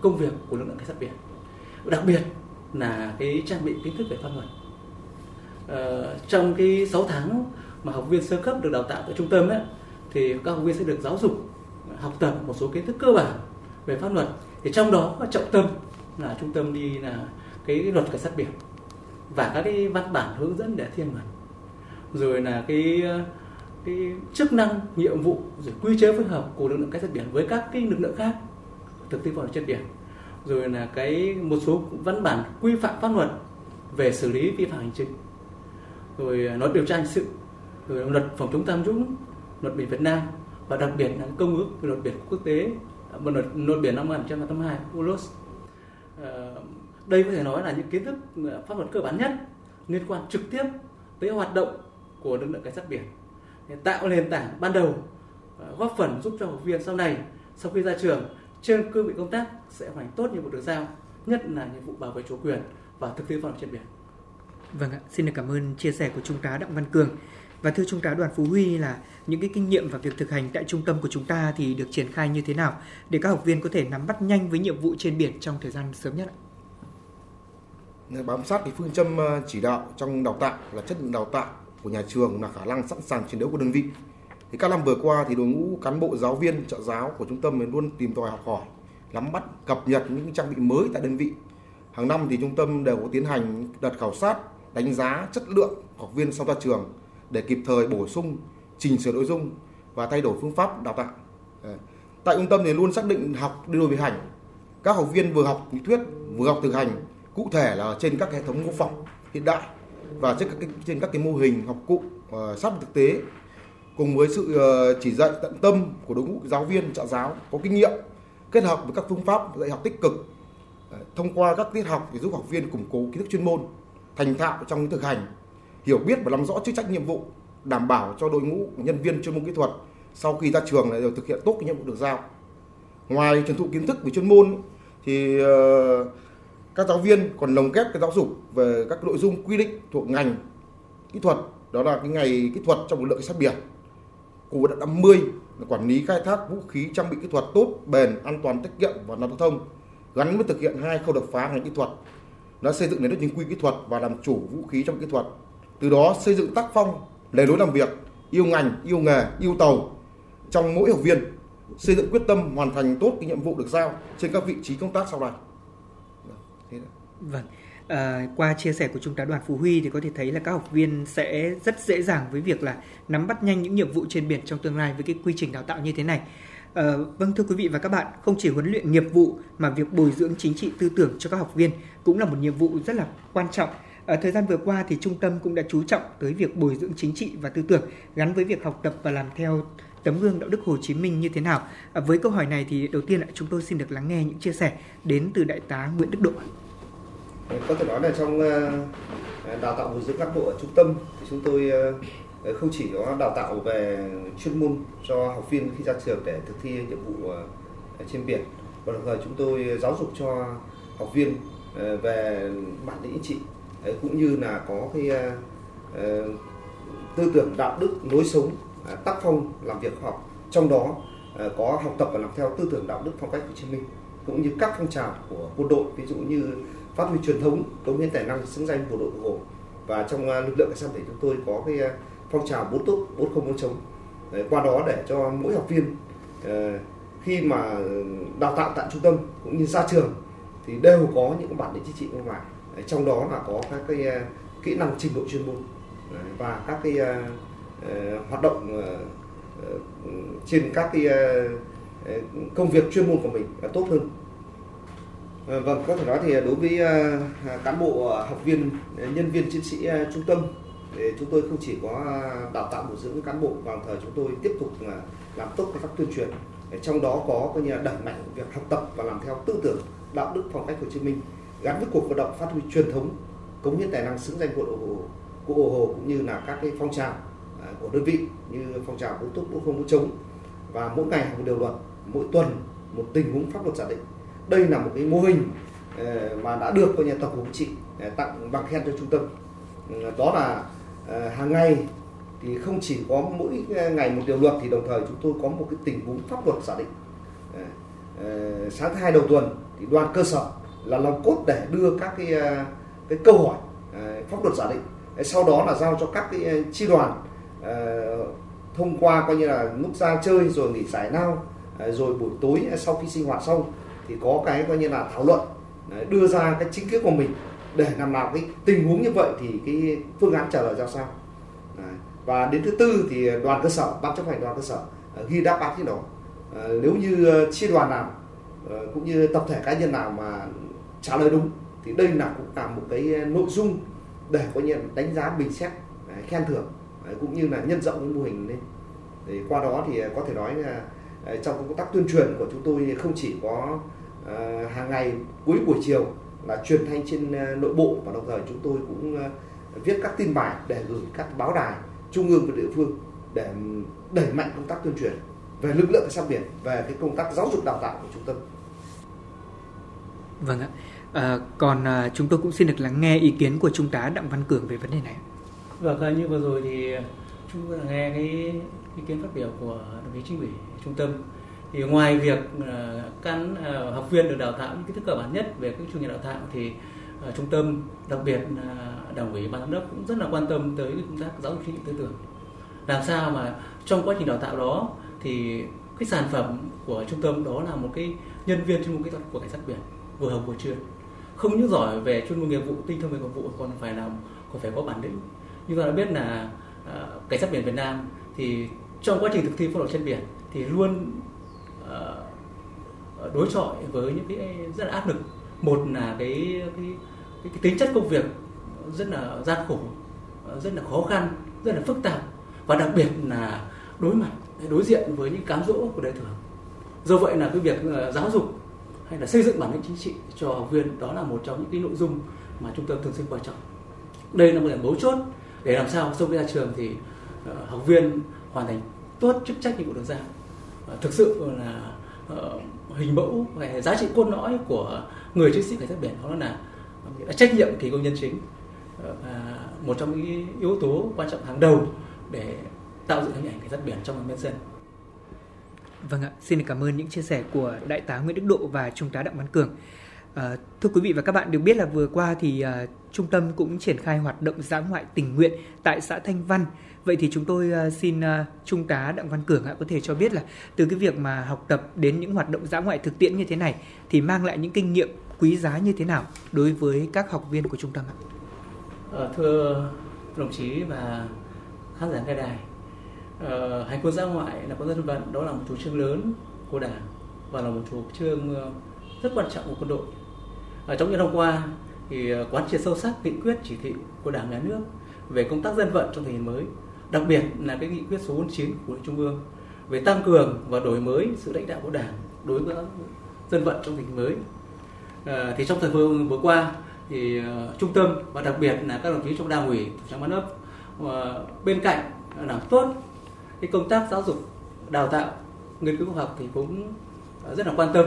công việc của lực lượng cảnh sát biển. Đặc biệt là cái trang bị kiến thức về pháp luật. Ờ, trong cái 6 tháng mà học viên sơ cấp được đào tạo tại trung tâm ấy, thì các học viên sẽ được giáo dục học tập một số kiến thức cơ bản về pháp luật. Thì trong đó có trọng tâm là trung tâm đi là cái, luật cảnh sát biển và các cái văn bản hướng dẫn để thiên mật rồi là cái cái chức năng nhiệm vụ rồi quy chế phối hợp của lực lượng cảnh sát biển với các cái lực lượng khác thực thi pháp luật trên biển. Rồi là cái một số văn bản quy phạm pháp luật về xử lý vi phạm hành chính. Rồi à, nói điều tra hình sự rồi luật phòng chống tham nhũng luật biển Việt Nam và đặc biệt là công ước luật biển quốc tế và luật luật biển năm 1982 UNCLOS ờ, đây có thể nói là những kiến thức ờ, pháp luật cơ bản nhất liên quan trực tiếp tới hoạt động của lực lượng cảnh sát biển để tạo nền tảng ban đầu ờ, góp phần giúp cho học viên sau này sau khi ra trường trên cương vị công tác sẽ hoàn thành tốt nhiệm vụ được giao nhất là nhiệm vụ bảo vệ chủ quyền và thực thi pháp luật trên biển Vâng ạ, xin được cảm ơn chia sẻ của Trung tá Đặng Văn Cường. Và thưa Trung tá Đoàn Phú Huy là những cái kinh nghiệm và việc thực hành tại trung tâm của chúng ta thì được triển khai như thế nào để các học viên có thể nắm bắt nhanh với nhiệm vụ trên biển trong thời gian sớm nhất ạ? bám sát cái phương châm ờ, chỉ đạo trong đào tạo là chất lượng đào tạo của nhà trường là khả năng sẵn sàng chiến đấu của đơn vị. Thì các năm vừa qua thì đội ngũ cán bộ giáo viên trợ giáo của trung tâm luôn tìm tòi học hỏi, nắm bắt cập nhật những trang bị mới tại đơn vị. Hàng năm thì trung tâm đều có tiến hành đợt khảo sát, đánh giá chất lượng học viên sau ra trường để kịp thời bổ sung, chỉnh sửa nội dung và thay đổi phương pháp đào tạo. Tại trung tâm thì luôn xác định học đi đôi với hành. Các học viên vừa học lý thuyết, vừa học thực hành cụ thể là trên các hệ thống mô phỏng hiện đại và trên các cái, trên các cái mô hình học cụ uh, sát thực tế cùng với sự ờ, chỉ dạy tận tâm của đội ngũ giáo viên trợ giáo có kinh nghiệm kết hợp với các phương pháp dạy học tích cực thông qua các tiết học để giúp học viên củng cố kiến thức chuyên môn thành thạo trong thực hành hiểu biết và nắm rõ chức trách nhiệm vụ, đảm bảo cho đội ngũ nhân viên chuyên môn kỹ thuật sau khi ra trường lại đều thực hiện tốt cái nhiệm vụ được giao. Ngoài truyền thụ kiến thức về chuyên môn, thì ờ, các giáo viên còn lồng ghép cái giáo dục về các nội dung quy định thuộc ngành kỹ thuật, đó là cái ngày kỹ thuật trong lực lượng cảnh sát biển. Của đợt 50 là quản lý khai thác vũ khí trang bị kỹ thuật tốt, bền, an toàn, tiết kiệm và an toàn giao thông, gắn với thực hiện hai khâu đột phá ngành kỹ thuật. Nó xây dựng nền đất chính quy kỹ thuật và làm chủ vũ khí trong kỹ thuật từ đó xây dựng tác phong lề lối làm việc yêu ngành yêu nghề yêu tàu trong mỗi học viên xây dựng quyết tâm hoàn thành tốt cái nhiệm vụ được giao trên các vị trí công tác sau này Thế đó. Vâng. À, qua chia sẻ của Trung tá Đoàn Phú Huy thì có thể thấy là các học viên sẽ rất dễ dàng với việc là nắm bắt nhanh những nhiệm vụ trên biển trong tương lai với cái quy trình đào tạo như thế này. À, vâng thưa quý vị và các bạn, không chỉ huấn luyện nghiệp vụ mà việc bồi dưỡng chính trị tư tưởng cho các học viên cũng là một nhiệm vụ rất là quan trọng. Ở thời gian vừa qua thì trung tâm cũng đã chú trọng tới việc bồi dưỡng chính trị và tư tưởng gắn với việc học tập và làm theo tấm gương đạo đức Hồ Chí Minh như thế nào. À, với câu hỏi này thì đầu tiên là chúng tôi xin được lắng nghe những chia sẻ đến từ đại tá Nguyễn Đức Độ. Vâng, có thể nói là trong ờ, đào tạo bồi dưỡng cán bộ ở trung tâm thì chúng tôi ờ, ờ, không chỉ có đào tạo về chuyên môn cho học viên khi ra trường để thực thi nhiệm vụ trên biển và đồng thời chúng tôi giáo dục cho học viên về bản lĩnh chính trị Đấy, cũng như là có cái uh, tư tưởng đạo đức lối sống uh, tác phong làm việc khoa học. Trong đó uh, có học tập và làm theo tư tưởng đạo đức phong cách Hồ Chí Minh cũng như các phong trào của quân đội ví dụ như phát huy truyền thống cống hiến tài năng xứng danh bộ đội cụ hồ và trong uh, lực lượng cảnh sát biển chúng tôi có cái uh, phong trào bốn tốt bốn không bốn chống. Đấy, qua đó để cho mỗi học viên uh, khi mà đào tạo tại trung tâm cũng như ra trường thì đều có những bản lĩnh chính trị bên ngoài trong đó là có các cái ờ, kỹ năng trình độ chuyên môn. Và các cái ờ, ờ, hoạt động trên các cái công việc chuyên môn của mình tốt hơn. Vâng, có thể nói thì đối với cán bộ học viên, nhân viên chiến sĩ trung tâm thì chúng tôi không chỉ có đào tạo bồi dưỡng cán bộ và đồng thời chúng tôi tiếp tục làm tốt công tác tuyên truyền. Trong đó có coi như là đẩy mạnh việc học tập và làm theo tư tưởng đạo đức phong cách Hồ Chí Minh gắn với cuộc vận động phát huy truyền thống, cống hiến tài năng xứng danh của Hồ của Hồ Hồ cũng như là các cái phong trào à, của đơn vị như phong trào bốn túc bốn không bốn chống. Và mỗi ngày một điều luật mỗi tuần một tình huống pháp luật giả định. Đây là một cái mô hình ờ, mà đã được coi như tổng cục chính trị tặng bằng khen cho trung tâm. Ừ, đó là ờ, hàng ngày thì không chỉ có mỗi ờ, ngày một điều luật thì đồng thời chúng tôi có một cái tình huống pháp luật giả định. Sáng thứ hai đầu tuần thì đoàn cơ sở là lòng cốt để đưa các cái ờ, cái câu hỏi ờ, pháp luật giả định. Sau đó là giao cho các cái ờ, chi đoàn thông qua coi như là lúc ra chơi rồi nghỉ giải lao rồi buổi tối sau khi sinh hoạt xong thì có cái coi như là thảo luận đưa ra cái chính kiến của mình để làm nào cái tình huống như vậy thì cái phương án trả lời ra sao. Và đến thứ tư thì đoàn cơ sở, ban chấp hành đoàn cơ sở ghi đáp án cái đó. Nếu như chi đoàn nào cũng như tập thể cá nhân nào mà trả lời đúng, thì đây là cũng là một cái ờ, nội dung để có như đánh giá bình xét ờ, khen thưởng ờ, cũng như là nhân rộng cái mô hình lên thì qua đó thì có thể nói là trong công tác tuyên truyền của chúng tôi không chỉ có hàng ngày cuối buổi chiều là truyền thanh trên nội bộ và đồng thời chúng tôi cũng viết các tin bài để gửi các báo đài trung ương và địa phương để đẩy mạnh công tác tuyên truyền về lực lượng cảnh sát biển, về cái công tác giáo dục đào tạo của trung tâm Vâng ạ. À, còn à, chúng tôi cũng xin được lắng nghe ý kiến của Trung tá Đặng Văn Cường về vấn đề này. Vâng, ờ, như vừa rồi thì chúng tôi đã nghe cái ý kiến phát biểu của đồng chí chính ủy trung tâm. Thì ngoài việc uh, cán học viên được đào tạo những kiến thức cơ bản nhất về các chuyên ngành đào tạo thì trung tâm đặc biệt là đảng ủy ban giám đốc cũng rất là quan tâm tới công tác giáo dục chính trị tư tưởng. Làm sao mà trong quá trình đào tạo đó thì cái sản phẩm của trung tâm đó là một cái nhân viên chuyên môn kỹ thuật của cảnh sát biển vừa học vừa chuyên không những giỏi về chuyên môn nghiệp vụ tinh thông về nghiệp vụ còn phải là, còn phải có bản lĩnh. Như ta đã biết là uh, cảnh sát biển Việt Nam thì trong quá trình thực thi pháp luật trên biển thì luôn uh, đối chọi với những cái rất là áp lực. Một là cái cái, cái, cái tính chất công việc rất là gian khổ rất là khó khăn rất là phức tạp. Và đặc biệt là đối mặt đối diện với những cám dỗ của đời thường. Do vậy là cái việc uh, giáo dục hay là xây dựng bản lĩnh chính trị cho học viên đó là một trong những cái nội dung mà trung tâm thường xuyên quan trọng. Đây là một điểm mấu chốt để làm sao sau khi ra trường thì uh, học viên hoàn thành tốt chức trách nhiệm vụ được giao. Uh, thực sự là uh, hình mẫu về giá trị cốt lõi của người chiến sĩ cảnh sát biển đó là trách nhiệm kỳ công nhân chính uh, và một trong những yếu tố quan trọng hàng đầu để tạo dựng hình ảnh cảnh sát biển trong lòng nhân dân. Vâng ạ, xin cảm ơn những chia sẻ của Đại tá Nguyễn Đức Độ và Trung tá Đặng Văn Cường. À, thưa quý vị và các bạn được biết là vừa qua thì à, trung tâm cũng triển khai hoạt động dã ngoại tình nguyện tại xã Thanh Văn. Vậy thì chúng tôi à, xin à, Trung tá Đặng Văn Cường ạ có thể cho biết là từ cái việc mà học tập đến những hoạt động dã ngoại thực tiễn như thế này thì mang lại những kinh nghiệm quý giá như thế nào đối với các học viên của trung tâm ạ? À, thưa đồng chí và khán giả nghe đài, uh, hành quân ra ngoại là quân dân vận đó là một chủ trương lớn của đảng và là một chủ trương ờ, rất quan trọng của quân đội. Ở trong những năm qua thì ờ, quán triệt sâu sắc nghị quyết chỉ thị của đảng nhà nước về công tác dân vận trong tình hình mới đặc biệt là cái nghị quyết số 49 của trung ương về tăng cường và đổi mới sự lãnh đạo của đảng đối với dân vận trong tình hình mới. À, thì trong thời vừa, vừa qua thì uh, trung tâm và đặc biệt là các đồng chí trong đảng ủy trong ban ấp uh, bên cạnh làm tốt cái công tác giáo dục đào tạo nghiên cứu khoa học thì cũng à, rất là quan tâm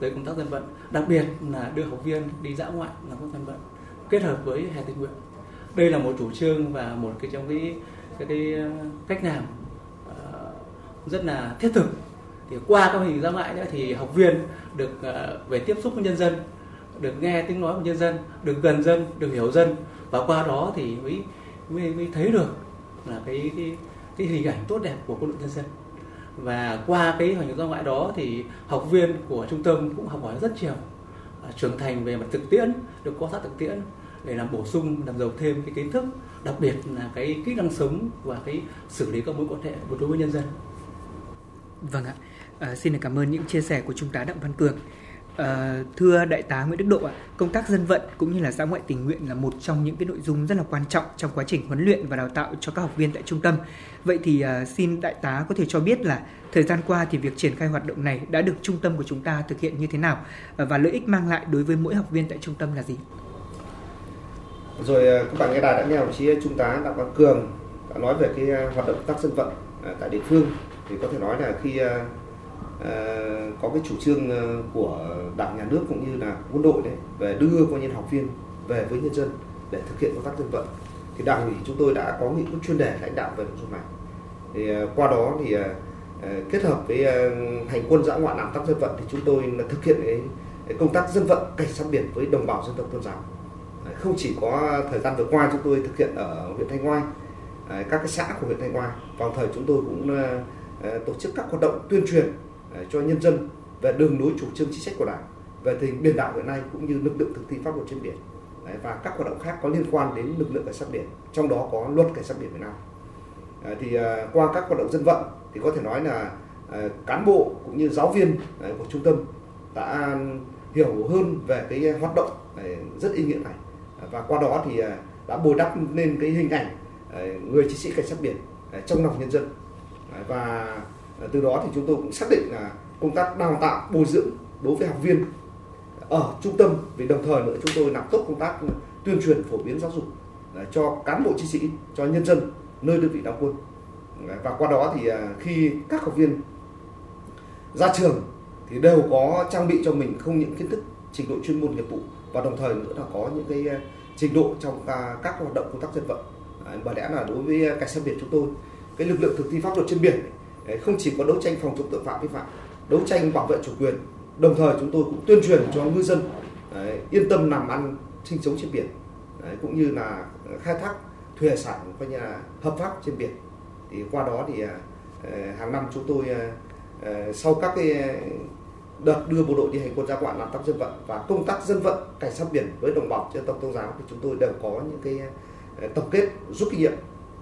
tới công tác dân vận. Đặc biệt là đưa học viên đi dã ngoại làm công tác dân vận kết hợp với hè tình nguyện. Đây là một chủ trương và một cái trong cái cái, cái à, cách làm uh, rất là thiết thực. Thì qua các hình dã ngoại nữa thì học viên được uh, về tiếp xúc với nhân dân được nghe tiếng nói của nhân dân được gần dân được hiểu dân. Và qua đó thì mới mới, mới thấy được là cái, cái cái hình ảnh tốt đẹp của quân đội nhân dân. Và qua cái hành ra ngoại đó thì học viên của trung tâm cũng học hỏi rất nhiều à, trưởng thành về mặt thực tiễn được quan sát thực tiễn để làm bổ sung làm giàu thêm cái kiến thức đặc biệt là cái kỹ năng sống và cái xử lý các mối quan hệ đối với nhân dân. Vâng ạ. À, xin được cảm ơn những chia sẻ của trung tá đặng văn cường. Ờ, thưa đại tá Nguyễn Đức Độ ạ, công tác dân vận cũng như là xã ngoại tình nguyện là một trong những cái nội dung rất là quan trọng trong quá trình huấn luyện và đào tạo cho các học viên tại trung tâm. Vậy thì ờ, xin đại tá có thể cho biết là thời gian qua thì việc triển khai hoạt động này đã được trung tâm của chúng ta thực hiện như thế nào ờ, và lợi ích mang lại đối với mỗi học viên tại trung tâm là gì? Rồi các bạn nghe đài đã nghe đồng chí trung tá Đặng Văn Cường đã nói về cái hoạt động tác dân vận tại địa phương thì có thể nói là khi Ờ, có cái chủ trương ờ, của đảng, nhà nước cũng như là quân đội đấy về đưa coi nhân học viên về với nhân dân để thực hiện công tác dân vận. Thì đảng ủy chúng tôi đã có nghị quyết chuyên đề lãnh đạo về nội dung này. Thì ờ, qua đó thì kết hợp với hành quân dã ngoại làm tác dân vận thì chúng tôi là thực hiện cái công tác dân vận cảnh sát biển với đồng bào dân tộc tôn giáo. Không chỉ có thời gian vừa qua chúng tôi thực hiện ở huyện thanh oai các cái xã của huyện thanh oai. Vào thời chúng tôi cũng tổ chức các hoạt động tuyên truyền Ờ, cho nhân dân về đường lối chủ trương chính sách của đảng về tình biển đảo hiện nay cũng như lực lượng thực thi pháp luật trên biển. Và các hoạt động khác có liên quan đến lực lượng cảnh sát biển trong đó có luật cảnh sát biển Việt Nam. Ờ, thì à, qua các hoạt động dân vận thì có thể nói là à, cán bộ cũng như giáo viên của trung tâm đã hiểu hơn về cái hoạt động rất ý nghĩa này. Và qua đó thì à, đã bồi đắp nên cái hình ảnh người chiến sĩ cảnh sát biển trong lòng nhân dân. Và Ờ, từ đó thì chúng tôi cũng xác định là công tác đào tạo, bồi dưỡng đối với học viên ở trung tâm vì đồng thời nữa chúng tôi làm tốt công tác tuyên truyền phổ biến giáo dục ờ, cho cán bộ chiến sĩ, cho nhân dân nơi đơn vị đóng quân. Ờ, và qua đó thì khi các học viên ra trường thì đều có trang bị cho mình không những kiến thức, trình độ chuyên môn nghiệp vụ và đồng thời nữa là có những cái trình độ trong các hoạt động công tác dân vận. Bởi lẽ là đối với cảnh sát biển chúng tôi, cái lực lượng thực thi pháp luật trên biển không chỉ có đấu tranh phòng chống tội phạm vi phạm đấu tranh bảo vệ chủ quyền đồng thời chúng tôi cũng tuyên truyền cho ngư dân đấy, yên tâm làm ăn sinh sống trên biển đấy, cũng như là ờ, khai thác thủy hải sản coi như là hợp pháp trên biển. Thì qua đó thì ờ, ờ, hàng năm chúng tôi sau các cái đợt đưa bộ đội đi hành quân ra quạn làm tác dân vận và công tác dân vận cảnh sát biển với đồng bào dân tộc tôn giáo thì chúng tôi đều có những cái tổng kết rút kinh nghiệm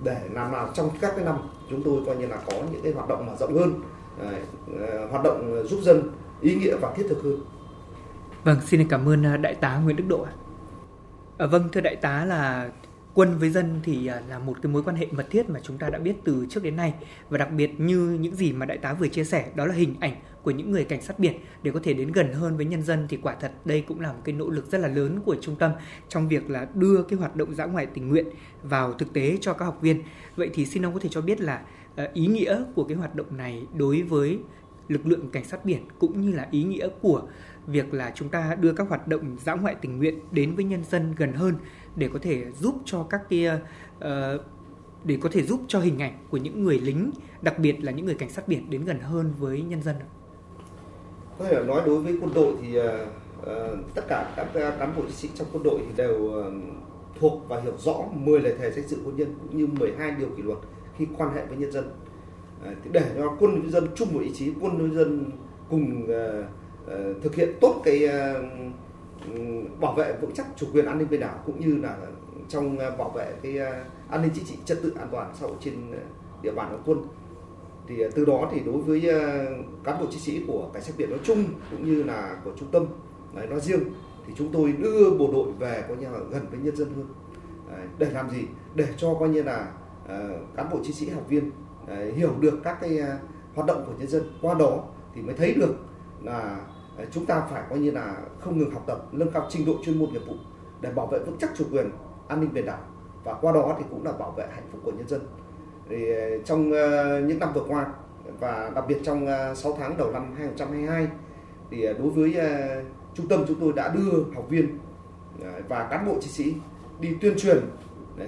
để làm nào trong các cái năm chúng tôi coi như là có những cái hoạt động mở rộng hơn ờ, ờ, hoạt động giúp dân ý nghĩa và thiết thực hơn. Vâng, xin cảm ơn à, đại tá Nguyễn Đức Độ. À, vâng, thưa đại tá là quân với dân thì à, là một cái mối quan hệ mật thiết mà chúng ta đã biết từ trước đến nay và đặc biệt như những gì mà đại tá vừa chia sẻ, đó là hình ảnh của những người cảnh sát biển để có thể đến gần hơn với nhân dân thì quả thật đây cũng là một cái nỗ lực rất là lớn của trung tâm trong việc là đưa cái hoạt động dã ngoại tình nguyện vào thực tế cho các học viên. Vậy thì xin ông có thể cho biết là à, ý nghĩa của cái hoạt động này đối với lực lượng cảnh sát biển cũng như là ý nghĩa của việc là chúng ta đưa các hoạt động dã ngoại tình nguyện đến với nhân dân gần hơn để có thể giúp cho các kia uh, ờ, để có thể giúp cho hình ảnh của những người lính đặc biệt là những người cảnh sát biển đến gần hơn với nhân dân có thể nói đối với quân đội thì uh, tất cả các cán bộ chiến sĩ trong quân đội thì đều uh, thuộc và hiểu rõ 10 lời thề danh dự quân nhân cũng như 12 điều kỷ luật khi quan hệ với nhân dân. Uh, để cho quân nhân dân chung một ý chí quân nhân dân cùng uh, uh, thực hiện tốt cái uh, bảo vệ vững chắc chủ quyền an ninh biển đảo cũng như là trong ờ, bảo vệ cái ờ, an ninh chính trị trật tự an toàn xã hội trên ờ, địa bàn của quân. Thì từ đó thì đối với cán bộ chiến sĩ của cảnh sát biển nói chung cũng như là của trung tâm nói riêng thì chúng tôi đưa bộ đội về coi như là gần với nhân dân hơn. Để làm gì? Để cho coi như là cán bộ chiến sĩ, học viên hiểu được các cái hoạt động của nhân dân. Qua đó thì mới thấy được là Ờ, chúng ta phải coi như là không ngừng học tập, nâng cao trình độ chuyên môn nghiệp vụ để bảo vệ vững chắc chủ quyền, an ninh biển đảo. Và qua đó thì cũng là bảo vệ hạnh phúc của nhân dân. Thì ờ, trong ờ, những năm vừa qua và đặc biệt trong 6 tháng đầu năm 2022 thì đối với trung tâm chúng tôi đã đưa học viên và cán bộ chiến sĩ đi tuyên truyền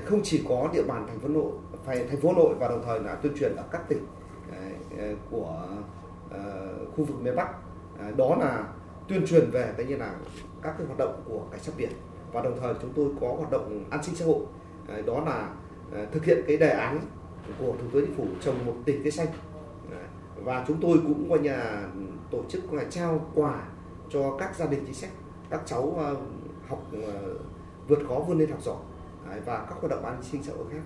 không chỉ có địa bàn thành phố nội, phải thành phố nội và đồng thời là tuyên truyền ở các tỉnh của khu vực miền Bắc. À, đó là tuyên truyền về cái như là các cái hoạt động của cảnh sát biển. Và đồng thời chúng tôi có hoạt động an sinh xã hội. À, đó là à, thực hiện cái đề án của thủ tướng chính phủ trồng một tỉnh cây xanh. Và chúng tôi cũng coi nhà, tổ chức là trao quà cho các gia đình chính sách, các cháu học vượt khó vươn lên học giỏi và các hoạt động an sinh xã hội khác.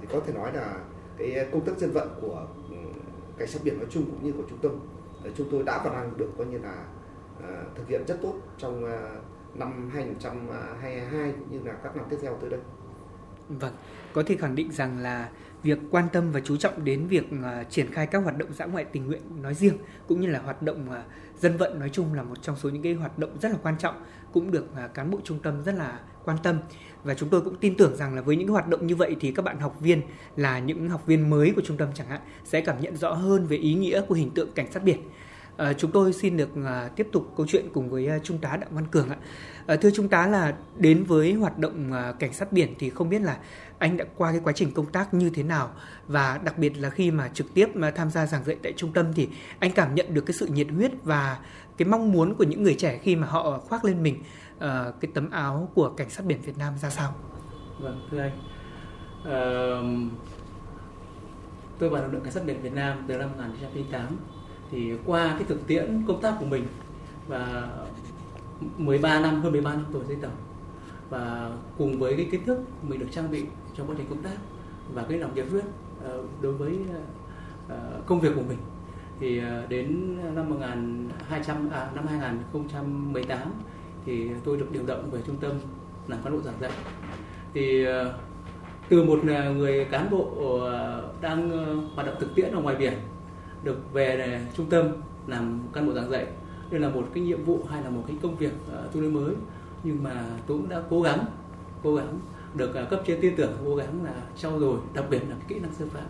Thì có thể nói là cái công tác dân vận của ừ, cảnh sát biển nói chung cũng như của trung tâm chúng tôi đã và đang được coi như là à, thực hiện rất tốt trong à, năm 2022 cũng như là các năm tiếp theo tới đây. Vâng, có thể khẳng định rằng là việc quan tâm và chú trọng đến việc uh, triển khai các hoạt động dã ngoại tình nguyện nói riêng cũng như là hoạt động uh, dân vận nói chung là một trong số những cái hoạt động rất là quan trọng cũng được uh, cán bộ trung tâm rất là quan tâm và chúng tôi cũng tin tưởng rằng là với những hoạt động như vậy thì các bạn học viên là những học viên mới của trung tâm chẳng hạn sẽ cảm nhận rõ hơn về ý nghĩa của hình tượng cảnh sát biển. À, chúng tôi xin được à, tiếp tục câu chuyện cùng với à, trung tá Đặng Văn Cường ạ. À, thưa trung tá là đến với hoạt động à, cảnh sát biển thì không biết là anh đã qua cái quá trình công tác như thế nào và đặc biệt là khi mà trực tiếp mà tham gia giảng dạy tại trung tâm thì anh cảm nhận được cái sự nhiệt huyết và cái mong muốn của những người trẻ khi mà họ khoác lên mình uh, cái tấm áo của cảnh sát biển Việt Nam ra sao? Vâng, thưa anh. Uh, tôi vào lực lượng cảnh sát biển Việt Nam từ năm 1998 thì qua cái thực tiễn công tác của mình và 13 năm hơn 13 năm tuổi dưới tàu và cùng với cái kiến thức mình được trang bị trong quá trình công tác và cái lòng nhiệt huyết ờ, đối với ờ, công việc của mình thì đến năm 1200 à, năm 2018 thì tôi được điều động về trung tâm làm cán bộ giảng dạy. Thì ờ, từ một ờ, người cán bộ ờ, đang hoạt động thực tiễn ở ngoài biển được về trung tâm làm cán bộ giảng dạy. Đây là một cái nhiệm vụ hay là một cái công việc tôi tương đối mới, nhưng mà tôi cũng đã cố gắng cố gắng được cấp trên tin tưởng, cố gắng là trau dồi, đặc biệt là kỹ năng sư phạm.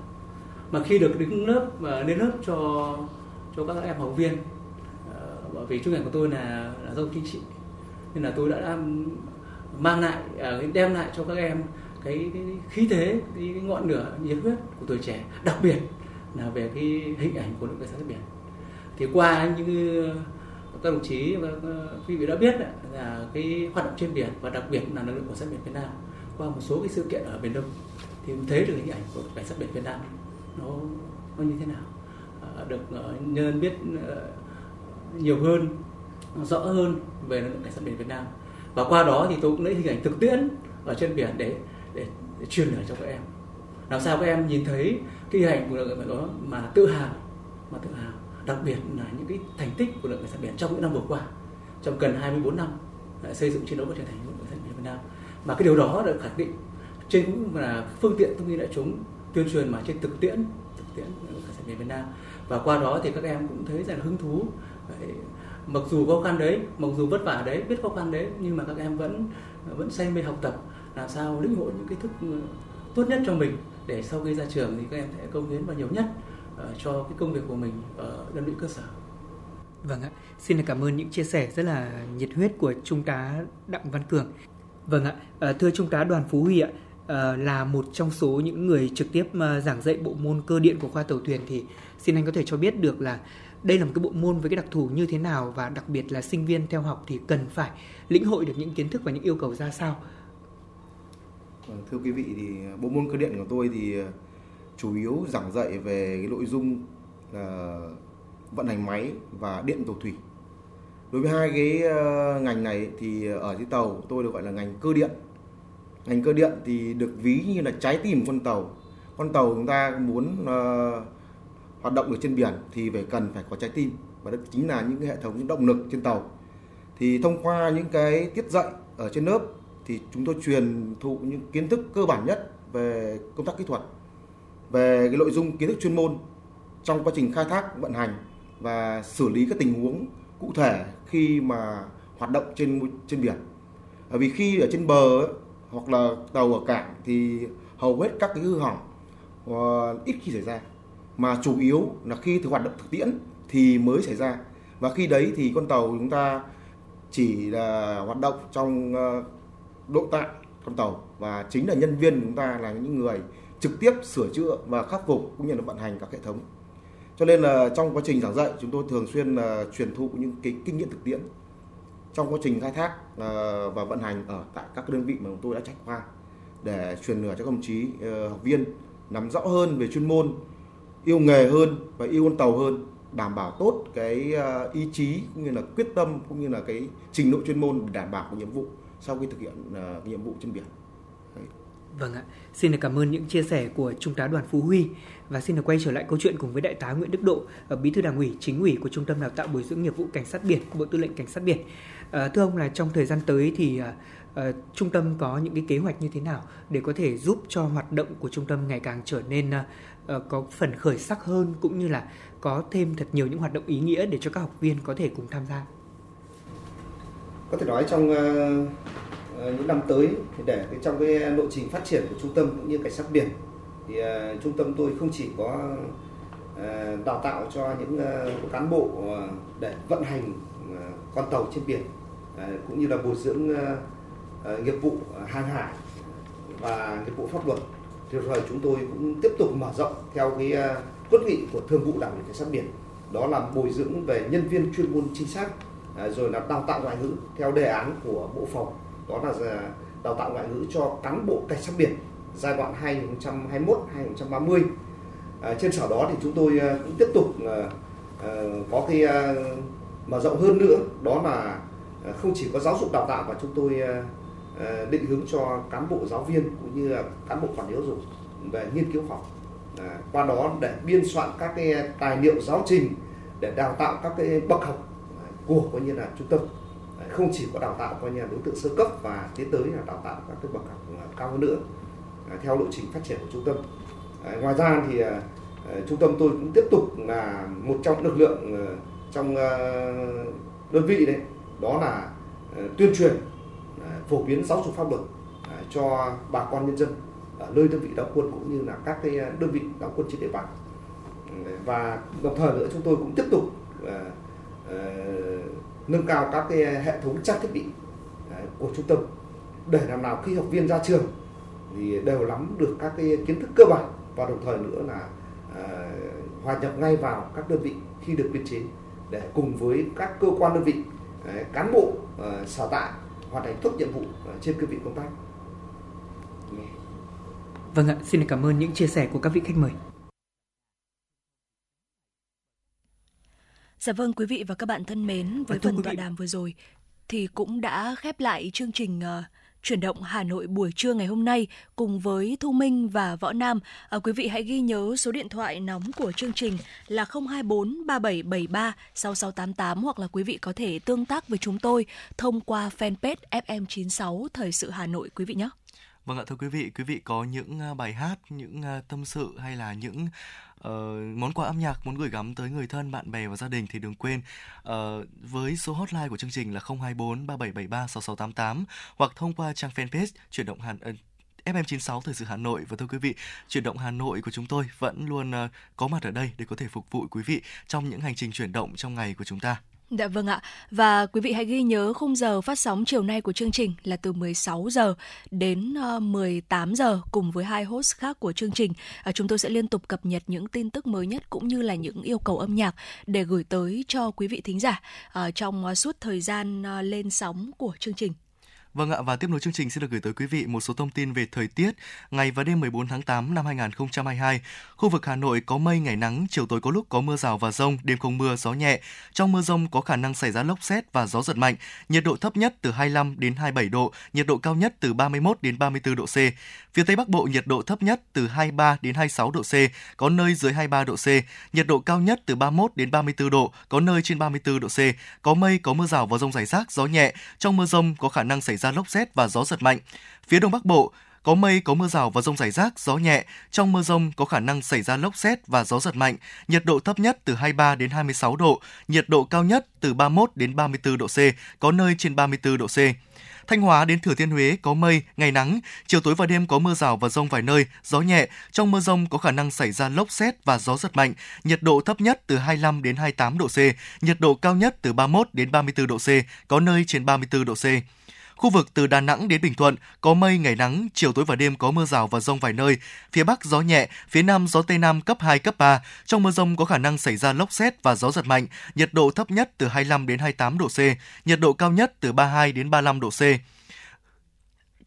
Mà khi được đứng lớp và lên lớp cho cho các em học viên bởi vì chuyên ngành của tôi là là giáo chính trị nên là tôi đã, đã mang lại à, đem lại cho các em cái, cái khí thế cái, cái ngọn lửa nhiệt huyết của tuổi trẻ đặc biệt là về cái hình ảnh của lực cảnh sát biển. Thì qua những ờ, các đồng chí và ờ, quý vị đã biết là cái hoạt động trên biển và đặc biệt là lực lượng cảnh sát biển Việt Nam qua một số cái sự kiện ở biển Đông thì mình thấy được hình ảnh của cảnh sát biển Việt Nam nó nó như thế nào. À, được ờ, nhân biết nhiều hơn rõ hơn về lực lượng cảnh sát biển Việt Nam. Và qua đó thì tôi cũng lấy hình ảnh thực tiễn ở trên biển để để, để truyền lửa cho các em. Làm sao các em nhìn thấy cái hình ảnh của lực lượng đó mà tự hào mà tự hào. Đặc biệt là những cái thành tích của lực lượng cảnh sát biển trong những năm vừa qua trong gần 24 năm xây dựng chiến đấu và trở thành lực lượng cảnh sát biển Việt Nam. Mà cái điều đó được khẳng định trên cũng là phương tiện thông tin đại chúng tuyên truyền mà trên thực tiễn thực tiễn cảnh sát biển Việt Nam. Và qua đó thì các em cũng thấy rằng hứng thú mặc dù khó khăn đấy mặc dù vất vả đấy biết khó khăn đấy nhưng mà các em vẫn vẫn say mê học tập làm sao lĩnh hội những kiến thức ờ, tốt nhất cho mình để sau khi ra trường thì các em sẽ công hiến vào nhiều nhất ờ, cho cái công việc của mình ở đơn vị cơ sở. Vâng ạ, xin được cảm ơn những chia sẻ rất là nhiệt huyết của Trung tá Đặng Văn Cường. Vâng ạ, ờ, thưa Trung tá Đoàn Phú Huy ạ, là một trong số những người trực tiếp giảng dạy bộ môn cơ điện của khoa tàu thuyền thì xin anh có thể cho biết được là đây là một cái bộ môn với cái đặc thù như thế nào và đặc biệt là sinh viên theo học thì cần phải lĩnh hội được những kiến thức và những yêu cầu ra sao vâng, thưa quý vị thì bộ môn cơ điện của tôi thì ờ, chủ yếu giảng dạy về cái nội dung là vận hành máy và điện tàu thủy. Đối với hai cái ờ, ngành này thì ở dưới tàu tôi được gọi là ngành cơ điện. Ngành cơ điện thì được ví như là trái tim con tàu. Con tàu chúng ta muốn uh, hoạt động được trên biển thì phải cần phải có trái tim và đó chính là những cái hệ thống động lực trên tàu. Thì thông qua những cái tiết dạy ở trên lớp thì chúng tôi truyền thụ những kiến thức cơ bản nhất về công tác kỹ thuật, về cái nội dung kiến thức chuyên môn trong quá trình khai thác, vận hành và xử lý các tình huống cụ thể khi mà hoạt động trên trên biển. Bởi vì khi ở trên bờ hoặc là tàu ở cảng thì hầu hết các cái hư hỏng ít khi xảy ra mà chủ yếu là khi thực hoạt động thực tiễn thì mới xảy ra và khi đấy thì con tàu chúng ta chỉ là hoạt động trong ờ, độ tại con tàu và chính là nhân viên chúng ta là những người trực tiếp sửa chữa và khắc phục cũng như là vận hành các hệ thống. Cho nên là trong quá trình giảng dạy chúng tôi thường xuyên là truyền thụ những cái kinh nghiệm thực tiễn trong quá trình khai thác ờ, và vận hành ở tại các đơn vị mà chúng tôi đã trải qua để truyền lửa cho các đồng chí học viên nắm rõ hơn về chuyên môn, yêu nghề hơn và yêu con tàu hơn, đảm bảo tốt cái ờ, ý chí cũng như là quyết tâm cũng như là cái trình độ chuyên môn để đảm bảo cái nhiệm vụ sau khi thực hiện uh, nhiệm vụ trên biển. Đấy. Vâng ạ, xin được cảm ơn những chia sẻ của Trung tá Đoàn Phú Huy và xin được quay trở lại câu chuyện cùng với Đại tá Nguyễn Đức Độ, ờ, Bí thư Đảng ủy, Chính ủy của Trung tâm Đào tạo Bồi dưỡng nghiệp vụ Cảnh sát biển, Bộ Tư lệnh Cảnh sát biển. À, thưa ông là trong thời gian tới thì à, trung tâm có những cái kế hoạch như thế nào để có thể giúp cho hoạt động của trung tâm ngày càng trở nên à, Ờ, có phần khởi sắc hơn cũng như là có thêm thật nhiều những hoạt động ý nghĩa để cho các học viên có thể cùng tham gia. Có thể nói trong ờ, ờ, những năm tới thì để cái trong cái lộ trình phát triển của trung tâm cũng như cảnh sát biển thì uh, trung tâm tôi không chỉ có uh, đào tạo cho những uh, cán bộ uh, để vận hành uh, con tàu trên biển uh, cũng như là bồi dưỡng uh, uh, nghiệp vụ hàng hải và nghiệp vụ pháp luật đồng thời chúng tôi cũng tiếp tục mở rộng theo cái à, quyết nghị của thương vụ đảng ủy cảnh sát biển. Đó là bồi dưỡng về nhân viên chuyên môn chính xác à, rồi là đào tạo ngoại ngữ theo đề án của bộ phòng. Đó là à, đào tạo ngoại ngữ cho cán bộ cảnh sát biển giai đoạn 2021 2030 à, trên sở đó thì chúng tôi cũng tiếp tục à, có cái à, mở rộng hơn nữa. Đó là không chỉ có giáo dục đào tạo mà chúng tôi à, Ờ, định hướng cho cán bộ giáo viên cũng như là cán bộ quản lý giáo dục về nghiên cứu học. À, qua đó để biên soạn các cái tài liệu giáo trình để đào tạo các cái bậc học ờ, của coi như là trung tâm. À, không chỉ có đào tạo coi như là đối tượng sơ cấp và tiến tới là đào tạo các cái bậc học cao hơn nữa à, theo lộ trình phát triển của trung tâm. À, ngoài ra thì à, trung tâm tôi cũng tiếp tục là một trong lực lượng trong à, đơn vị đấy đó là à, tuyên truyền phổ biến giáo dục pháp luật à, cho bà con nhân dân ở nơi đơn vị đóng quân cũng như là các cái à, đơn vị đóng quân trên địa bàn. Và đồng thời nữa chúng tôi cũng tiếp tục uh, uh, nâng cao các cái hệ thống trang thiết bị uh, của trung tâm. Để làm nào khi học viên ra trường thì đều nắm được các cái kiến thức cơ bản và đồng thời nữa là uh, hòa nhập ngay vào các đơn vị khi được biên chế để cùng với các cơ quan đơn vị uh, cán bộ uh, sở tại hoàn thành tốt nhiệm vụ trên cương vị công tác. Vâng ạ, xin cảm ơn những chia sẻ của các vị khách mời. Dạ vâng quý vị và các bạn thân mến, với phần tọa đàm vừa rồi thì cũng đã khép lại chương trình uh, chuyển động Hà Nội buổi trưa ngày hôm nay cùng với Thu Minh và Võ Nam. À, quý vị hãy ghi nhớ số điện thoại nóng của chương trình là 024 3773 6688 hoặc là quý vị có thể tương tác với chúng tôi thông qua fanpage FM96 Thời sự Hà Nội quý vị nhé. Vâng ạ thưa quý vị, quý vị có những à, bài hát, những à, tâm sự hay là những uh, món quà âm nhạc muốn gửi gắm tới người thân, bạn bè và gia đình thì đừng quên uh, với số hotline của chương trình là 024 3773 6688 hoặc thông qua trang fanpage chuyển động hàn ờ, uh, FM96 Thời sự Hà Nội và thưa quý vị, chuyển động Hà Nội của chúng tôi vẫn luôn uh, có mặt ở đây để có thể phục vụ quý vị trong những hành trình chuyển động trong ngày của chúng ta. Dạ vâng ạ. Và quý vị hãy ghi nhớ khung giờ phát sóng chiều nay của chương trình là từ 16 giờ đến ờ, 18 giờ cùng với hai host khác của chương trình. À, chúng tôi sẽ liên tục cập nhật những tin tức mới nhất cũng như là những yêu cầu âm nhạc để gửi tới cho quý vị thính giả ờ, trong ờ, suốt thời gian lên sóng của chương trình. Vâng ạ, và tiếp nối chương trình sẽ được gửi tới quý vị một số thông tin về thời tiết. Ngày và đêm 14 tháng 8 năm 2022, khu vực Hà Nội có mây ngày nắng, chiều tối có lúc có mưa rào và rông, đêm không mưa, gió nhẹ. Trong mưa rông có khả năng xảy ra lốc xét và gió giật mạnh. Nhiệt độ thấp nhất từ 25 đến 27 độ, nhiệt độ cao nhất từ 31 đến 34 độ C. Phía Tây Bắc Bộ nhiệt độ thấp nhất từ 23 đến 26 độ C, có nơi dưới 23 độ C. Nhiệt độ cao nhất từ 31 đến 34 độ, có nơi trên 34 độ C. Có mây, có mưa rào và rông rải rác, gió nhẹ. Trong mưa rông có khả năng xảy ra ra lốc xét và gió giật mạnh. Phía Đông Bắc Bộ có mây, có mưa rào và rông rải rác, gió nhẹ. Trong mưa rông có khả năng xảy ra lốc xét và gió giật mạnh. Nhiệt độ thấp nhất từ 23 đến 26 độ, nhiệt độ cao nhất từ 31 đến 34 độ C, có nơi trên 34 độ C. Thanh Hóa đến Thừa Thiên Huế có mây, ngày nắng, chiều tối và đêm có mưa rào và rông vài nơi, gió nhẹ. Trong mưa rông có khả năng xảy ra lốc xét và gió giật mạnh. Nhiệt độ thấp nhất từ 25 đến 28 độ C, nhiệt độ cao nhất từ 31 đến 34 độ C, có nơi trên 34 độ C. Khu vực từ Đà Nẵng đến Bình Thuận có mây ngày nắng, chiều tối và đêm có mưa rào và rông vài nơi. Phía Bắc gió nhẹ, phía Nam gió Tây Nam cấp 2, cấp 3. Trong mưa rông có khả năng xảy ra lốc xét và gió giật mạnh. Nhiệt độ thấp nhất từ 25 đến 28 độ C, nhiệt độ cao nhất từ 32 đến 35 độ C.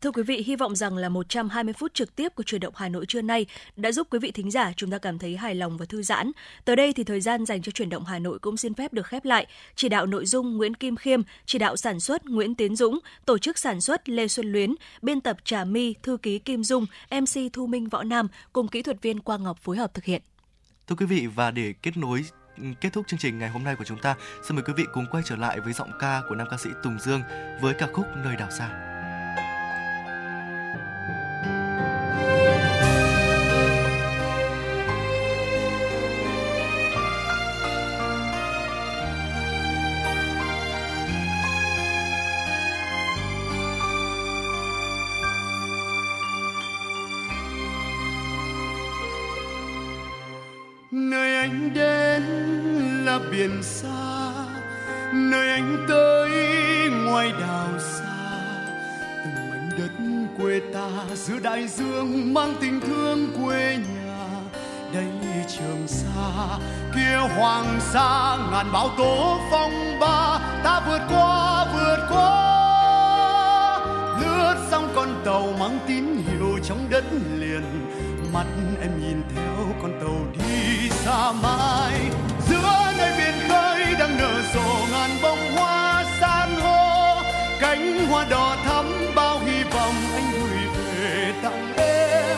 Thưa quý vị, hy vọng rằng là 120 phút trực tiếp của truyền động Hà Nội trưa nay đã giúp quý vị thính giả chúng ta cảm thấy hài lòng và thư giãn. Tới đây thì thời gian dành cho truyền động Hà Nội cũng xin phép được khép lại. Chỉ đạo nội dung Nguyễn Kim Khiêm, chỉ đạo sản xuất Nguyễn Tiến Dũng, tổ chức sản xuất Lê Xuân Luyến, biên tập Trà My, thư ký Kim Dung, MC Thu Minh Võ Nam cùng kỹ thuật viên Quang Ngọc phối hợp thực hiện. Thưa quý vị và để kết nối kết thúc chương trình ngày hôm nay của chúng ta, xin mời quý vị cùng quay trở lại với giọng ca của nam ca sĩ Tùng Dương với ca khúc Nơi đảo xa. Trường xa, nơi anh tới ngoài đảo xa. Từng mảnh đất quê ta giữa đại dương mang tình thương quê nhà. Đây trường sa kia hoàng sa, ngàn bão tố phong ba. Ta vượt qua vượt qua. Lướt sóng con tàu mang tín hiệu trong đất liền. Mắt em nhìn theo con tàu đi xa mãi rộ ngàn bông hoa san hô, cánh hoa đỏ thắm bao hy vọng anh gửi về tặng em.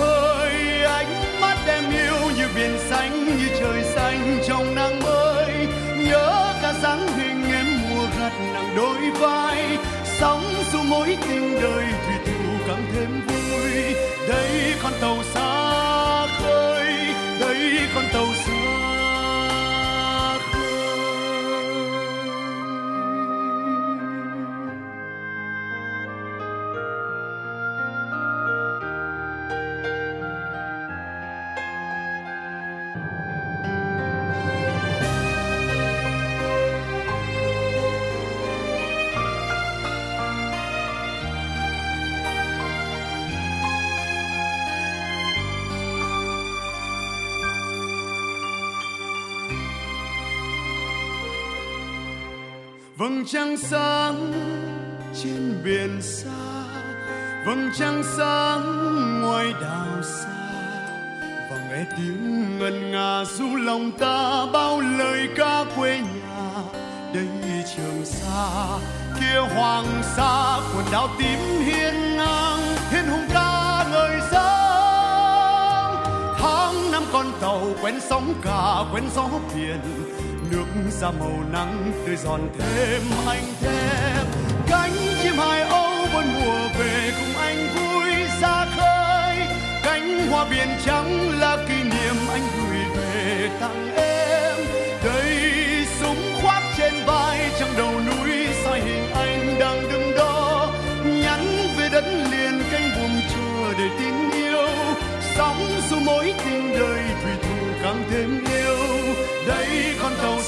Ơi, ánh mắt em yêu như biển xanh, như trời xanh trong nắng mới. Nhớ cả dáng hình em mùa gặt nặng đôi vai. Sóng dù mối tình đời thủy thủ càng thêm vui. Đây con tàu xa vầng trăng sáng trên biển xa, vầng trăng sáng ngoài đảo xa. Và nghe tiếng ngân nga du lòng ta, bao lời ca quê nhà đây trường sa kia hoàng sa, quần đảo tím hiên ngang, thiên hùng ca ngời sáng tháng năm con tàu quen sóng cả, quen gió biển nước ra màu nắng tươi giòn thêm anh thêm. Cánh chim hải âu bốn mùa về cùng anh vui ra khơi. Cánh hoa biển trắng là kỷ niệm anh gửi về tặng em. Đây súng khoác trên vai trong đầu núi soi hình anh đang đứng đó. Nhắn về đất liền cánh buồm chùa để tin yêu. Sóng dù mối tình đời thủy thủ càng thêm yêu. Đây con tàu